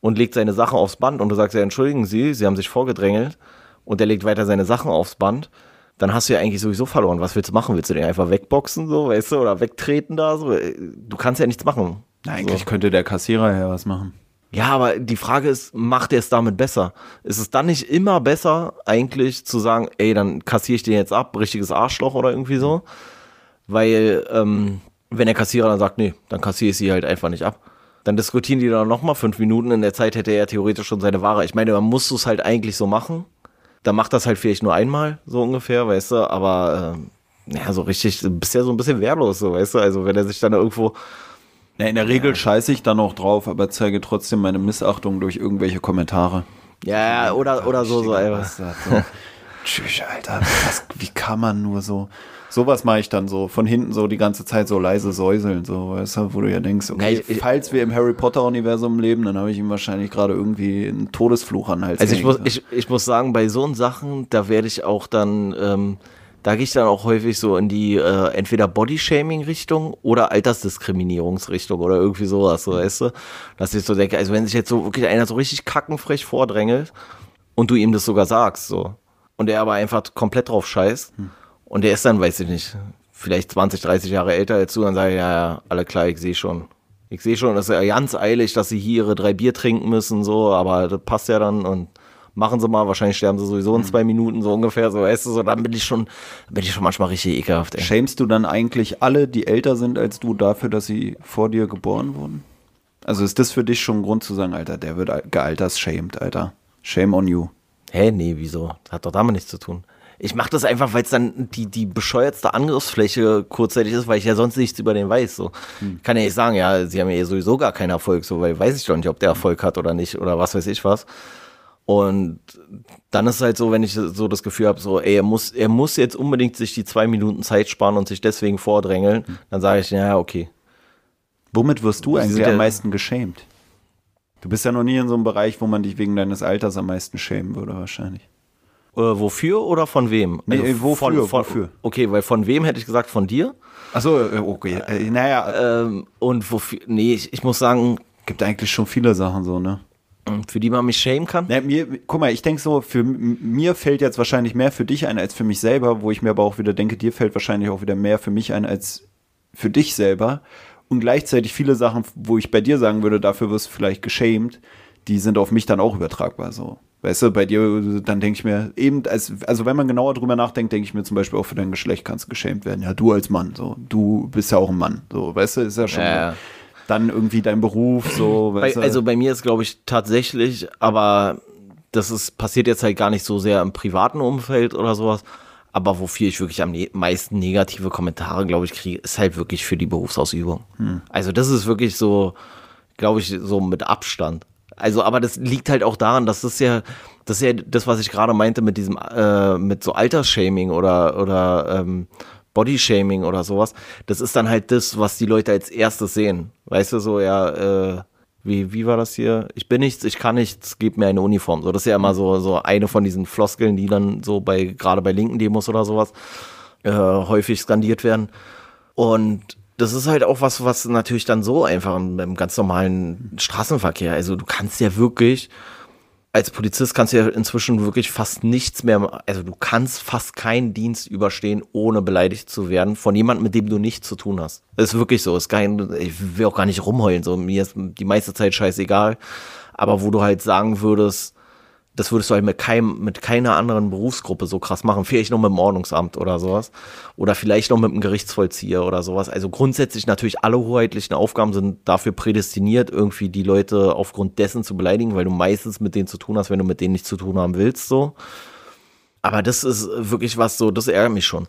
Speaker 2: und legt seine Sachen aufs Band und du sagst ja, entschuldigen Sie, Sie haben sich vorgedrängelt und der legt weiter seine Sachen aufs Band, dann hast du ja eigentlich sowieso verloren. Was willst du machen? Willst du den einfach wegboxen, so, weißt du, oder wegtreten da? So? Du kannst ja nichts machen.
Speaker 1: Na, eigentlich könnte der Kassierer ja was machen.
Speaker 2: Ja, aber die Frage ist, macht er es damit besser? Ist es dann nicht immer besser, eigentlich zu sagen, ey, dann kassiere ich den jetzt ab, richtiges Arschloch oder irgendwie so? Weil, ähm, wenn der Kassierer dann sagt, nee, dann kassiere ich sie halt einfach nicht ab. Dann diskutieren die dann nochmal fünf Minuten. In der Zeit hätte er ja theoretisch schon seine Ware. Ich meine, man muss es halt eigentlich so machen. Dann macht das halt vielleicht nur einmal, so ungefähr, weißt du, aber ähm, ja, so richtig, du bist ja so ein bisschen wehrlos, so, weißt du, also wenn er sich dann irgendwo,
Speaker 1: Na, in der Regel scheiße ich dann auch drauf, aber zeige trotzdem meine Missachtung durch irgendwelche Kommentare.
Speaker 2: ja, oder, oder so, so.
Speaker 1: Bastard, so. *laughs* Tschüss, Alter. Was, wie kann man nur so? Sowas mache ich dann so, von hinten so die ganze Zeit so leise säuseln, so, weißt du, wo du ja denkst, okay,
Speaker 2: Ja, ich-
Speaker 1: falls wir im Harry Potter-Universum leben, dann habe ich ihm wahrscheinlich gerade irgendwie einen Todesfluch an Hals
Speaker 2: Also ich muss, ich, ich muss sagen, bei so Sachen, da werde ich auch dann, ähm, da gehe ich dann auch häufig so in die äh, entweder Body-Shaming-Richtung oder Altersdiskriminierungsrichtung oder irgendwie sowas, so weißt du? Dass ich so denke, also wenn sich jetzt so wirklich einer so richtig kackenfrech vordrängelt und du ihm das sogar sagst, so, und er aber einfach komplett drauf scheißt und der ist dann, weiß ich nicht, vielleicht 20, 30 Jahre älter als du, dann sage ich, ja, ja, alle klar, ich sehe schon. Ich sehe schon, das ist ja ganz eilig, dass sie hier ihre drei Bier trinken müssen, so, aber das passt ja dann und machen sie mal, wahrscheinlich sterben sie sowieso in zwei Minuten, so ungefähr, so, weißt du, so, dann bin ich schon, bin ich schon manchmal richtig ekelhaft, ey.
Speaker 1: Shamest du dann eigentlich alle, die älter sind als du, dafür, dass sie vor dir geboren wurden? Also ist das für dich schon ein Grund zu sagen, Alter, der wird al- gealtershamed, Alter. Shame on you.
Speaker 2: Hä, nee, wieso? Das hat doch damit nichts zu tun. Ich mache das einfach, weil es dann die, die bescheuertste Angriffsfläche kurzzeitig ist, weil ich ja sonst nichts über den weiß. So. Hm. Kann ja nicht sagen, ja, sie haben ja sowieso gar keinen Erfolg, so, weil weiß ich doch nicht, ob der Erfolg hat oder nicht oder was weiß ich was. Und dann ist es halt so, wenn ich so das Gefühl habe, so, ey, er muss, er muss jetzt unbedingt sich die zwei Minuten Zeit sparen und sich deswegen vordrängeln, hm. dann sage ich, ja, okay.
Speaker 1: Womit wirst du eigentlich am meisten geschämt? Du bist ja noch nie in so einem Bereich, wo man dich wegen deines Alters am meisten schämen würde, wahrscheinlich.
Speaker 2: Äh, wofür oder von wem?
Speaker 1: Nee, also wofür,
Speaker 2: von, von, wofür? Okay, weil von wem hätte ich gesagt, von dir?
Speaker 1: Achso, äh, okay. Äh, naja.
Speaker 2: Ähm, und wofür, nee, ich, ich muss sagen.
Speaker 1: Gibt eigentlich schon viele Sachen so, ne?
Speaker 2: Für die man mich schämen kann?
Speaker 1: Na, mir, guck mal, ich denke so, für mir fällt jetzt wahrscheinlich mehr für dich ein als für mich selber, wo ich mir aber auch wieder denke, dir fällt wahrscheinlich auch wieder mehr für mich ein als für dich selber und gleichzeitig viele Sachen, wo ich bei dir sagen würde, dafür wirst du vielleicht geschämt, die sind auf mich dann auch übertragbar so. Weißt du, bei dir, dann denke ich mir, eben, als, also wenn man genauer drüber nachdenkt, denke ich mir zum Beispiel auch für dein Geschlecht kannst du geschämt werden. Ja, du als Mann, so. Du bist ja auch ein Mann, so. Weißt du, ist ja schon. Ja. Dann irgendwie dein Beruf, so.
Speaker 2: Bei, also bei mir ist, glaube ich, tatsächlich, aber das ist, passiert jetzt halt gar nicht so sehr im privaten Umfeld oder sowas, aber wofür ich wirklich am ne meisten negative Kommentare, glaube ich, kriege, ist halt wirklich für die Berufsausübung. Hm. Also das ist wirklich so, glaube ich, so mit Abstand. Also, aber das liegt halt auch daran, dass das ja, das ist ja das, was ich gerade meinte mit diesem, äh, mit so Altersshaming oder, oder ähm, Bodyshaming oder sowas. Das ist dann halt das, was die Leute als erstes sehen. Weißt du, so, ja, äh, wie, wie war das hier? Ich bin nichts, ich kann nichts, gib mir eine Uniform. So, das ist ja immer so, so eine von diesen Floskeln, die dann so bei, gerade bei linken Demos oder sowas, äh, häufig skandiert werden. Und das ist halt auch was, was natürlich dann so einfach im, ganz normalen Straßenverkehr, also du kannst ja wirklich, als Polizist kannst du ja inzwischen wirklich fast nichts mehr, also du kannst fast keinen Dienst überstehen, ohne beleidigt zu werden von jemandem, mit dem du nichts zu tun hast. Das ist wirklich so. Ist kein, ich will auch gar nicht rumheulen, so mir ist die meiste Zeit scheißegal. Aber wo du halt sagen würdest, das würdest du halt mit, keinem, mit keiner anderen Berufsgruppe so krass machen. Vielleicht noch mit dem Ordnungsamt oder sowas. Oder vielleicht noch mit dem Gerichtsvollzieher oder sowas. Also grundsätzlich natürlich alle hoheitlichen Aufgaben sind dafür prädestiniert, irgendwie die Leute aufgrund dessen zu beleidigen, weil du meistens mit denen zu tun hast, wenn du mit denen nichts zu tun haben willst, so. Aber das ist wirklich was so, das ärgert mich schon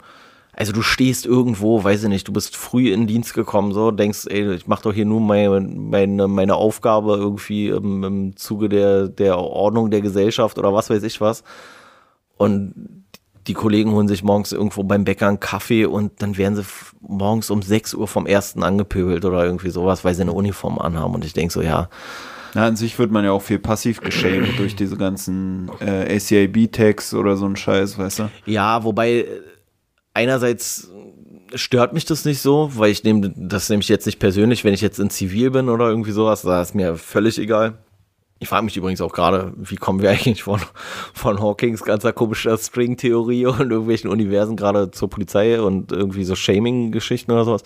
Speaker 2: also du stehst irgendwo, weiß ich nicht, du bist früh in den Dienst gekommen, so, denkst, ey, ich mach doch hier nur meine, meine, meine Aufgabe irgendwie im, im Zuge der, der Ordnung der Gesellschaft oder was weiß ich was. Und die Kollegen holen sich morgens irgendwo beim Bäcker einen Kaffee und dann werden sie morgens um 6 Uhr vom ersten angepöbelt oder irgendwie sowas, weil sie eine Uniform anhaben. Und ich denke so, ja.
Speaker 1: Na, an sich wird man ja auch viel passiv geschämt durch diese ganzen äh, ACIB-Tags oder so ein Scheiß, weißt du?
Speaker 2: Ja, wobei einerseits stört mich das nicht so, weil ich nehme das nämlich jetzt nicht persönlich, wenn ich jetzt in Zivil bin oder irgendwie sowas, da ist mir völlig egal. Ich frage mich übrigens auch gerade, wie kommen wir eigentlich von, von Hawkings ganzer komischer String-Theorie *laughs* und irgendwelchen Universen gerade zur Polizei und irgendwie so Shaming-Geschichten oder sowas.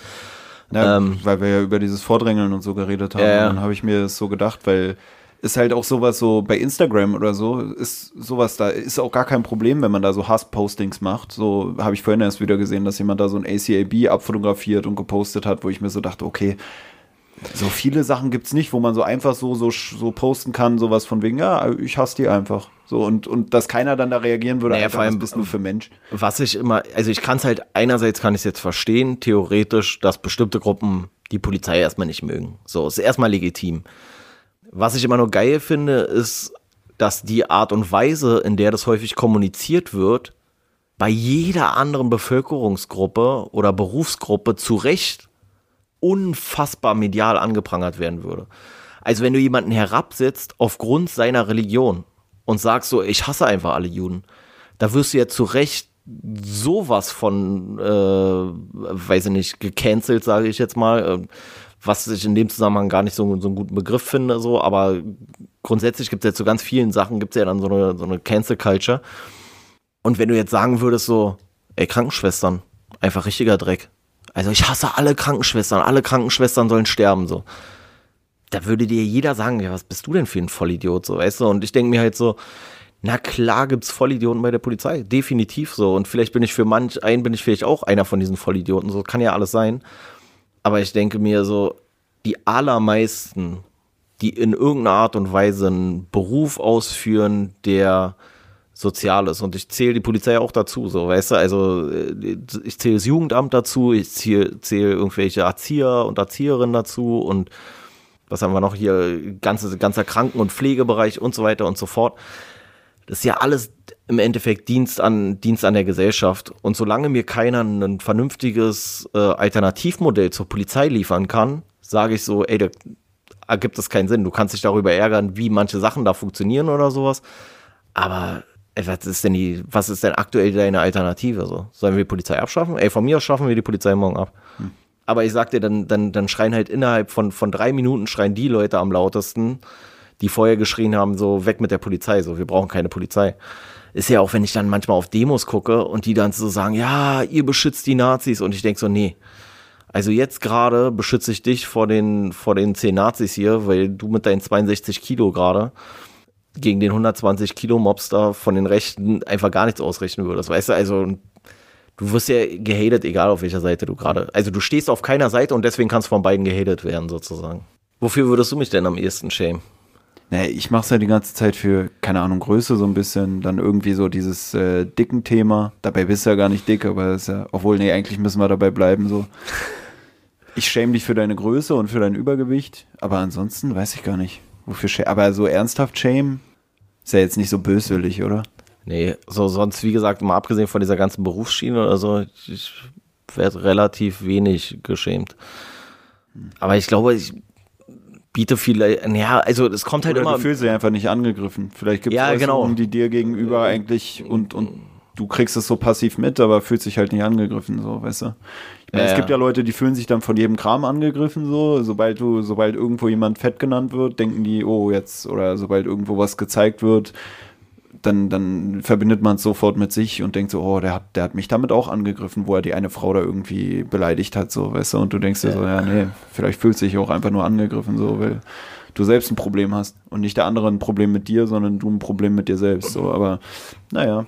Speaker 1: Ja, ähm, weil wir ja über dieses Vordrängeln und so geredet haben. Ja, Dann habe ich mir das so gedacht, weil ist halt auch sowas so bei Instagram oder so, ist sowas da, ist auch gar kein Problem, wenn man da so Hass-Postings macht. So habe ich vorhin erst wieder gesehen, dass jemand da so ein ACAB abfotografiert und gepostet hat, wo ich mir so dachte, okay, so viele Sachen gibt es nicht, wo man so einfach so, so, so posten kann, sowas von wegen, ja, ich hasse die einfach. So, und, und dass keiner dann da reagieren würde,
Speaker 2: naja, einfach, vor allem, was bist du für Mensch? Was ich immer, also ich kann es halt, einerseits kann ich es jetzt verstehen, theoretisch, dass bestimmte Gruppen die Polizei erstmal nicht mögen. So, ist erstmal legitim. Was ich immer nur geil finde, ist, dass die Art und Weise, in der das häufig kommuniziert wird, bei jeder anderen Bevölkerungsgruppe oder Berufsgruppe zu Recht unfassbar medial angeprangert werden würde. Also wenn du jemanden herabsetzt aufgrund seiner Religion und sagst so, ich hasse einfach alle Juden, da wirst du ja zu Recht sowas von, äh, weiß ich nicht, gecancelt, sage ich jetzt mal was ich in dem Zusammenhang gar nicht so, so einen guten Begriff finde, so, aber grundsätzlich gibt es jetzt so ganz vielen Sachen, gibt es ja dann so eine, so eine Cancel Culture. Und wenn du jetzt sagen würdest, so, ey, Krankenschwestern, einfach richtiger Dreck. Also ich hasse alle Krankenschwestern, alle Krankenschwestern sollen sterben, so. Da würde dir jeder sagen, ja, was bist du denn für ein Vollidiot, so, weißt du? Und ich denke mir halt so, na klar gibt's Vollidioten bei der Polizei, definitiv so. Und vielleicht bin ich für manch einen, bin ich vielleicht auch einer von diesen Vollidioten, so kann ja alles sein. Aber ich denke mir so, die allermeisten, die in irgendeiner Art und Weise einen Beruf ausführen, der Soziales. Und ich zähle die Polizei auch dazu, so, weißt du, also äh, ich zähle das Jugendamt dazu, ich zähle, zähle irgendwelche Erzieher und Erzieherinnen dazu und was haben wir noch hier, ganze, ganzer Kranken- und Pflegebereich und so weiter und so fort. Das ist ja alles im Endeffekt Dienst an, Dienst an der Gesellschaft. Und solange mir keiner ein vernünftiges äh, Alternativmodell zur Polizei liefern kann, sage ich so, ey, da ergibt es keinen Sinn. Du kannst dich darüber ärgern, wie manche Sachen da funktionieren oder sowas. Aber ey, was ist denn die, was ist denn aktuell deine Alternative? So? Sollen wir die Polizei abschaffen? Ey, von mir aus schaffen wir die Polizei morgen ab. Hm. Aber ich sag dir, dann, dann, dann schreien halt innerhalb von, von drei Minuten schreien die Leute am lautesten, die vorher geschrien haben, so weg mit der Polizei, so wir brauchen keine Polizei. Ist ja auch, wenn ich dann manchmal auf Demos gucke und die dann so sagen, ja, ihr beschützt die Nazis und ich denke so, nee. Also jetzt gerade beschütze ich dich vor den, vor den zehn Nazis hier, weil du mit deinen 62 Kilo gerade gegen den 120 Kilo Mobster von den Rechten einfach gar nichts ausrichten würdest. Weißt du, also du wirst ja gehatet, egal auf welcher Seite du gerade. Also du stehst auf keiner Seite und deswegen kannst von beiden gehatet werden, sozusagen. Wofür würdest du mich denn am ehesten schämen?
Speaker 1: Nee, ich mache es ja die ganze Zeit für, keine Ahnung, Größe so ein bisschen, dann irgendwie so dieses äh, dicken Thema. Dabei bist du ja gar nicht dick, aber das ist ja, obwohl, nee, eigentlich müssen wir dabei bleiben so. Ich schäme dich für deine Größe und für dein Übergewicht, aber ansonsten weiß ich gar nicht, wofür schäme. Aber so ernsthaft schämen ist ja jetzt nicht so böswillig, oder?
Speaker 2: Nee, so sonst, wie gesagt, mal abgesehen von dieser ganzen Berufsschiene oder so, ich werde relativ wenig geschämt. Aber ich glaube, ich biete viele, ja, also es kommt halt
Speaker 1: Oder
Speaker 2: immer.
Speaker 1: Du fühlst dich einfach nicht angegriffen. Vielleicht gibt es
Speaker 2: ja, genau.
Speaker 1: die dir gegenüber eigentlich und, und du kriegst es so passiv mit, aber fühlst dich halt nicht angegriffen, so, weißt du. Ich meine, ja, es gibt ja Leute, die fühlen sich dann von jedem Kram angegriffen, so, sobald du, sobald irgendwo jemand fett genannt wird, denken die, oh, jetzt, oder sobald irgendwo was gezeigt wird, dann, dann verbindet man es sofort mit sich und denkt so, oh, der hat, der hat mich damit auch angegriffen, wo er die eine Frau da irgendwie beleidigt hat, so, weißt du, und du denkst dir ja. so, ja, nee, vielleicht fühlt sich auch einfach nur angegriffen, so, weil du selbst ein Problem hast und nicht der andere ein Problem mit dir, sondern du ein Problem mit dir selbst, so, aber naja.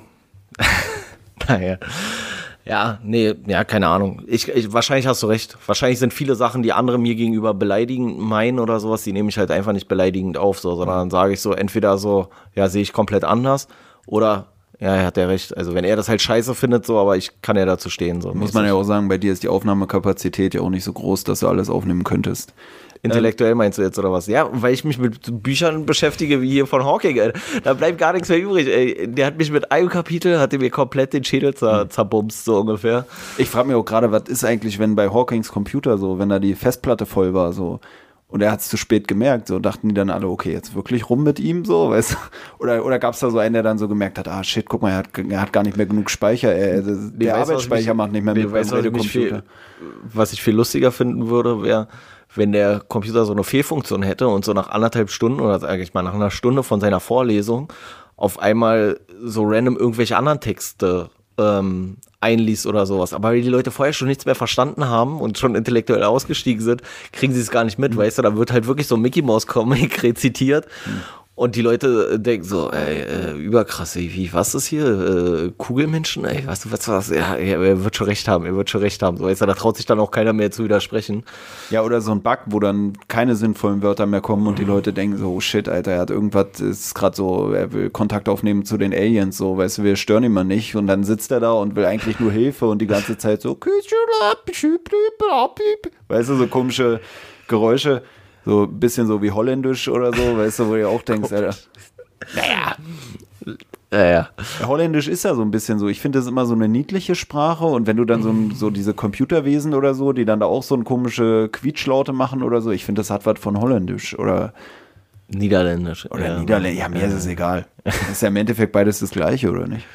Speaker 1: *laughs*
Speaker 2: naja. Ja, nee, ja, keine Ahnung. Ich, ich, wahrscheinlich hast du recht. Wahrscheinlich sind viele Sachen, die andere mir gegenüber beleidigend meinen oder sowas, die nehme ich halt einfach nicht beleidigend auf, so, sondern dann sage ich so, entweder so, ja, sehe ich komplett anders oder ja, er hat ja recht. Also wenn er das halt scheiße findet, so, aber ich kann ja dazu stehen. So.
Speaker 1: Muss man ja auch sagen, bei dir ist die Aufnahmekapazität ja auch nicht so groß, dass du alles aufnehmen könntest.
Speaker 2: Intellektuell meinst du jetzt oder was? Ja, weil ich mich mit Büchern beschäftige wie hier von Hawking. Ey. Da bleibt gar nichts mehr übrig. Ey. Der hat mich mit einem Kapitel, hat mir komplett den Schädel zer hm. zerbumst, so ungefähr.
Speaker 1: Ich frage mich auch gerade, was ist eigentlich, wenn bei Hawkings Computer so, wenn da die Festplatte voll war, so. Und er hat es zu spät gemerkt, so dachten die dann alle, okay, jetzt wirklich rum mit ihm, so, weißt du? Oder, oder gab es da so einen, der dann so gemerkt hat, ah shit, guck mal, er hat, er hat gar nicht mehr genug Speicher, er, der nee, Arbeitsspeicher macht nicht mehr mit
Speaker 2: beim Computer. Was ich viel lustiger finden würde, wäre, wenn der Computer so eine Fehlfunktion hätte und so nach anderthalb Stunden oder sage ich mal nach einer Stunde von seiner Vorlesung auf einmal so random irgendwelche anderen Texte ähm, einliest oder sowas. Aber weil die Leute vorher schon nichts mehr verstanden haben und schon intellektuell ausgestiegen sind, kriegen sie es gar nicht mit, mhm. weißt du? Da wird halt wirklich so ein Mickey Mouse Comic *laughs* rezitiert. Mhm. Und die Leute äh, denken so, ey, äh, überkrass, ey, wie, was ist hier? Äh, Kugelmenschen, ey, was, was, was? Ja, er wird schon recht haben, er wird schon recht haben. So, weißt du, da traut sich dann auch keiner mehr zu widersprechen.
Speaker 1: Ja, oder so ein Bug, wo dann keine sinnvollen Wörter mehr kommen und die Leute denken so, oh shit, Alter, er hat irgendwas, ist gerade so, er will Kontakt aufnehmen zu den Aliens, so, weißt du, wir stören ihn mal nicht. Und dann sitzt er da und will eigentlich nur Hilfe und die ganze Zeit so, weißt du, so komische Geräusche. So ein bisschen so wie holländisch oder so, weißt du, wo du auch *laughs* denkst, Alter. Naja. Naja. Holländisch ist ja so ein bisschen so. Ich finde das immer so eine niedliche Sprache und wenn du dann so, so diese Computerwesen oder so, die dann da auch so eine komische Quietschlaute machen oder so, ich finde, das hat was von Holländisch oder
Speaker 2: Niederländisch.
Speaker 1: Oder ja. Niederländisch. Ja, mir ja. ist es egal. *laughs* ist ja im Endeffekt beides das Gleiche, oder nicht?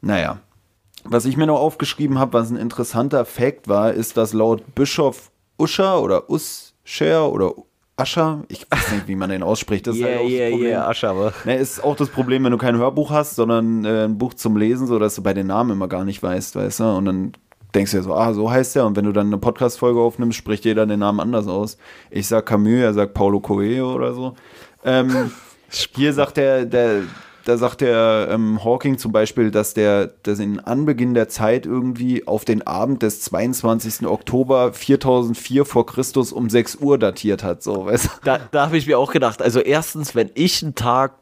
Speaker 1: Naja. Was ich mir noch aufgeschrieben habe, was ein interessanter Fakt war, ist, dass laut Bischof Uscher oder Us Share oder Ascher, ich weiß nicht, wie man den ausspricht. Das yeah, ist halt auch yeah, das Problem. yeah, Ascher, aber. Ne, ist auch das Problem, wenn du kein Hörbuch hast, sondern äh, ein Buch zum Lesen, so dass du bei den Namen immer gar nicht weißt, weißt du? Und dann denkst du dir so, ah, so heißt der. Und wenn du dann eine Podcast-Folge aufnimmst, spricht jeder den Namen anders aus. Ich sag Camus, er sagt Paulo Coelho oder so. Ähm, *laughs* hier sagt der, der, da sagt der ähm, Hawking zum Beispiel, dass der, dass in Anbeginn der Zeit irgendwie auf den Abend des 22. Oktober 4004 vor Christus um 6 Uhr datiert hat, so, weißt
Speaker 2: Da, da habe ich mir auch gedacht, also erstens, wenn ich einen Tag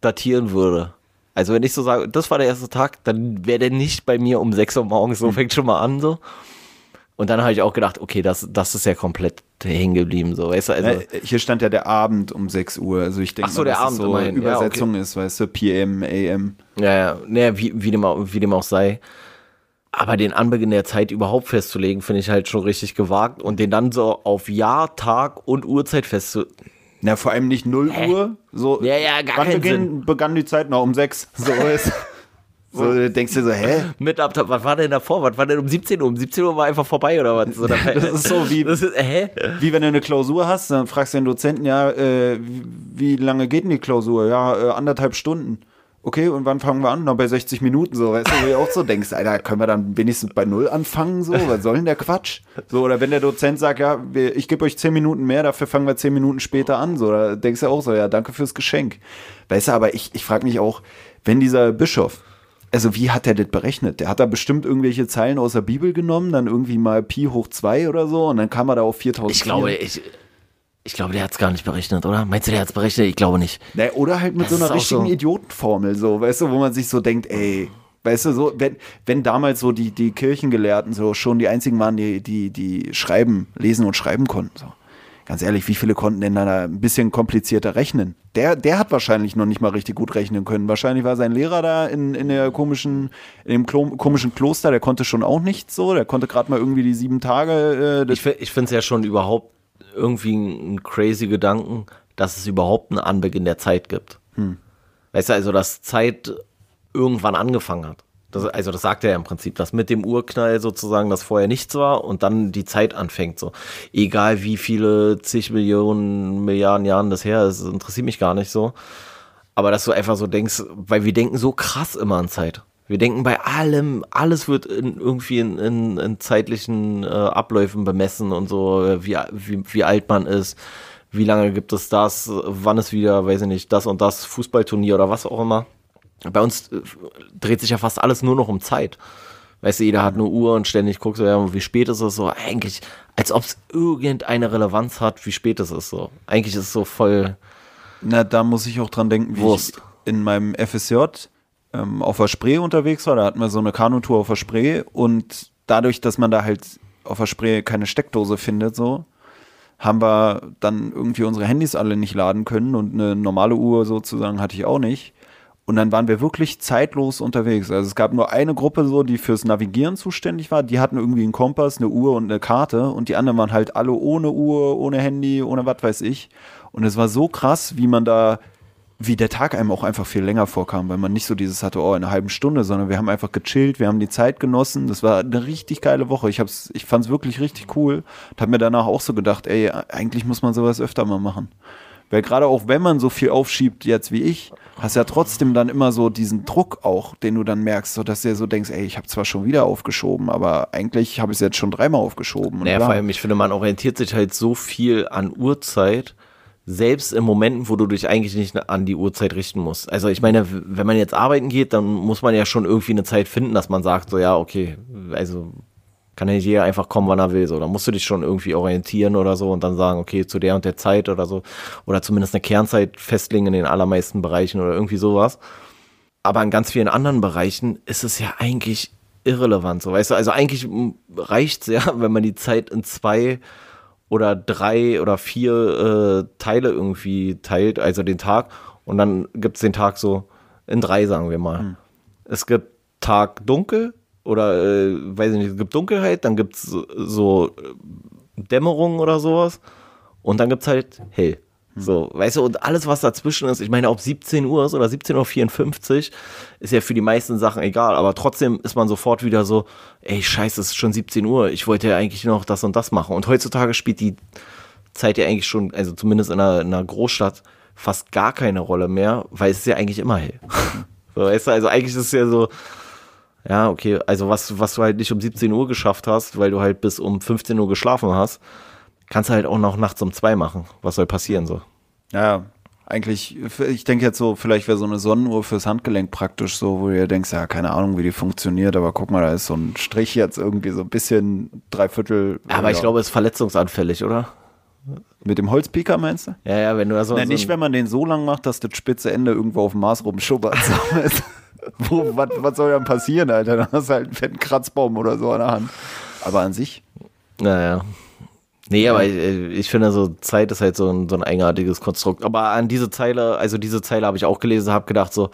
Speaker 2: datieren würde, Also wenn ich so sage, das war der erste Tag, dann wäre der nicht bei mir um 6 Uhr morgens, so fängt schon mal an so. Und dann habe ich auch gedacht, okay, das, das ist ja komplett hängen geblieben, so, weißt du, also.
Speaker 1: Ja, hier stand ja der Abend um 6 Uhr, also ich denke
Speaker 2: so, der
Speaker 1: dass es
Speaker 2: Abend
Speaker 1: so
Speaker 2: immerhin. Ja,
Speaker 1: Übersetzung ist, weißt du, PM, AM.
Speaker 2: Ja, ja, naja, wie, wie, dem, auch- wie dem auch sei. Aber den Anbeginn der Zeit überhaupt festzulegen, finde ich halt schon richtig gewagt. Und den dann so auf Jahr, Tag und Uhrzeit festzulegen.
Speaker 1: Na, vor allem nicht 0 Uhr, so.
Speaker 2: Ja, ja, gar
Speaker 1: wann
Speaker 2: keinen
Speaker 1: beginn, begann die Zeit noch um 6? So *laughs* ist. So, du denkst dir so, hä? *laughs*
Speaker 2: Mit ab, was war denn davor? Was war denn um 17 Uhr? Um 17 Uhr war einfach vorbei oder was? So, da-
Speaker 1: Das ist so *laughs* wie-
Speaker 2: ist, hä?
Speaker 1: Wie wenn du eine Klausur hast, dann fragst du den Dozenten, ja, äh, wie, wie lange geht denn die Klausur? Ja, äh, anderthalb Stunden. Okay, und wann fangen wir an? Na, bei 60 Minuten so, weißt du, wo du auch so denkst, Alter, können wir dann wenigstens bei Null anfangen, so? Was soll denn der Quatsch? So, oder wenn der Dozent sagt, ja, wir, ich gebe euch 10 Minuten mehr, dafür fangen wir 10 Minuten später an, so, da denkst du auch so, ja, danke fürs Geschenk. Weißt du, aber ich, ich frage mich auch, wenn dieser Bischof, also wie hat er das berechnet? Der hat da bestimmt irgendwelche Zeilen aus der Bibel genommen, dann irgendwie mal Pi hoch 2 oder so, und dann kam er da auf 4000.
Speaker 2: Ich glaube, ich, ich glaube, der hat es gar nicht berechnet, oder? Meinst du, der hat es berechnet? Ich glaube nicht.
Speaker 1: Ne, oder halt mit
Speaker 2: Das
Speaker 1: so einer richtigen
Speaker 2: so.
Speaker 1: Idiotenformel, so, weißt du, wo man sich so denkt, ey, weißt du, so, wenn, wenn damals so die, die Kirchengelehrten so schon die einzigen waren, die, die, die schreiben, lesen und schreiben konnten, so. Ganz ehrlich, wie viele konnten denn da ein bisschen komplizierter rechnen? Der, der hat wahrscheinlich noch nicht mal richtig gut rechnen können. Wahrscheinlich war sein Lehrer da in, in der komischen, in dem Klo komischen Kloster, der konnte schon auch nichts so. Der konnte gerade mal irgendwie die sieben Tage. Äh,
Speaker 2: Ich, ich finde es ja schon überhaupt irgendwie ein crazy Gedanken, dass es überhaupt einen Anbeginn der Zeit gibt. Weißt du, also, dass Zeit irgendwann angefangen hat. Das, also, das sagt er ja im Prinzip, dass mit dem Urknall sozusagen das vorher nichts war und dann die Zeit anfängt. So. Egal wie viele zig Millionen, Milliarden Jahren das her ist, interessiert mich gar nicht so. Aber dass du einfach so denkst, weil wir denken so krass immer an Zeit. Wir denken bei allem, alles wird in, irgendwie in, in, in zeitlichen äh, Abläufen bemessen und so, wie, wie, wie alt man ist, wie lange gibt es das, wann ist wieder, weiß ich nicht, das und das Fußballturnier oder was auch immer. Bei uns äh, dreht sich ja fast alles nur noch um Zeit. Weißt du, jeder hat eine Uhr und ständig guckst du, ja, wie spät ist es so. Eigentlich, als ob es irgendeine Relevanz hat, wie spät es ist so. Eigentlich ist es so voll.
Speaker 1: Na, da muss ich auch dran denken, wie
Speaker 2: Wurst.
Speaker 1: ich in meinem FSJ ähm, auf der Spree unterwegs war. Da hatten wir so eine Kanutour auf der Spree und dadurch, dass man da halt auf der Spree keine Steckdose findet, so, haben wir dann irgendwie unsere Handys alle nicht laden können und eine normale Uhr sozusagen hatte ich auch nicht. Und dann waren wir wirklich zeitlos unterwegs. Also es gab nur eine Gruppe so, die fürs Navigieren zuständig war. Die hatten irgendwie einen Kompass, eine Uhr und eine Karte. Und die anderen waren halt alle ohne Uhr, ohne Handy, ohne was weiß ich. Und es war so krass, wie man da, wie der Tag einem auch einfach viel länger vorkam, weil man nicht so dieses hatte, oh, in einer halben Stunde, sondern wir haben einfach gechillt, wir haben die Zeit genossen. Das war eine richtig geile Woche. Ich, hab's, ich fand es wirklich richtig cool und habe mir danach auch so gedacht, ey, eigentlich muss man sowas öfter mal machen. Weil gerade auch wenn man so viel aufschiebt jetzt wie ich, hast ja trotzdem dann immer so diesen Druck auch, den du dann merkst, so dass du dir so denkst, ey, ich habe zwar schon wieder aufgeschoben, aber eigentlich habe ich es jetzt schon dreimal aufgeschoben.
Speaker 2: Naja, vor allem, ich finde, man orientiert sich halt so viel an Uhrzeit, selbst in Momenten, wo du dich eigentlich nicht an die Uhrzeit richten musst. Also ich meine, wenn man jetzt arbeiten geht, dann muss man ja schon irgendwie eine Zeit finden, dass man sagt, so ja, okay, also kann ja nicht jeder einfach kommen, wann er will. So, da musst du dich schon irgendwie orientieren oder so und dann sagen, okay, zu der und der Zeit oder so. Oder zumindest eine Kernzeit festlegen in den allermeisten Bereichen oder irgendwie sowas. Aber in ganz vielen anderen Bereichen ist es ja eigentlich irrelevant, so weißt du. Also eigentlich reicht es ja, *laughs* wenn man die Zeit in zwei oder drei oder vier äh, Teile irgendwie teilt, also den Tag. Und dann gibt es den Tag so in drei, sagen wir mal. Es gibt Tag dunkel oder äh, weiß ich nicht, es gibt Dunkelheit, dann gibt es so, äh, Dämmerung oder sowas. Und dann gibt es halt hell. So, weißt du, und alles, was dazwischen ist, ich meine, ob 17 Uhr ist oder 17.54 Uhr, ist ja für die meisten Sachen egal, aber trotzdem ist man sofort wieder so, ey, scheiße, es ist schon 17 Uhr, ich wollte ja eigentlich noch das und das machen. Und heutzutage spielt die Zeit ja eigentlich schon, also zumindest in einer, in einer Großstadt, fast gar keine Rolle mehr, weil es ist ja eigentlich immer hell. so, weißt du, also eigentlich ist es ja so, ja, okay, also was, was du halt nicht um 17 Uhr geschafft hast, weil du halt bis um 15 Uhr geschlafen hast, kannst du halt auch noch nachts um zwei machen. Was soll passieren so?
Speaker 1: Ja, eigentlich, ich denke jetzt so, vielleicht wäre so eine Sonnenuhr fürs Handgelenk praktisch so, wo du denkst, ja, keine Ahnung, wie die funktioniert, aber guck mal, da ist so ein Strich jetzt irgendwie so ein bisschen dreiviertel.
Speaker 2: Aber ich
Speaker 1: ja.
Speaker 2: glaube, es ist verletzungsanfällig, oder?
Speaker 1: Mit dem Holzpieker meinst du?
Speaker 2: Ja, ja, wenn du da so.
Speaker 1: Nein,
Speaker 2: so
Speaker 1: nicht, wenn man den so lang macht, dass das spitze Ende irgendwo auf dem Mars rumschubbert. *laughs* Wo, was, was soll dann passieren, Alter? Dann hast du halt einen fetten Kratzbaum oder so an der Hand. Aber an sich,
Speaker 2: Naja. Nee, aber ich, ich finde, so Zeit ist halt so ein, so ein eigenartiges Konstrukt. Aber an diese Zeile, also diese Zeile habe ich auch gelesen, habe gedacht so,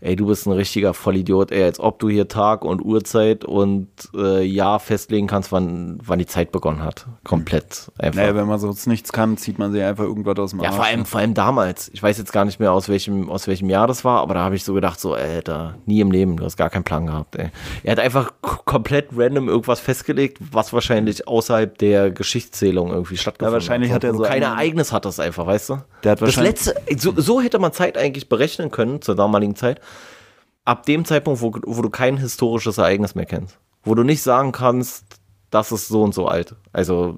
Speaker 2: ey, du bist ein richtiger Vollidiot, ey, als ob du hier Tag und Uhrzeit und äh, Jahr festlegen kannst, wann, wann die Zeit begonnen hat. Komplett einfach.
Speaker 1: naja, wenn man sonst nichts kann, zieht man sich einfach irgendwas aus dem
Speaker 2: Ja,
Speaker 1: Arsch.
Speaker 2: vor allem, vor allem damals. Ich weiß jetzt gar nicht mehr, aus welchem, aus welchem Jahr das war, aber da habe ich so gedacht, so, Alter, nie im Leben, du hast gar keinen Plan gehabt, ey. Er hat einfach komplett random irgendwas festgelegt, was wahrscheinlich außerhalb der Geschichtszählung irgendwie stattgefunden
Speaker 1: Ja, wahrscheinlich
Speaker 2: hat.
Speaker 1: hat er so
Speaker 2: kein Ereignis hat das einfach, weißt du?
Speaker 1: Der hat
Speaker 2: das
Speaker 1: wahrscheinlich-
Speaker 2: letzte, so, so hätte man Zeit eigentlich berechnen können zur damaligen Zeit. Ab dem Zeitpunkt, wo, wo du kein historisches Ereignis mehr kennst. Wo du nicht sagen kannst, das ist so und so alt. Also,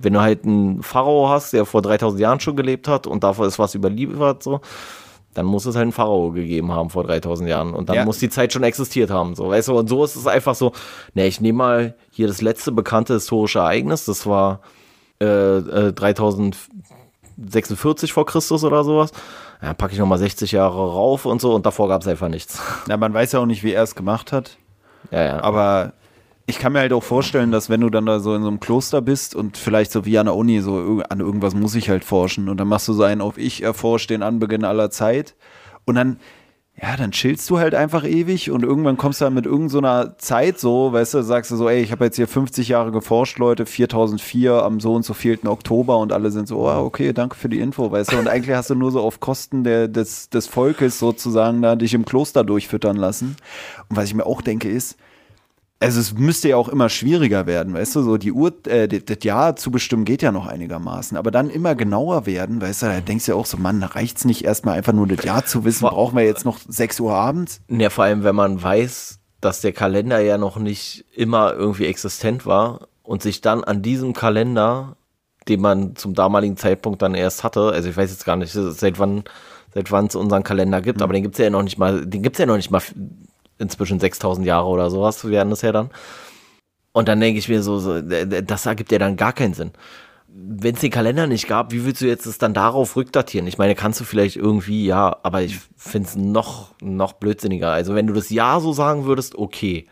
Speaker 2: wenn du halt einen Pharao hast, der vor 3000 Jahren schon gelebt hat und davor ist was überliefert, so, dann muss es halt einen Pharao gegeben haben vor 3000 Jahren und dann
Speaker 1: Ja.
Speaker 2: muss die Zeit schon existiert haben, so, weißt du, und so ist es einfach so, ne, ich nehme mal hier das letzte bekannte historische Ereignis, das war äh, äh, 3046 vor Christus oder sowas, ja, packe ich nochmal 60 Jahre rauf und so und davor gab es einfach nichts.
Speaker 1: Ja, man weiß ja auch nicht, wie er es gemacht hat.
Speaker 2: ja, ja.
Speaker 1: Aber ich kann mir halt auch vorstellen, dass wenn du dann da so in so einem Kloster bist und vielleicht so wie an der Uni, so an irgendwas muss ich halt forschen und dann machst du so einen auf Ich erforscht den Anbeginn aller Zeit und dann, ja, dann chillst du halt einfach ewig und irgendwann kommst du dann mit irgendeiner Zeit so, weißt du, sagst du so, ey, ich habe jetzt hier 50 Jahre geforscht, Leute, 4004 am so und so vielten Oktober und alle sind so, oh, okay, danke für die Info, weißt du, und eigentlich hast du nur so auf Kosten der, des, des Volkes sozusagen da dich im Kloster durchfüttern lassen. Und was ich mir auch denke ist, also es müsste ja auch immer schwieriger werden, weißt du, so die Uhr, äh, das Jahr zu bestimmen geht ja noch einigermaßen, aber dann immer genauer werden, weißt du, da denkst du ja auch so, Mann, da reicht's nicht erstmal einfach nur das Jahr zu wissen, brauchen wir jetzt noch 6 Uhr abends?
Speaker 2: Ja, vor allem, wenn man weiß, dass der Kalender ja noch nicht immer irgendwie existent war und sich dann an diesem Kalender, den man zum damaligen Zeitpunkt dann erst hatte, also ich weiß jetzt gar nicht, seit wann seit wann es unseren Kalender gibt, aber den gibt's ja noch nicht mal, den gibt's ja noch nicht mal inzwischen 6000 Jahre oder sowas werden das ja dann. Und dann denke ich mir so, so, das ergibt ja dann gar keinen Sinn. Wenn es den Kalender nicht gab, wie willst du jetzt es dann darauf rückdatieren? Ich meine, kannst du vielleicht irgendwie, ja, aber ich finde es noch, noch blödsinniger. Also wenn du das Ja so sagen würdest, okay.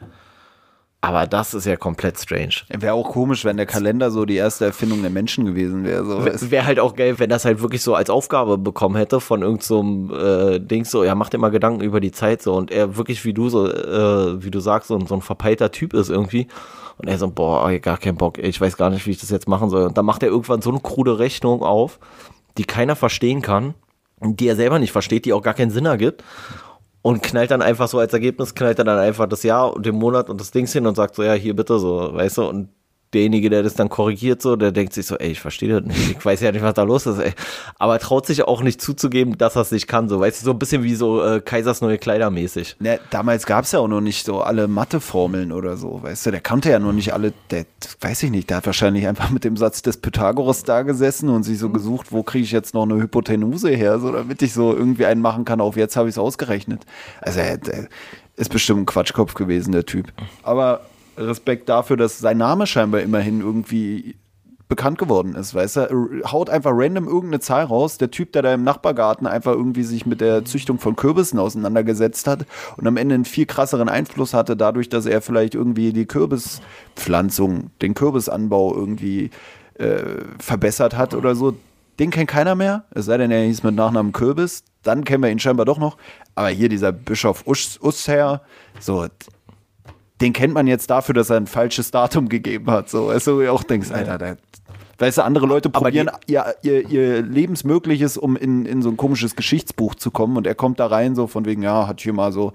Speaker 2: Aber das ist ja komplett strange.
Speaker 1: Wäre auch komisch, wenn der Kalender so die erste Erfindung der Menschen gewesen wäre. So.
Speaker 2: Es wäre halt auch geil, wenn das halt wirklich so als Aufgabe bekommen hätte von irgendeinem so äh, Ding so, ja, mach dir mal Gedanken über die Zeit so und er wirklich wie du so, äh, wie du sagst, so, ein- so ein verpeilter Typ ist irgendwie und er so, boah, gar keinen Bock, ich weiß gar nicht, wie ich das jetzt machen soll und dann macht er irgendwann so eine krude Rechnung auf, die keiner verstehen kann, und die er selber nicht versteht, die auch gar keinen Sinn ergibt und knallt dann einfach so als Ergebnis, knallt er dann einfach das Jahr und den Monat und das Dings hin und sagt so, ja, hier bitte so, weißt du, und derjenige, der das dann korrigiert, so, der denkt sich so, ey, ich verstehe das nicht, ich weiß ja nicht, was da los ist, ey. Aber traut sich auch nicht zuzugeben, dass er es nicht kann, so, weißt du, so ein bisschen wie so äh, Kaisers neue Kleider mäßig.
Speaker 1: Ne, damals gab es ja auch noch nicht so alle Matheformeln oder so, weißt du, der kannte ja noch nicht alle, der, weiß ich nicht, der hat wahrscheinlich einfach mit dem Satz des Pythagoras da gesessen und sich so gesucht, wo kriege ich jetzt noch eine Hypotenuse her, so damit ich so irgendwie einen machen kann, auf jetzt habe ich es ausgerechnet. Also er, der ist bestimmt ein Quatschkopf gewesen, der Typ. Aber Respekt dafür, dass sein Name scheinbar immerhin irgendwie bekannt geworden ist, weißt du, haut einfach random irgendeine Zahl raus. Der Typ, der da im Nachbargarten einfach irgendwie sich mit der Züchtung von Kürbissen auseinandergesetzt hat und am Ende einen viel krasseren Einfluss hatte, dadurch, dass er vielleicht irgendwie die Kürbispflanzung, den Kürbisanbau irgendwie äh, verbessert hat oder so. Den kennt keiner mehr, es sei denn, er hieß mit Nachnamen Kürbis, dann kennen wir ihn scheinbar doch noch. Aber hier dieser Bischof Us Usher, so, den kennt man jetzt dafür, dass er ein falsches Datum gegeben hat. So, weißt du, auch denkst, Alter, der, weißt du, andere Leute probieren ihr, ihr, ihr Lebensmögliches, um in, in so ein komisches Geschichtsbuch zu kommen und er kommt da rein, so von wegen, ja, hat hier mal so,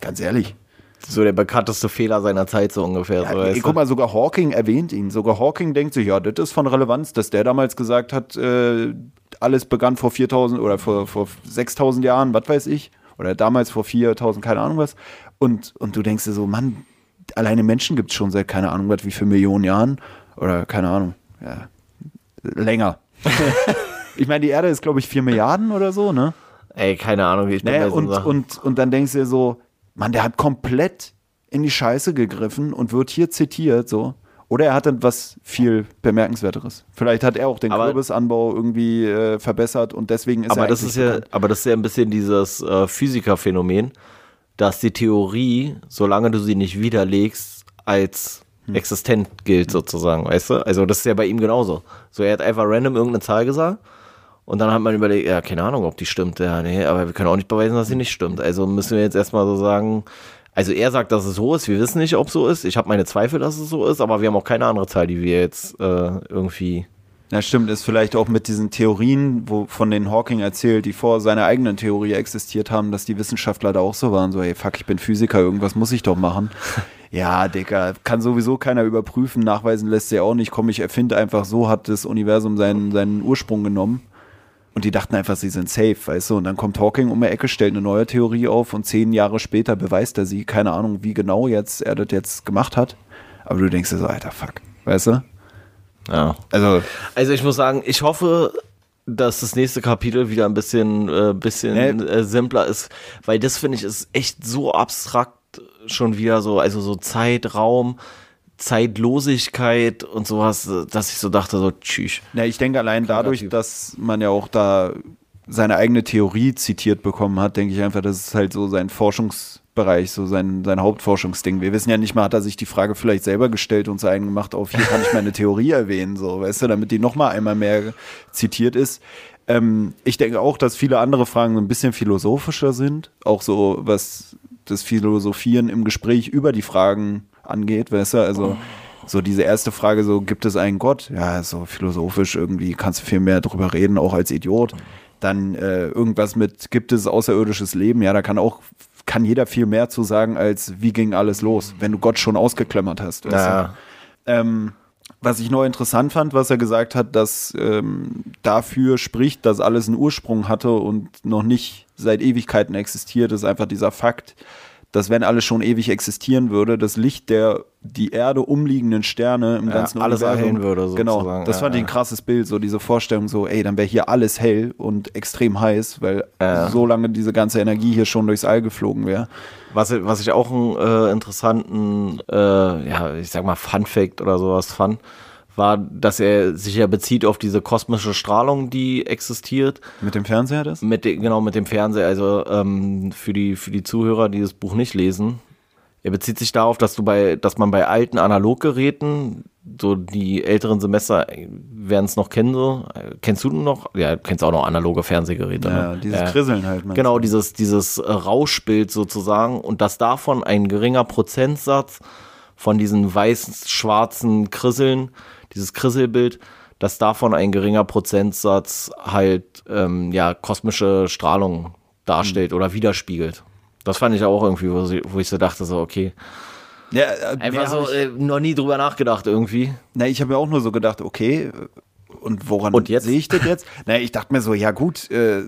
Speaker 1: ganz ehrlich.
Speaker 2: So der bekannteste Fehler seiner Zeit, so ungefähr.
Speaker 1: Ja,
Speaker 2: so,
Speaker 1: ey, guck mal, sogar Hawking erwähnt ihn. Sogar Hawking denkt sich, ja, das ist von Relevanz, dass der damals gesagt hat, äh, alles begann vor 4000 oder vor, vor 6000 Jahren, was weiß ich. Oder damals vor 4000, keine Ahnung was. Und, und du denkst dir so, Mann, alleine Menschen gibt es schon seit keine Ahnung was, wie viele Millionen Jahren. Oder keine Ahnung, ja, länger. *laughs* ich meine, die Erde ist, glaube ich, 4 Milliarden oder so, ne?
Speaker 2: Ey, keine Ahnung, ich bin
Speaker 1: Naja,
Speaker 2: so
Speaker 1: und,
Speaker 2: Sachen-
Speaker 1: und, und dann denkst du dir so, Mann, der hat komplett in die Scheiße gegriffen und wird hier zitiert, so. Oder er hatte was viel bemerkenswerteres. Vielleicht hat er auch den
Speaker 2: Aber-
Speaker 1: Kürbisanbau irgendwie äh, verbessert und deswegen ist
Speaker 2: aber
Speaker 1: er
Speaker 2: das ist ja,
Speaker 1: bekannt.
Speaker 2: aber das ist ja ein bisschen dieses äh, Physikerphänomen, dass die Theorie, solange du sie nicht widerlegst, als
Speaker 1: Hm.
Speaker 2: existent gilt sozusagen, weißt du? Also das ist ja bei ihm genauso. So, er hat einfach random irgendeine Zahl gesagt und dann hat man überlegt, ja, keine Ahnung, ob die stimmt. Ja, nee, aber wir können auch nicht beweisen, dass sie nicht stimmt. Also müssen wir jetzt erstmal so sagen, also er sagt, dass es so ist, wir wissen nicht, ob es so ist. Ich habe meine Zweifel, dass es so ist, aber wir haben auch keine andere Zahl, die wir jetzt äh, irgendwie
Speaker 1: Ja, stimmt, ist vielleicht auch mit diesen Theorien, wo von denen Hawking erzählt, die vor seiner eigenen Theorie existiert haben, dass die Wissenschaftler da auch so waren, so, ey, fuck, ich bin Physiker, irgendwas muss ich doch machen. *laughs* ja, Digga, kann sowieso keiner überprüfen, nachweisen lässt sich auch nicht, komm, ich erfinde einfach, so hat das Universum seinen, seinen Ursprung genommen. Und die dachten einfach, sie sind safe, weißt du? Und dann kommt Hawking um die Ecke, stellt eine neue Theorie auf und zehn Jahre später beweist er sie. Keine Ahnung, wie genau jetzt er das jetzt gemacht hat. Aber du denkst dir so, alter, fuck, weißt du?
Speaker 2: Ja,
Speaker 1: Also,
Speaker 2: Also ich muss sagen, ich hoffe, dass das nächste Kapitel wieder ein bisschen, äh, bisschen äh, simpler ist, weil das finde ich ist echt so abstrakt schon wieder so, also so Zeitraum, Zeitlosigkeit und sowas, äh, dass ich so dachte, so tschüss.
Speaker 1: Ja, ich denke allein dadurch, dass man ja auch da seine eigene Theorie zitiert bekommen hat, denke ich einfach, das ist halt so sein Forschungsbereich, so sein, sein Hauptforschungsding. Wir wissen ja nicht mal, hat er sich die Frage vielleicht selber gestellt und sein gemacht, auf hier kann ich meine Theorie *laughs* erwähnen, so, weißt du, damit die nochmal einmal mehr zitiert ist. Ähm, ich denke auch, dass viele andere Fragen so ein bisschen philosophischer sind, auch so was das Philosophieren im Gespräch über die Fragen angeht, weißt du, also so diese erste Frage, so gibt es einen Gott? Ja, so philosophisch irgendwie kannst du viel mehr drüber reden, auch als Idiot. Dann äh, irgendwas mit, gibt es außerirdisches Leben? Ja, da kann auch, kann jeder viel mehr zu sagen, als wie ging alles los, wenn du Gott schon ausgeklammert hast. Weißt
Speaker 2: Ja.
Speaker 1: du? ähm, was ich noch interessant fand, was er gesagt hat, dass ähm, dafür spricht, dass alles einen Ursprung hatte und noch nicht seit Ewigkeiten existiert, ist einfach dieser Fakt, dass wenn alles schon ewig existieren würde, das Licht der die Erde umliegenden Sterne im
Speaker 2: Ja,
Speaker 1: ganzen
Speaker 2: alles
Speaker 1: Universum
Speaker 2: erhellen würde,
Speaker 1: Genau,
Speaker 2: sozusagen.
Speaker 1: das
Speaker 2: Ja,
Speaker 1: fand ich ein krasses Bild, so diese Vorstellung, so ey, dann wäre hier alles hell und extrem heiß, weil
Speaker 2: Ja.
Speaker 1: so lange diese ganze Energie hier schon durchs All geflogen wäre.
Speaker 2: Was, was ich auch einen äh, interessanten, äh, ja, ich sag mal, Fun Fact oder sowas fand, war, dass er sich ja bezieht auf diese kosmische Strahlung, die existiert.
Speaker 1: Mit dem Fernseher das?
Speaker 2: Mit de, genau, mit dem Fernseher. Also ähm, für, die, für die Zuhörer, die das Buch nicht lesen. Er bezieht sich darauf, dass du bei, dass man bei alten Analoggeräten, so die älteren Semester werden es noch kennen, so. Kennst du noch? Ja, du kennst auch noch analoge Fernsehgeräte.
Speaker 1: Ja,
Speaker 2: ne?
Speaker 1: dieses
Speaker 2: Ja.
Speaker 1: Krisseln halt.
Speaker 2: Genau,
Speaker 1: du?
Speaker 2: dieses, dieses äh, Rauschbild sozusagen und dass davon ein geringer Prozentsatz von diesen weiß-schwarzen Krisseln, dieses Krisselbild, dass davon ein geringer Prozentsatz halt ähm, ja kosmische Strahlung darstellt oder widerspiegelt. Das fand ich auch irgendwie, wo, sie- wo ich so dachte, so, okay.
Speaker 1: Ja, äh,
Speaker 2: Einfach so,
Speaker 1: ich-
Speaker 2: äh, noch nie drüber nachgedacht irgendwie.
Speaker 1: Na, ich habe mir auch nur so gedacht, okay, und woran
Speaker 2: Und
Speaker 1: sehe ich das jetzt? Na, ich dachte mir so, ja gut, äh,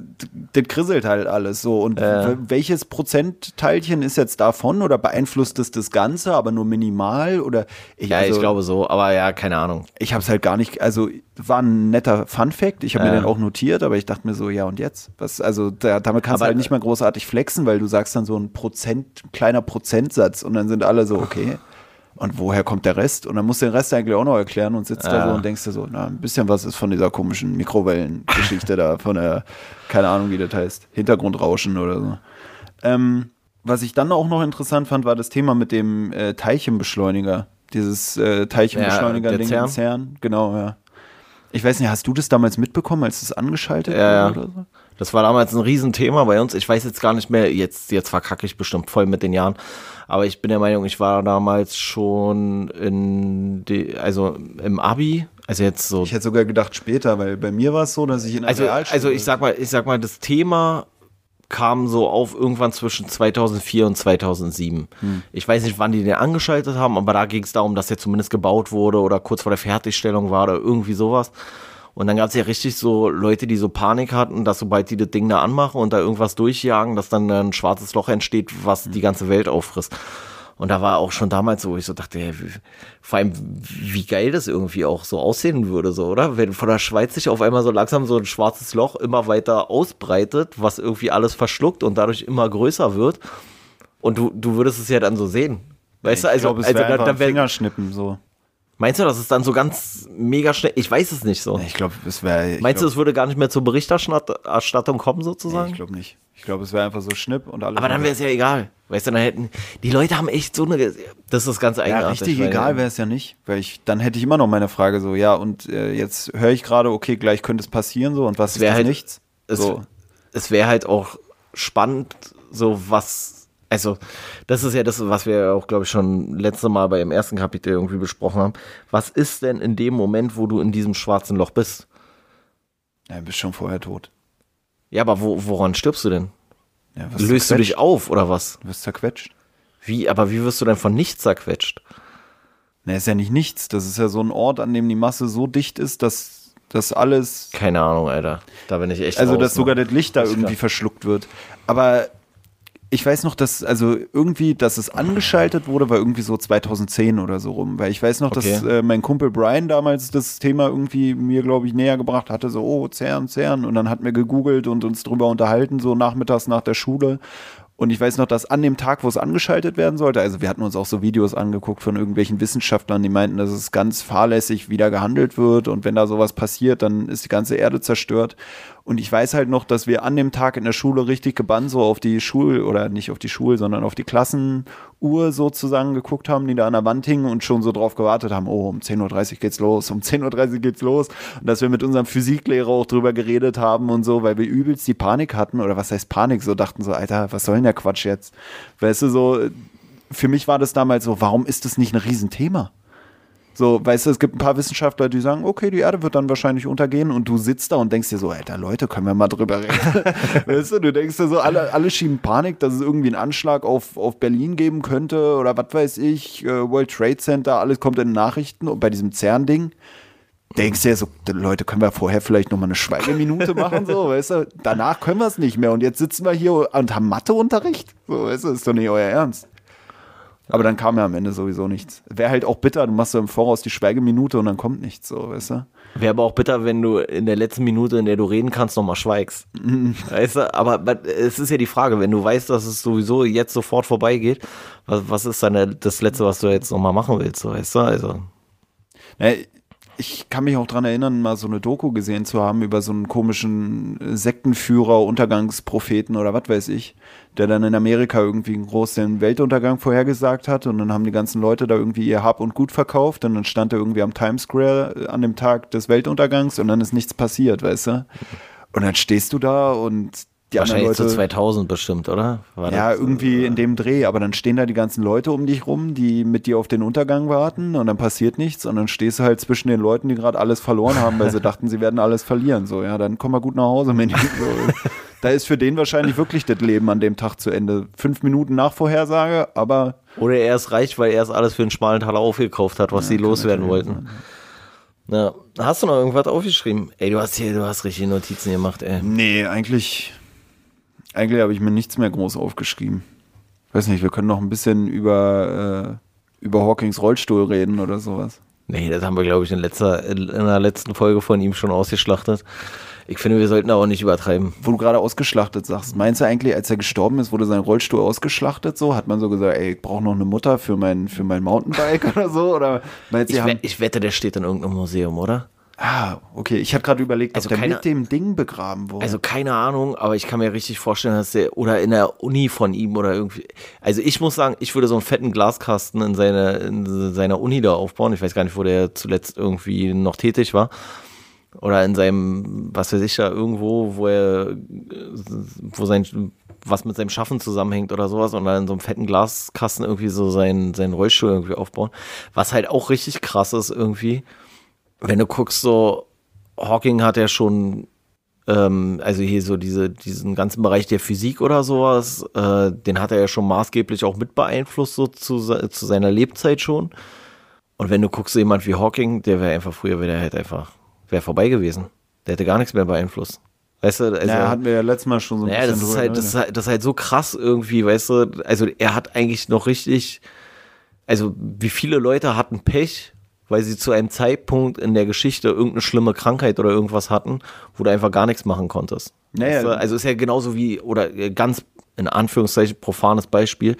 Speaker 1: das krisselt halt alles so. Und w- welches Prozentteilchen ist jetzt davon oder beeinflusst es das Ganze, aber nur minimal? Oder ich,
Speaker 2: Ja,
Speaker 1: also,
Speaker 2: ich glaube so, aber ja, keine Ahnung.
Speaker 1: ich habe es halt gar nicht, also war ein netter Fun-Fact, ich habe mir
Speaker 2: Ja.
Speaker 1: den auch notiert, aber ich dachte mir so, ja und jetzt? Was, also da, damit kannst du
Speaker 2: Aber-
Speaker 1: halt nicht mal großartig flexen, weil du sagst dann so ein Prozent, kleiner Prozentsatz und dann sind alle so, *laughs* okay. Und woher kommt der Rest? Und dann musst du den Rest eigentlich auch noch erklären und sitzt da
Speaker 2: Ja.
Speaker 1: so und denkst dir so, na, ein bisschen was ist von dieser komischen Mikrowellengeschichte da, von der, keine Ahnung, wie das heißt, Hintergrundrauschen oder so. Ähm, was ich dann auch noch interessant fand, war das Thema mit dem äh, Teilchenbeschleuniger. Dieses äh, Teilchenbeschleuniger-Ding
Speaker 2: Ja,
Speaker 1: CERN. Genau, ja. Ich weiß nicht, hast du das damals mitbekommen, als es angeschaltet
Speaker 2: Ja, ja.
Speaker 1: wurde oder so?
Speaker 2: Das war damals ein Riesenthema bei uns. Ich weiß jetzt gar nicht mehr, jetzt, jetzt verkacke ich bestimmt voll mit den Jahren. Aber ich bin der Meinung, ich war damals schon in die, also im Abi, also jetzt so.
Speaker 1: Ich hätte sogar gedacht später, weil bei mir war es so, dass ich in der
Speaker 2: Also,
Speaker 1: Realschule-
Speaker 2: also ich sag mal, ich sag mal, das Thema kam so auf irgendwann zwischen 2004 und 2007.
Speaker 1: Hm.
Speaker 2: Ich weiß nicht, wann die den angeschaltet haben, aber da ging es darum, dass der zumindest gebaut wurde oder kurz vor der Fertigstellung war oder irgendwie sowas. Und dann gab es ja richtig so Leute, die so Panik hatten, dass sobald die das Ding da anmachen und da irgendwas durchjagen, dass dann ein schwarzes Loch entsteht, was die ganze Welt auffrisst. Und da war auch schon damals so, wo ich so dachte, wie, vor allem, wie geil das irgendwie auch so aussehen würde, so, oder? Wenn von der Schweiz sich auf einmal so langsam so ein schwarzes Loch immer weiter ausbreitet, was irgendwie alles verschluckt und dadurch immer größer wird. Und du, du würdest es ja dann so sehen. Weißt du,
Speaker 1: ich
Speaker 2: also,
Speaker 1: glaube, es
Speaker 2: also
Speaker 1: wäre
Speaker 2: da,
Speaker 1: einfach
Speaker 2: da
Speaker 1: ein
Speaker 2: wär,
Speaker 1: Fingerschnippen so.
Speaker 2: Meinst du, das ist dann so ganz mega schnell? Ich weiß es nicht so.
Speaker 1: Ich glaube, es wäre.
Speaker 2: Meinst
Speaker 1: glaub,
Speaker 2: du, es würde gar nicht mehr zur Berichterstattung kommen, sozusagen?
Speaker 1: Nee, ich glaube nicht. Ich glaube, es wäre einfach so Schnipp und alles.
Speaker 2: Aber dann wäre es ja egal. Weißt du, dann hätten. Die Leute haben echt so eine. Das ist das ganze eigenartig.
Speaker 1: Ja, richtig egal wäre es ja nicht. Weil ich, dann hätte ich immer noch meine Frage so, ja, und äh, jetzt höre ich gerade, okay, gleich könnte es passieren so und was ist das
Speaker 2: halt,
Speaker 1: nichts?
Speaker 2: Es,
Speaker 1: so.
Speaker 2: es wäre halt auch spannend, so was also das ist ja das, was wir auch, glaube ich, schon letzte Mal bei dem ersten Kapitel irgendwie besprochen haben. Was ist denn in dem Moment, wo du in diesem schwarzen Loch bist?
Speaker 1: Ja, du bist schon vorher tot.
Speaker 2: Ja, aber wo, woran stirbst du denn?
Speaker 1: Ja,
Speaker 2: Löst zerquetscht. du dich auf oder was?
Speaker 1: Du wirst zerquetscht.
Speaker 2: Wie, aber wie wirst du denn von nichts zerquetscht?
Speaker 1: Na, ist ja nicht nichts. Das ist ja so ein Ort, an dem die Masse so dicht ist, dass das alles.
Speaker 2: Keine Ahnung, Alter. Da bin ich echt.
Speaker 1: Also, raus, dass sogar das Licht da irgendwie klar. verschluckt wird. Aber ich weiß noch, dass, also irgendwie, dass es angeschaltet wurde, war irgendwie so 2010 oder so rum. Weil ich weiß noch, okay. dass äh, mein Kumpel Brian damals das Thema irgendwie mir, glaube ich, näher gebracht hatte. So, oh, CERN, CERN. Und dann hat mir gegoogelt und uns drüber unterhalten, so nachmittags nach der Schule. Und ich weiß noch, dass an dem Tag, wo es angeschaltet werden sollte, also wir hatten uns auch so Videos angeguckt von irgendwelchen Wissenschaftlern, die meinten, dass es ganz fahrlässig wieder gehandelt wird und wenn da sowas passiert, dann ist die ganze Erde zerstört. Und ich weiß halt noch, dass wir an dem Tag in der Schule richtig gebannt so auf die Schul- oder nicht auf die Schule, sondern auf die Klassenuhr sozusagen geguckt haben, die da an der Wand hingen und schon so drauf gewartet haben, oh, um 10.30 Uhr geht's los, um 10.30 Uhr geht's los. Und dass wir mit unserem Physiklehrer auch drüber geredet haben und so, weil wir übelst die Panik hatten, oder was heißt Panik, so dachten so, Alter, was soll denn der Quatsch jetzt? Weißt du, so, für mich war das damals so, warum ist das nicht ein Riesenthema? So, weißt du, es gibt ein paar Wissenschaftler, die sagen, okay, die Erde wird dann wahrscheinlich untergehen und du sitzt da und denkst dir so, Alter, Leute, können wir mal drüber reden. *laughs* weißt du, du denkst dir so, alle, alle schieben Panik, dass es irgendwie einen Anschlag auf, auf Berlin geben könnte oder was weiß ich, äh, World Trade Center, alles kommt in den Nachrichten und bei diesem CERN-Ding denkst du ja so, Leute, können wir vorher vielleicht nochmal eine Schweigeminute machen, so, weißt du, danach können wir es nicht mehr und jetzt sitzen wir hier und haben Matheunterricht, so, weißt du, ist doch nicht euer Ernst. Aber dann kam ja am Ende sowieso nichts. Wäre halt auch bitter, du machst so im Voraus die Schweigeminute und dann kommt nichts, so, weißt du?
Speaker 2: Wäre aber auch bitter, wenn du in der letzten Minute, in der du reden kannst, nochmal schweigst. Mhm. Weißt du? Aber es ist ja die Frage, wenn du weißt, dass es sowieso jetzt sofort vorbeigeht, was, was ist dann das Letzte, was du jetzt nochmal machen willst, so, weißt du? Also.
Speaker 1: Ja, ich kann mich auch daran erinnern, mal so eine Doku gesehen zu haben über so einen komischen Sektenführer, Untergangspropheten oder was weiß ich, der dann in Amerika irgendwie groß den Weltuntergang vorhergesagt hat und dann haben die ganzen Leute da irgendwie ihr Hab und Gut verkauft und dann stand er irgendwie am Times Square an dem Tag des Weltuntergangs und dann ist nichts passiert, weißt du? Und dann stehst du da und
Speaker 2: die Wahrscheinlich Leute, so 2000 bestimmt, oder?
Speaker 1: War ja, irgendwie oder? in dem Dreh. Aber dann stehen da die ganzen Leute um dich rum, die mit dir auf den Untergang warten und dann passiert nichts und dann stehst du halt zwischen den Leuten, die gerade alles verloren haben, weil sie *laughs* dachten, sie werden alles verlieren. So, ja, dann komm mal gut nach Hause, Mensch. *laughs* So. Da ist für den wahrscheinlich wirklich das Leben an dem Tag zu Ende. Fünf Minuten nach Vorhersage, aber.
Speaker 2: Oder er ist reich, weil er es alles für einen schmalen Taler aufgekauft hat, was ja, sie loswerden wollten. Ja. Hast du noch irgendwas aufgeschrieben? Ey, du hast hier, du hast richtig Notizen gemacht, ey.
Speaker 1: Nee, eigentlich eigentlich habe ich mir nichts mehr groß aufgeschrieben. Weiß nicht, wir können noch ein bisschen über, äh, über Hawkings Rollstuhl reden oder sowas.
Speaker 2: Nee, das haben wir, glaube ich, in, letzter, in der letzten Folge von ihm schon ausgeschlachtet. Ich finde, wir sollten auch nicht übertreiben.
Speaker 1: Wo du gerade ausgeschlachtet sagst, meinst du eigentlich, als er gestorben ist, wurde sein Rollstuhl ausgeschlachtet so? Hat man so gesagt, ey, ich brauche noch eine Mutter für mein, für mein Mountainbike *laughs* oder so? Oder
Speaker 2: meinst, ich, we ich wette, der steht in irgendeinem Museum, oder?
Speaker 1: Ah, okay. Ich habe gerade überlegt, also ob der keine, mit dem Ding begraben wurde.
Speaker 2: Also keine Ahnung, aber ich kann mir richtig vorstellen, dass der oder in der Uni von ihm oder irgendwie. Also ich muss sagen, ich würde so einen fetten Glaskasten in, seine, in seiner Uni da aufbauen. Ich weiß gar nicht, wo der zuletzt irgendwie noch tätig war. Oder in seinem, was weiß ich da, irgendwo, wo er, wo sein, was mit seinem Schaffen zusammenhängt oder sowas und dann in so einem fetten Glaskasten irgendwie so seinen, seinen Rollstuhl irgendwie aufbauen. Was halt auch richtig krass ist irgendwie wenn du guckst, so Hawking hat ja schon, ähm, also hier so diese, diesen ganzen Bereich der Physik oder sowas, äh, den hat er ja schon maßgeblich auch mit beeinflusst, so zu, zu seiner Lebzeit schon. Und wenn du guckst, so jemand wie Hawking, der wäre einfach früher, wäre halt einfach, wäre vorbei gewesen. Der hätte gar nichts mehr beeinflusst. Weißt du, also,
Speaker 1: ja, hatten wir ja letztes Mal schon so
Speaker 2: ein naja, bisschen das ist, halt, ne? das, ist halt, das ist halt so krass irgendwie, weißt du, also er hat eigentlich noch richtig, also wie viele Leute hatten Pech weil sie zu einem Zeitpunkt in der Geschichte irgendeine schlimme Krankheit oder irgendwas hatten, wo du einfach gar nichts machen konntest. Naja. Weißt du? Also ist ja genauso wie, oder ganz in Anführungszeichen profanes Beispiel,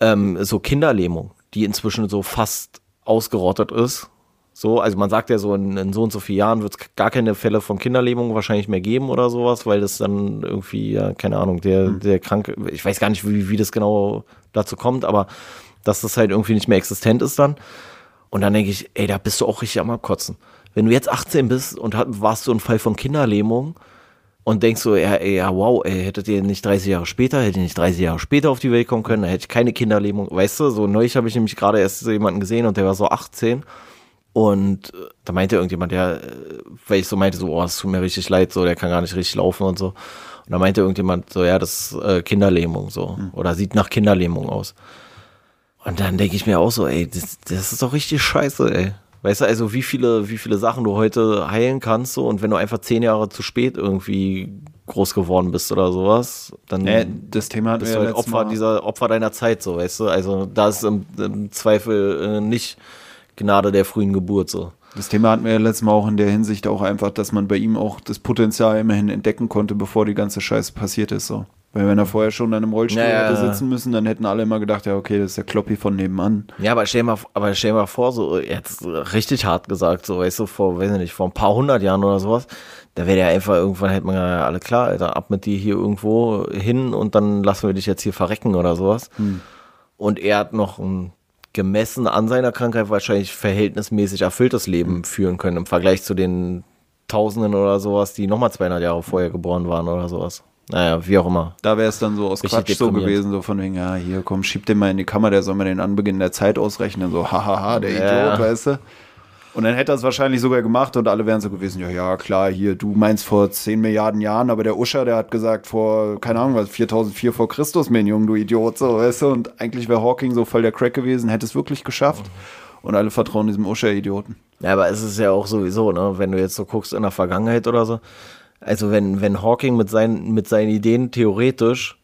Speaker 2: ähm, so Kinderlähmung, die inzwischen so fast ausgerottet ist. So, also man sagt ja so, in, in so und so vielen Jahren wird es gar keine Fälle von Kinderlähmung wahrscheinlich mehr geben oder sowas, weil das dann irgendwie, ja, keine Ahnung, der,
Speaker 1: Hm.
Speaker 2: der Kranke, ich weiß gar nicht, wie, wie das genau dazu kommt, aber dass das halt irgendwie nicht mehr existent ist dann. Und dann denke ich, ey, da bist du auch richtig am Abkotzen. Wenn du jetzt 18 bist und hat, warst du ein Fall von Kinderlähmung und denkst so, ja, ey, ja, wow, ey, hättet ihr nicht 30 Jahre später, hätte ich nicht 30 Jahre später auf die Welt kommen können, dann hätte ich keine Kinderlähmung. Weißt du, so neulich habe ich nämlich gerade erst so jemanden gesehen und der war so 18 und äh, da meinte irgendjemand, ja, äh, weil ich so meinte, so, oh, es tut mir richtig leid, so, der kann gar nicht richtig laufen und so. Und da meinte irgendjemand so, ja, das ist äh, Kinderlähmung so oder sieht nach Kinderlähmung aus. Und dann denke ich mir auch so, ey, das, das ist doch richtig scheiße, ey. Weißt du, also wie viele, wie viele Sachen du heute heilen kannst so und wenn du einfach zehn Jahre zu spät irgendwie groß geworden bist oder sowas, dann
Speaker 1: Äh, das Thema
Speaker 2: bist du halt Opfer
Speaker 1: Mal.
Speaker 2: dieser Opfer deiner Zeit, so, weißt du? Also da ist im, im Zweifel äh, nicht Gnade der frühen Geburt so.
Speaker 1: Das Thema hatten wir ja letztes Mal auch in der Hinsicht auch einfach, dass man bei ihm auch das Potenzial immerhin entdecken konnte, bevor die ganze Scheiße passiert ist. So. Weil wenn er vorher schon an einem Rollstuhl
Speaker 2: Ja, ja,
Speaker 1: hätte
Speaker 2: ja.
Speaker 1: sitzen müssen, dann hätten alle immer gedacht, ja okay, das ist der Kloppi von nebenan.
Speaker 2: Ja, aber stell dir mal, aber stell mal vor, so jetzt richtig hart gesagt, so weißt du, vor, weiß ich nicht, vor ein paar hundert Jahren oder sowas, da wäre der einfach irgendwann hätte man ja alle klar, Alter, ab mit dir hier irgendwo hin und dann lassen wir dich jetzt hier verrecken oder sowas. Und er hat noch ein gemessen an seiner Krankheit wahrscheinlich verhältnismäßig erfülltes Leben führen können im Vergleich zu den Tausenden oder sowas, die nochmal 200 Jahre vorher geboren waren oder sowas. Naja, wie auch immer.
Speaker 1: Da wäre es dann so aus
Speaker 2: Richtig
Speaker 1: Quatsch so gewesen, so von wegen, ja, hier komm, schieb den mal in die Kammer, der soll mir den Anbeginn der Zeit ausrechnen, so hahaha, der
Speaker 2: Ja.
Speaker 1: Idiot, weißt du. Und dann hätte er es wahrscheinlich sogar gemacht und alle wären so gewesen, ja, ja, klar, hier, du meinst vor 10 Milliarden Jahren, aber der Uscher, der hat gesagt vor, keine Ahnung was, 4004 vor Christus, mein Junge, du Idiot, so, weißt du. Und eigentlich wäre Hawking so voll der Crack gewesen, hätte es wirklich geschafft. Und alle vertrauen diesem Uscher-Idioten.
Speaker 2: Ja, aber es ist ja auch sowieso, ne, wenn du jetzt so guckst in der Vergangenheit oder so. Also wenn, wenn Hawking mit seinen, mit seinen Ideen theoretisch,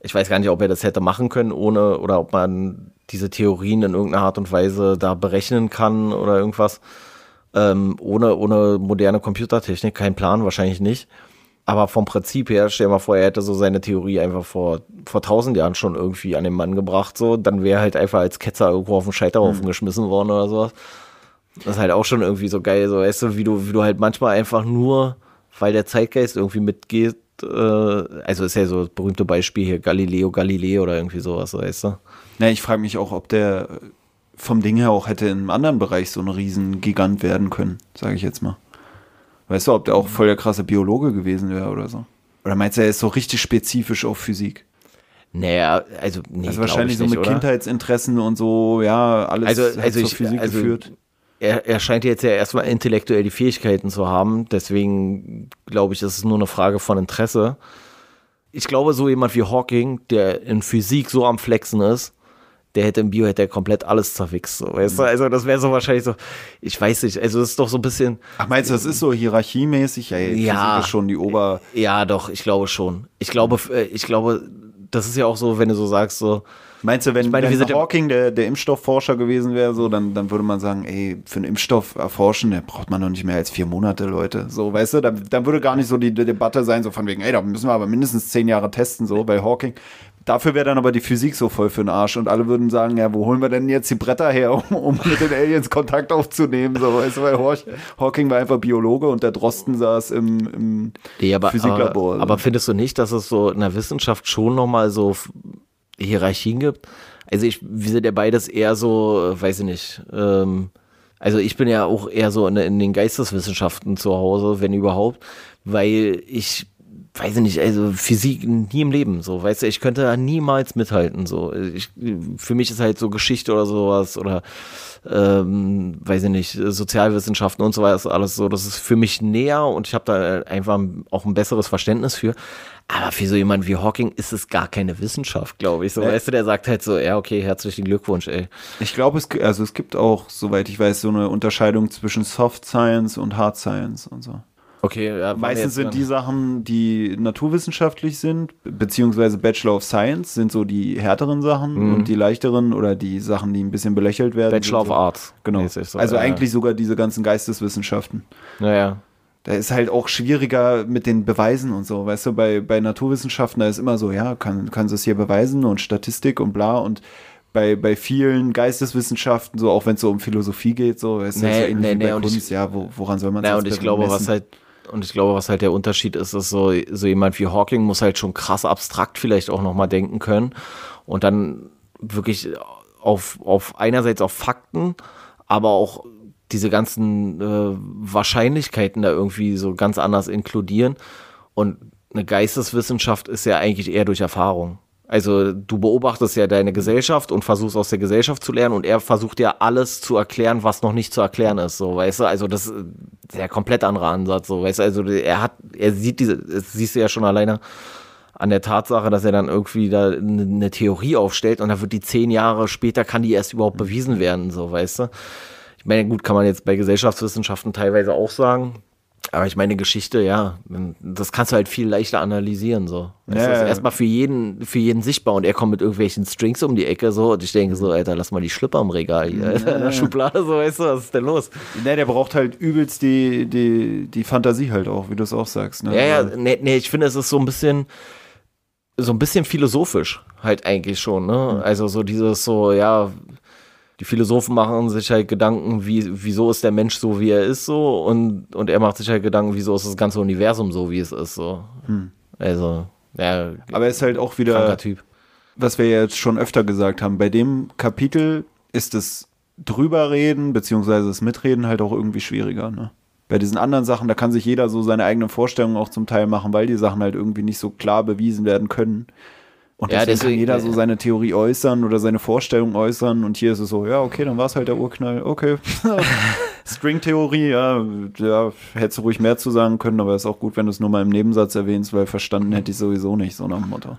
Speaker 2: ich weiß gar nicht, ob er das hätte machen können, ohne, oder ob man diese Theorien in irgendeiner Art und Weise da berechnen kann oder irgendwas. Ähm, ohne, ohne moderne Computertechnik, kein Plan, wahrscheinlich nicht. Aber vom Prinzip her, stell dir mal vor, er hätte so seine Theorie einfach vor, vor tausend Jahren schon irgendwie an den Mann gebracht, so, dann wäre er halt einfach als Ketzer irgendwo auf den Scheiterhaufen geschmissen worden oder sowas. Das ist halt auch schon irgendwie so geil, so weißt du, wie du, wie du halt manchmal einfach nur, weil der Zeitgeist irgendwie mitgeht, äh, also ist ja so das berühmte Beispiel hier Galileo Galilei oder irgendwie sowas, weißt du?
Speaker 1: Na, ich frage mich auch, ob der vom Ding her auch hätte in einem anderen Bereich so ein Riesengigant werden können, sage ich jetzt mal. Weißt du, ob der auch voll der krasse Biologe gewesen wäre oder so? Oder meinst du, er ist so richtig spezifisch auf Physik?
Speaker 2: Naja, also, nee,
Speaker 1: also wahrscheinlich
Speaker 2: ich
Speaker 1: so mit
Speaker 2: oder?
Speaker 1: Kindheitsinteressen und so, ja, alles
Speaker 2: Also, also
Speaker 1: zur
Speaker 2: ich,
Speaker 1: Physik
Speaker 2: also
Speaker 1: geführt.
Speaker 2: Er, er scheint jetzt ja erstmal intellektuell die Fähigkeiten zu haben, deswegen glaube ich, ist es nur eine Frage von Interesse. Ich glaube, so jemand wie Hawking, der in Physik so am Flexen ist, der hätte im Bio hätte er komplett alles zerwichst. So, weißt du? Also das wäre so wahrscheinlich so, ich weiß nicht, also es ist doch so ein bisschen,
Speaker 1: Ach, meinst du, das ist so hierarchiemäßig? Ja, Physik
Speaker 2: Ja.
Speaker 1: ist schon die Ober...
Speaker 2: ja doch, ich glaube schon. Ich glaube, äh, ich glaube, das ist ja auch so, wenn du so sagst, so,
Speaker 1: Meinst du, wenn,
Speaker 2: meine,
Speaker 1: wenn Hawking der, der Impfstoffforscher gewesen wäre, so, dann, dann würde man sagen, ey, für einen Impfstoff erforschen, der braucht man noch nicht mehr als vier Monate, Leute. So, weißt du, dann, dann würde gar nicht so die, die Debatte sein, so von wegen, ey, da müssen wir aber mindestens zehn Jahre testen, so, bei Hawking. Dafür wäre dann aber die Physik so voll für den Arsch und alle würden sagen, ja, wo holen wir denn jetzt die Bretter her, um, um mit den Aliens Kontakt aufzunehmen, so, weißt du, weil Haw- Hawking war einfach Biologe und der Drosten saß im, im
Speaker 2: Nee, aber,
Speaker 1: Physiklabor.
Speaker 2: aber, aber findest du nicht, dass es so in der Wissenschaft schon nochmal so Hierarchien gibt? Also ich, wir sind ja beides eher so, weiß ich nicht, ähm, also ich bin ja auch eher so in, in den Geisteswissenschaften zu Hause, wenn überhaupt, weil ich, weiß ich nicht, also Physik nie im Leben, so, weißt du, ich könnte da niemals mithalten, so. Ich, für mich ist halt so Geschichte oder sowas oder ähm, weiß ich nicht, Sozialwissenschaften und so weiter, alles so, das ist für mich näher und ich habe da einfach auch ein besseres Verständnis für. Aber für so jemanden wie Hawking ist es gar keine Wissenschaft, glaube ich. So,
Speaker 1: Ja.
Speaker 2: weißt du, der sagt halt so, ja, okay, herzlichen Glückwunsch, ey.
Speaker 1: Ich glaube, es, also es gibt auch, soweit ich weiß, so eine Unterscheidung zwischen Soft Science und Hard Science und so.
Speaker 2: Okay, ja,
Speaker 1: Meistens sind die Sachen, die naturwissenschaftlich sind, beziehungsweise Bachelor of Science sind so die härteren Sachen und die leichteren oder die Sachen, die ein bisschen belächelt werden.
Speaker 2: Mhm. Bachelor of
Speaker 1: so,
Speaker 2: Arts.
Speaker 1: Genau.
Speaker 2: so,
Speaker 1: also
Speaker 2: ja,
Speaker 1: eigentlich sogar diese ganzen Geisteswissenschaften.
Speaker 2: Naja.
Speaker 1: Da ist halt auch schwieriger mit den Beweisen und so. Weißt du, bei, bei Naturwissenschaften, da ist immer so, ja, kann, kannst du es hier beweisen und Statistik und bla. Und bei, bei vielen Geisteswissenschaften, so auch wenn es so um Philosophie geht, so ist
Speaker 2: Nee,
Speaker 1: ja
Speaker 2: nee, nee,
Speaker 1: Kunst,
Speaker 2: ich-
Speaker 1: ja, wo, woran soll man
Speaker 2: Ja,
Speaker 1: sonst
Speaker 2: und ich glaube,
Speaker 1: messen?
Speaker 2: was halt, und ich glaube, was halt der Unterschied ist, ist so, so jemand wie Hawking muss halt schon krass abstrakt vielleicht auch nochmal denken können und dann wirklich auf, auf einerseits auf Fakten, aber auch diese ganzen äh, Wahrscheinlichkeiten da irgendwie so ganz anders inkludieren. Und eine Geisteswissenschaft ist ja eigentlich eher durch Erfahrung. Also du beobachtest ja deine Gesellschaft und versuchst aus der Gesellschaft zu lernen und er versucht ja alles zu erklären, was noch nicht zu erklären ist, so, weißt du? Also das ist der komplett andere Ansatz, so, weißt du? Also er hat, er sieht diese, das siehst du ja schon alleine an der Tatsache, dass er dann irgendwie da eine eine Theorie aufstellt und dann wird die zehn Jahre später kann die erst überhaupt bewiesen werden, so, weißt du? Ich meine, gut, kann man jetzt bei Gesellschaftswissenschaften teilweise auch sagen. Aber ich meine, Geschichte, ja, das kannst du halt viel leichter analysieren, so.
Speaker 1: Ja,
Speaker 2: das ist erstmal für jeden, für jeden sichtbar und er kommt mit irgendwelchen Strings um die Ecke, so, und ich denke so, Alter, lass mal die Schlipper im Regal hier, Alter, *laughs* in der Schublade, so, weißt du, was ist denn los?
Speaker 1: Ne, der braucht halt übelst die, die, die Fantasie halt auch, wie du es auch sagst. Ne?
Speaker 2: Ja, ja, nee, nee, ich finde, es ist so ein bisschen, so ein bisschen philosophisch halt eigentlich schon, ne? Also so dieses so, ja, die Philosophen machen sich halt Gedanken, wie, wieso ist der Mensch so, wie er ist, so, und, und er macht sich halt Gedanken, wieso ist das ganze Universum so, wie es ist, so. Also, ja,
Speaker 1: Aber er ist halt auch wieder,
Speaker 2: Typ.
Speaker 1: was wir jetzt schon öfter gesagt haben, bei dem Kapitel ist es drüber reden, beziehungsweise das Mitreden halt auch irgendwie schwieriger. Ne? Bei diesen anderen Sachen, da kann sich jeder so seine eigenen Vorstellungen auch zum Teil machen, weil die Sachen halt irgendwie nicht so klar bewiesen werden können. Und
Speaker 2: Ja,
Speaker 1: deswegen, kann jeder so
Speaker 2: äh,
Speaker 1: seine Theorie äußern oder seine Vorstellung äußern. Und hier ist es so, ja, okay, dann war es halt der Urknall. Okay. *laughs* String-Theorie, ja, ja, hättest du ruhig mehr zu sagen können, aber ist auch gut, wenn du es nur mal im Nebensatz erwähnst, weil verstanden hätte ich sowieso nicht, so nach dem Motto.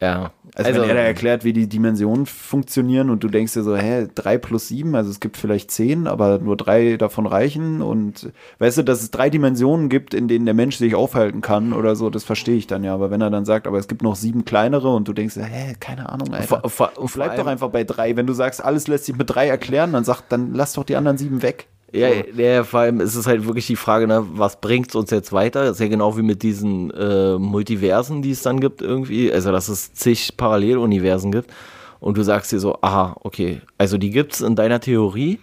Speaker 2: Ja.
Speaker 1: Also, wenn er da erklärt, wie die Dimensionen funktionieren und du denkst dir so, hä, 3 plus 7, also es gibt vielleicht 10, aber nur drei davon reichen und weißt du, dass es drei Dimensionen gibt, in denen der Mensch sich aufhalten kann oder so, das verstehe ich dann ja, aber wenn er dann sagt, aber es gibt noch sieben kleinere und du denkst, dir, hä, keine Ahnung, Alter.
Speaker 2: vor, vor, vor
Speaker 1: Bleib doch einfach bei drei. Wenn du sagst, alles lässt sich mit drei erklären, dann sag, dann lass doch die anderen sieben weg.
Speaker 2: Ja, ja, vor allem ist es halt wirklich die Frage, ne, was bringt uns jetzt weiter? Das ist ja genau wie mit diesen äh, Multiversen, die es dann gibt irgendwie. Also, dass es zig Paralleluniversen gibt. Und du sagst dir so, aha, okay, also die gibt es in deiner Theorie.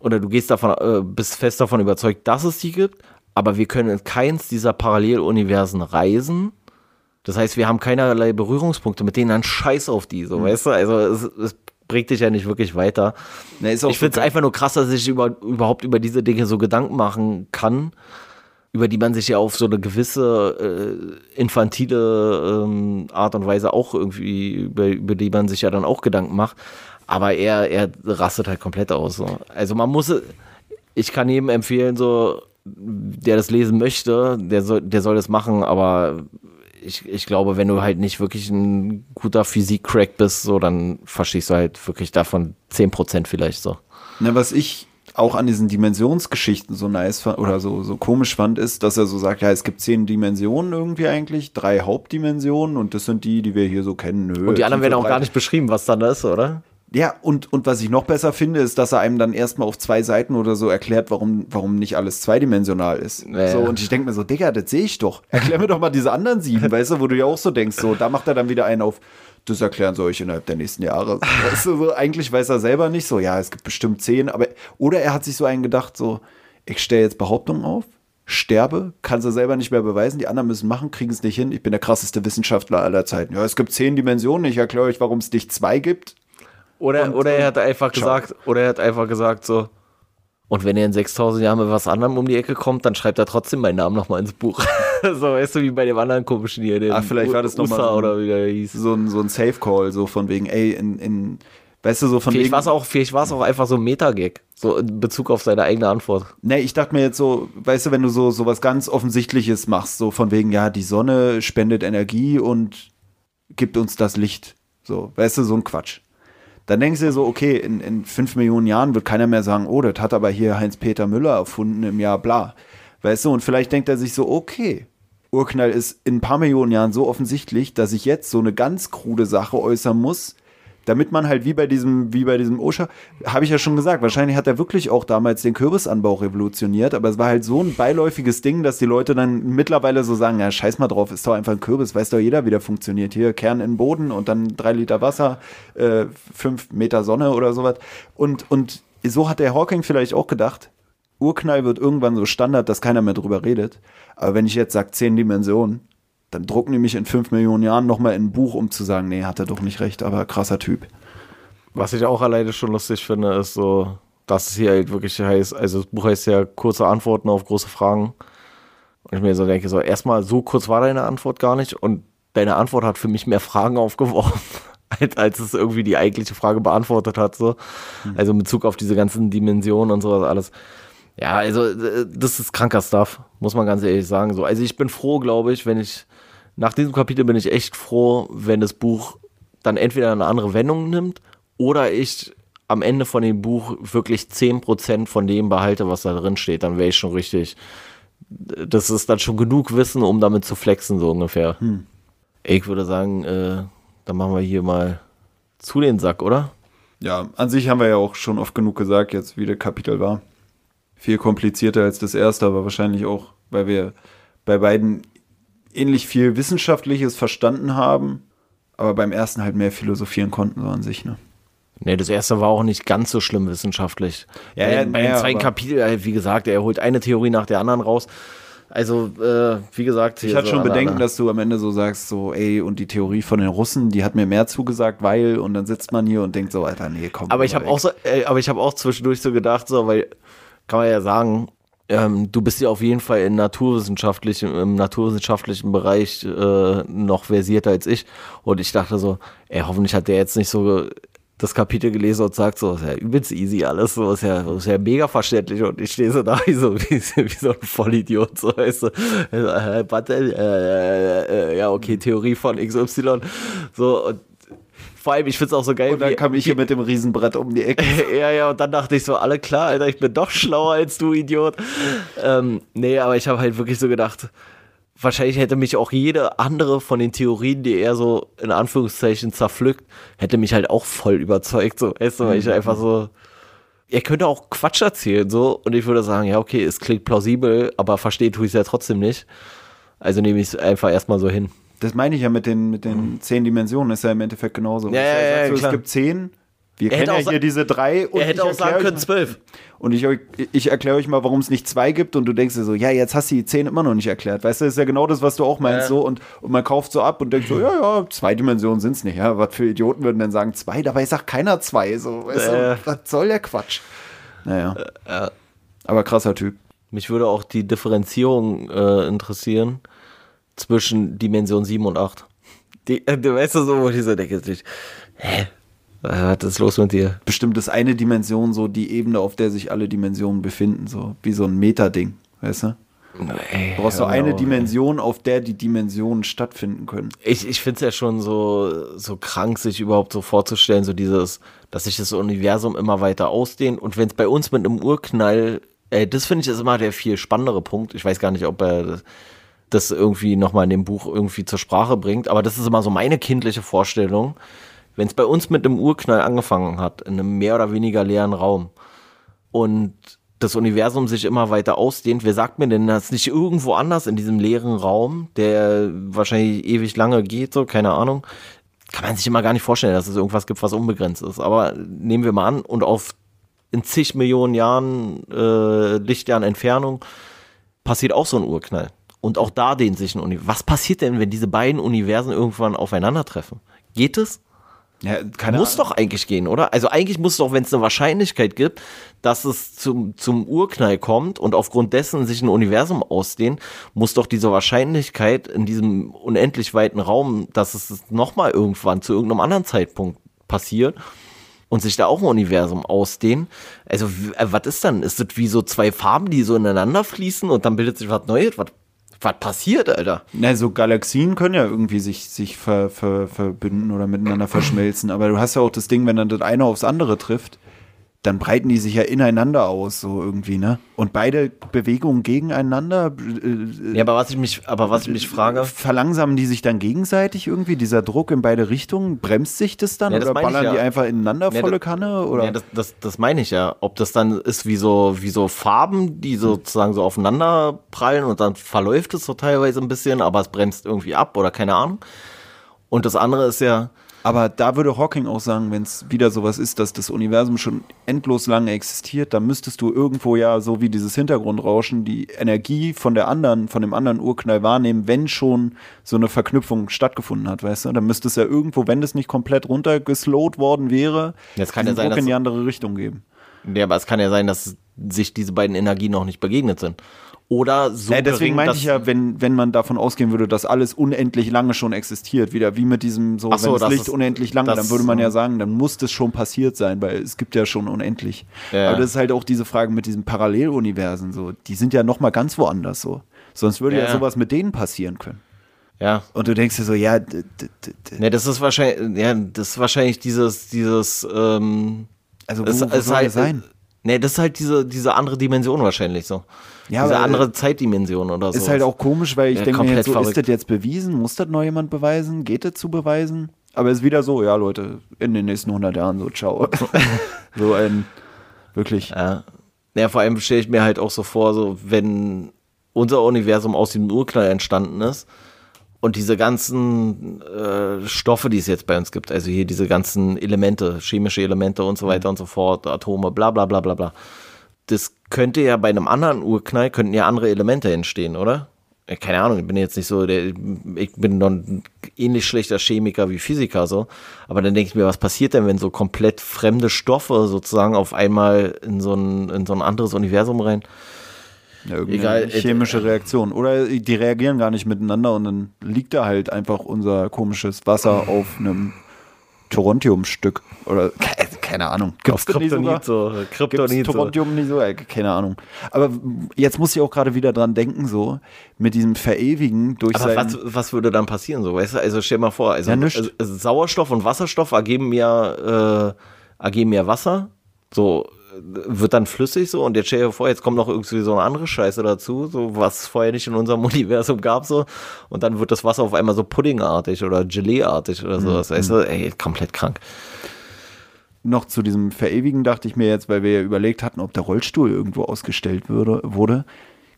Speaker 2: Oder du gehst davon, äh, bist fest davon überzeugt, dass es die gibt. Aber wir können in keins dieser Paralleluniversen reisen. Das heißt, wir haben keinerlei Berührungspunkte mit denen, dann scheiß auf die, so, weißt du? Also, es, es bringt dich ja nicht wirklich weiter.
Speaker 1: Auch
Speaker 2: Ich finde es einfach nur krass, dass ich über, überhaupt über diese Dinge so Gedanken machen kann, über die man sich ja auf so eine gewisse äh, infantile ähm, Art und Weise auch irgendwie, über, über die man sich ja dann auch Gedanken macht. Aber er, er rastet halt komplett aus. So. Also man muss, ich kann jedem empfehlen, so, der das lesen möchte, der soll, der soll das machen, aber ich, ich glaube, wenn du halt nicht wirklich ein guter Physik-Crack bist, so, dann verstehst du halt wirklich davon 10% vielleicht so.
Speaker 1: Ne, was ich auch an diesen Dimensionsgeschichten so nice fand, oder so, so komisch fand, ist, dass er so sagt, ja, es gibt zehn Dimensionen irgendwie eigentlich, drei Hauptdimensionen und das sind die, die wir hier so kennen. Höhe,
Speaker 2: Und die anderen werden auch gar nicht beschrieben, was dann da ist, oder?
Speaker 1: Ja, und, und was ich noch besser finde, ist, dass er einem dann erstmal auf zwei Seiten oder so erklärt, warum, warum nicht alles zweidimensional ist.
Speaker 2: Ja,
Speaker 1: so, und ich denke mir so, Digga, das sehe ich doch. Erklär mir doch mal diese anderen sieben, *laughs* weißt du, wo du ja auch so denkst, so, da macht er dann wieder einen auf, das erklären soll ich innerhalb der nächsten Jahre. Weißt du, so, eigentlich weiß er selber nicht so, ja, es gibt bestimmt zehn, aber, oder er hat sich so einen gedacht, so, ich stelle jetzt Behauptungen auf, sterbe, kann es selber nicht mehr beweisen, die anderen müssen machen, kriegen es nicht hin, ich bin der krasseste Wissenschaftler aller Zeiten. Ja, es gibt zehn Dimensionen, ich erkläre euch, warum es nicht zwei gibt.
Speaker 2: Oder,
Speaker 1: Und-
Speaker 2: oder er hat einfach
Speaker 1: Ciao.
Speaker 2: gesagt, oder er hat einfach gesagt so, und wenn er in 6000 Jahren mit was anderem um die Ecke kommt, dann schreibt er trotzdem meinen Namen nochmal ins Buch. *laughs* so, weißt du, wie bei dem anderen komischen hier, den
Speaker 1: Ach, vielleicht war das noch mal
Speaker 2: Usa
Speaker 1: so ein-
Speaker 2: oder wie der hieß.
Speaker 1: so ein, so ein Safe-Call, so von wegen, ey, in, in weißt du, so von
Speaker 2: Vielleicht war es auch, vielleicht auch einfach so ein Metagag, so in Bezug auf seine eigene Antwort.
Speaker 1: Nee, ich dachte mir jetzt so, weißt du, wenn du so, so was ganz Offensichtliches machst, so von wegen, ja, die Sonne spendet Energie und gibt uns das Licht. So, weißt du, so ein Quatsch. Dann denkst du dir so, okay, in, in fünf Millionen Jahren wird keiner mehr sagen, oh, das hat aber hier Heinz-Peter Müller erfunden im Jahr bla. Weißt du, und vielleicht denkt er sich so, okay, Urknall ist in ein paar Millionen Jahren so offensichtlich, dass ich jetzt so eine ganz krude Sache äußern muss, damit man halt wie bei diesem, wie bei diesem Osha, habe ich ja schon gesagt, wahrscheinlich hat er wirklich auch damals den Kürbisanbau revolutioniert, aber es war halt so ein beiläufiges Ding, dass die Leute dann mittlerweile so sagen, ja, scheiß mal drauf, ist doch einfach ein Kürbis, weiß doch jeder, wie der funktioniert. Hier Kern in den Boden und dann drei Liter Wasser, äh, fünf Meter Sonne oder sowas. Und, und so hat der Hawking vielleicht auch gedacht, Urknall wird irgendwann so Standard, dass keiner mehr drüber redet. Aber wenn ich jetzt sage, zehn Dimensionen, dann drucken die mich in fünf Millionen Jahren nochmal in ein Buch, um zu sagen, nee, hat er doch nicht recht, aber krasser Typ.
Speaker 2: Was ich auch alleine schon lustig finde, ist so, dass es hier halt wirklich heißt, also das Buch heißt ja kurze Antworten auf große Fragen. Und ich mir so denke, so erstmal so kurz war deine Antwort gar nicht und deine Antwort hat für mich mehr Fragen *laughs* aufgeworfen, als, als es irgendwie die eigentliche Frage beantwortet hat. So. Mhm. Also in Bezug auf diese ganzen Dimensionen und sowas alles. Ja, also äh, das ist kranker Stuff, muss man ganz ehrlich sagen. So, also ich bin froh, glaube ich, wenn ich nach diesem Kapitel bin ich echt froh, wenn das Buch dann entweder eine andere Wendung nimmt oder ich am Ende von dem Buch wirklich 10% von dem behalte, was da drin steht, dann wäre ich schon richtig. Das ist dann schon genug Wissen, um damit zu flexen, so ungefähr. Hm. Ich würde sagen, äh, dann machen wir hier mal zu den Sack, oder?
Speaker 1: Ja, an sich haben wir ja auch schon oft genug gesagt, jetzt wie der Kapitel war viel komplizierter als das erste, aber wahrscheinlich auch, weil wir bei beiden ähnlich viel Wissenschaftliches verstanden haben, aber beim ersten halt mehr philosophieren konnten so an sich, ne?
Speaker 2: Nee, das erste war auch nicht ganz so schlimm wissenschaftlich. Ja, bei, ja, bei den ja, zweiten Kapitel, wie gesagt, er holt eine Theorie nach der anderen raus. Also, äh, wie gesagt.
Speaker 1: Ich hatte so schon Bedenken, dass du am Ende so sagst, so, ey, und die Theorie von den Russen, die hat mir mehr zugesagt, weil, und dann sitzt man hier und denkt so, Alter, nee, komm.
Speaker 2: Aber ich habe auch so, äh, aber ich habe auch zwischendurch so gedacht, so, weil kann man ja sagen, ähm, du bist ja auf jeden Fall in naturwissenschaftlichen, im naturwissenschaftlichen Bereich äh, noch versierter als ich. Und ich dachte so, ey, hoffentlich hat der jetzt nicht so das Kapitel gelesen und sagt so, ist ja übelst easy alles, so ist ja, ist ja mega verständlich. Und ich stehe so da *laughs* wie so, wie, wie so ein Vollidiot, so weißt du, äh, äh, äh, ja okay, Theorie von XY, so und vor allem, ich finde es auch so geil.
Speaker 1: Und dann kam ich hier mit dem Riesenbrett um die Ecke. *laughs*
Speaker 2: ja, ja, und dann dachte ich so, alle klar, Alter, ich bin doch schlauer als du, Idiot. ähm, nee, aber ich habe halt wirklich so gedacht, wahrscheinlich hätte mich auch jede andere von den Theorien, die er so in Anführungszeichen zerpflückt, hätte mich halt auch voll überzeugt. So, weißt du, weil ich einfach so. Er könnte auch Quatsch erzählen, so, und ich würde sagen, ja, okay, es klingt plausibel, aber versteht tue ich es ja trotzdem nicht. Also nehme ich es einfach erstmal so hin.
Speaker 1: Das meine ich ja mit den, mit den mhm. zehn Dimensionen, ist ja im Endeffekt genauso. Ja, ja, ja, so, es gibt zehn. Wir er kennen ja hier diese drei.
Speaker 2: Und er hätte auch sagen können zwölf.
Speaker 1: Und ich, ich erkläre euch mal, warum es nicht zwei gibt. Und du denkst dir so, ja, jetzt hast du die zehn immer noch nicht erklärt. Weißt du, das ist ja genau das, was du auch meinst. Ja. So, und, und man kauft so ab und denkt so, ja, ja, zwei Dimensionen sind es nicht. Ja, was für Idioten würden denn sagen zwei? Dabei sagt keiner zwei. So, weißt äh. du, was soll der Quatsch? Naja. Äh, Aber krasser Typ.
Speaker 2: Mich würde auch die Differenzierung äh, interessieren zwischen Dimension 7 und 8. Die, äh, du weißt du so, wo ich so denke, hä? Was ist los mit dir?
Speaker 1: Bestimmt ist eine Dimension so die Ebene, auf der sich alle Dimensionen befinden, so wie so ein Metading, weißt du? Nee, du brauchst so eine Dimension, auf der die Dimensionen stattfinden können.
Speaker 2: Ich, ich finde es ja schon so, so krank, sich überhaupt so vorzustellen, so dieses, dass sich das Universum immer weiter ausdehnt. Und wenn es bei uns mit einem Urknall, äh, das finde ich ist immer der viel spannendere Punkt. Ich weiß gar nicht, ob er das irgendwie nochmal in dem Buch irgendwie zur Sprache bringt. Aber das ist immer so meine kindliche Vorstellung. Wenn es bei uns mit einem Urknall angefangen hat, in einem mehr oder weniger leeren Raum und das Universum sich immer weiter ausdehnt, wer sagt mir denn, dass nicht irgendwo anders in diesem leeren Raum, der wahrscheinlich ewig lange geht, so, keine Ahnung, kann man sich immer gar nicht vorstellen, dass es irgendwas gibt, was unbegrenzt ist. Aber nehmen wir mal an und auf in zig Millionen Jahren äh, Lichtjahren Entfernung passiert auch so ein Urknall. Und auch da dehnt sich ein Universum. Was passiert denn, wenn diese beiden Universen irgendwann aufeinandertreffen? Geht es? Ja, muss Ahnung. doch eigentlich gehen, oder? Also eigentlich muss doch, wenn es eine Wahrscheinlichkeit gibt, dass es zum, zum Urknall kommt und aufgrund dessen sich ein Universum ausdehnt, muss doch diese Wahrscheinlichkeit in diesem unendlich weiten Raum, dass es nochmal irgendwann zu irgendeinem anderen Zeitpunkt passiert und sich da auch ein Universum ausdehnen. Also, äh, was ist dann? Ist das wie so zwei Farben, die so ineinander fließen und dann bildet sich was Neues? Was, was passiert, Alter?
Speaker 1: Na, so Galaxien können ja irgendwie sich, sich ver, ver, verbünden oder miteinander verschmelzen. Aber du hast ja auch das Ding, wenn dann das eine aufs andere trifft, dann breiten die sich ja ineinander aus, so irgendwie, ne? Und beide Bewegungen gegeneinander. Äh,
Speaker 2: ja, aber was ich mich, aber was ich mich frage.
Speaker 1: Verlangsamen die sich dann gegenseitig irgendwie? Dieser Druck in beide Richtungen, bremst sich das dann? Ja, das oder ballern ja. die einfach ineinander ja, volle Kanne? Oder?
Speaker 2: Ja, das, das, das meine ich ja. Ob das dann ist wie so, wie so Farben, die sozusagen so aufeinander prallen und dann verläuft es so teilweise ein bisschen, aber es bremst irgendwie ab oder keine Ahnung. Und das andere ist ja,
Speaker 1: aber da würde Hawking auch sagen, wenn es wieder sowas ist, dass das Universum schon endlos lange existiert, dann müsstest du irgendwo ja, so wie dieses Hintergrundrauschen, die Energie von der anderen, von dem anderen Urknall wahrnehmen, wenn schon so eine Verknüpfung stattgefunden hat, weißt du? Dann müsste es ja irgendwo, wenn das nicht komplett runtergeslowt worden wäre,
Speaker 2: Jetzt kann ja sein,
Speaker 1: Druck in die andere Richtung geben.
Speaker 2: Ja, aber es kann ja sein, dass sich diese beiden Energien noch nicht begegnet sind oder so.
Speaker 1: Ja, deswegen meinte ich ja, wenn, wenn man davon ausgehen würde, dass alles unendlich lange schon existiert, wieder wie mit diesem so, so wenn das Licht ist, unendlich lange, dann würde man ja sagen, dann muss das schon passiert sein, weil es gibt ja schon unendlich. Ja. Aber das ist halt auch diese Frage mit diesen Paralleluniversen so, die sind ja noch mal ganz woanders so. Sonst würde ja, ja sowas mit denen passieren können.
Speaker 2: Ja.
Speaker 1: Und du denkst dir so, ja.
Speaker 2: Ne, das ist wahrscheinlich, ja, das ist wahrscheinlich dieses, dieses, ähm,
Speaker 1: also wo, es, wo es soll halt, sein?
Speaker 2: Ne, das ist halt diese, diese andere Dimension wahrscheinlich so. Ja, Diese andere Zeitdimension oder so.
Speaker 1: Ist halt auch komisch, weil ich ja, denke mir jetzt so, verrückt. ist das jetzt bewiesen? Muss das noch jemand beweisen? Geht das zu beweisen? Aber es ist wieder so, ja Leute, in den nächsten 100 Jahren so, ciao. *laughs* so ein, wirklich.
Speaker 2: Ja. ja, vor allem stelle ich mir halt auch so vor, so wenn unser Universum aus dem Urknall entstanden ist und diese ganzen äh, Stoffe, die es jetzt bei uns gibt, also hier diese ganzen Elemente, chemische Elemente und so weiter mhm. und so fort, Atome, bla bla bla bla bla das könnte ja bei einem anderen Urknall, könnten ja andere Elemente entstehen, oder? Keine Ahnung, ich bin jetzt nicht so, der, ich bin noch ein ähnlich schlechter Chemiker wie Physiker so, aber dann denke ich mir, was passiert denn, wenn so komplett fremde Stoffe sozusagen auf einmal in so ein, in so ein anderes Universum rein?
Speaker 1: Ja, Egal, äh, chemische äh, Reaktion. Oder die reagieren gar nicht miteinander und dann liegt da halt einfach unser komisches Wasser auf einem Torontium-Stück. Oder keine Ahnung.
Speaker 2: Gibt's Kryptonit so.
Speaker 1: Kryptonit so. Torontium nicht so? Keine Ahnung. Aber jetzt muss ich auch gerade wieder dran denken, so mit diesem Verewigen durch
Speaker 2: Aber was, was würde dann passieren, so, weißt du? Also stell mal vor, also, ja, also, also Sauerstoff und Wasserstoff ergeben ja, äh, ergeben ja Wasser. So, wird dann flüssig so und jetzt stell dir vor, jetzt kommt noch irgendwie so eine andere Scheiße dazu, so was vorher nicht in unserem *laughs* Universum gab so und dann wird das Wasser auf einmal so puddingartig oder Geleeartig oder sowas, mhm. weißt du, ey, komplett krank.
Speaker 1: Noch zu diesem Verewigen dachte ich mir jetzt, weil wir ja überlegt hatten, ob der Rollstuhl irgendwo ausgestellt würde, wurde,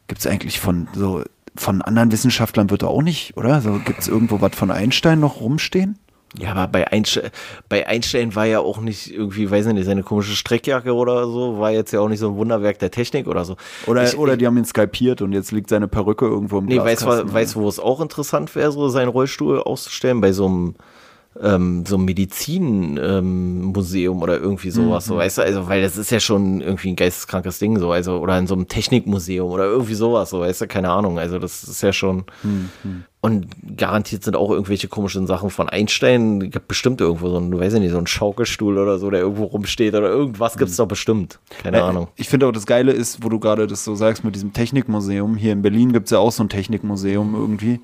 Speaker 1: gibt es eigentlich von so von anderen Wissenschaftlern wird er auch nicht, oder? So gibt es irgendwo was von Einstein noch rumstehen?
Speaker 2: Ja, aber bei, Einste bei Einstein war ja auch nicht irgendwie, weiß ich nicht, seine komische Streckjacke oder so, war jetzt ja auch nicht so ein Wunderwerk der Technik oder so.
Speaker 1: Oder, ich, oder die haben ihn skalpiert und jetzt liegt seine Perücke irgendwo im
Speaker 2: Nee, weißt du, weiß, wo es auch interessant wäre, so seinen Rollstuhl auszustellen? Bei so einem ähm, so ein Medizinmuseum ähm, oder irgendwie sowas, mhm. so, weißt du, also, weil das ist ja schon irgendwie ein geisteskrankes Ding, so, also, oder in so einem Technikmuseum oder irgendwie sowas, so, weißt du, keine Ahnung, also, das ist ja schon, mhm. und garantiert sind auch irgendwelche komischen Sachen von Einstein, gibt bestimmt irgendwo so ein, du weißt ja nicht, so ein Schaukelstuhl oder so, der irgendwo rumsteht oder irgendwas gibt's mhm. doch bestimmt, keine ja, Ahnung.
Speaker 1: Ich finde auch das Geile ist, wo du gerade das so sagst mit diesem Technikmuseum, hier in Berlin gibt's ja auch so ein Technikmuseum irgendwie,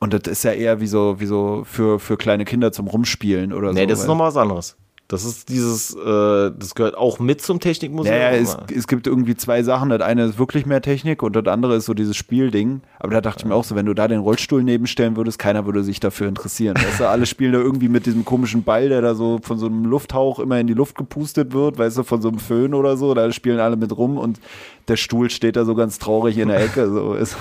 Speaker 1: und das ist ja eher wie so, wie so für, für kleine Kinder zum Rumspielen oder nee, so.
Speaker 2: Nee, das ist nochmal was anderes. Das ist dieses, äh, das gehört auch mit zum Technikmuseum.
Speaker 1: Naja, es, es gibt irgendwie zwei Sachen. Das eine ist wirklich mehr Technik und das andere ist so dieses Spielding. Aber da dachte ich mir auch so, wenn du da den Rollstuhl nebenstellen würdest, keiner würde sich dafür interessieren. Weißt du, alle spielen da irgendwie mit diesem komischen Ball, der da so von so einem Lufthauch immer in die Luft gepustet wird, weißt du, von so einem Föhn oder so. Da spielen alle mit rum und der Stuhl steht da so ganz traurig in der Ecke. So ist,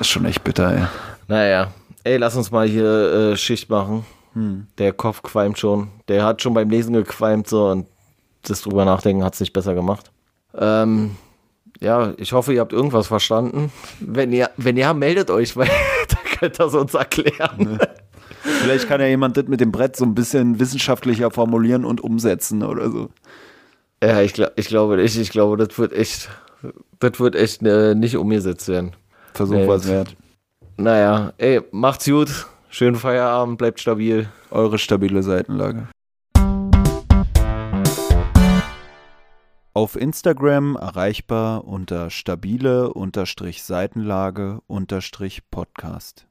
Speaker 1: ist schon echt bitter, ey.
Speaker 2: Naja, ey, lass uns mal hier äh, Schicht machen. Hm. Der Kopf qualmt schon. Der hat schon beim Lesen gequalmt so und das drüber nachdenken hat es nicht besser gemacht. Ähm, ja, ich hoffe, ihr habt irgendwas verstanden. Wenn ihr, wenn ihr meldet euch, weil *laughs* da könnt ihr es uns erklären. Ne.
Speaker 1: Vielleicht kann ja jemand das mit dem Brett so ein bisschen wissenschaftlicher formulieren und umsetzen oder so.
Speaker 2: Ja, ich, ich glaube nicht. Ich glaube, das wird echt, das wird echt äh, nicht umgesetzt werden.
Speaker 1: Versuch nee, was wert.
Speaker 2: Naja, ey, macht's gut. Schönen Feierabend, bleibt stabil.
Speaker 1: Eure stabile Seitenlage. Auf Instagram erreichbar unter stabile Seitenlage Podcast.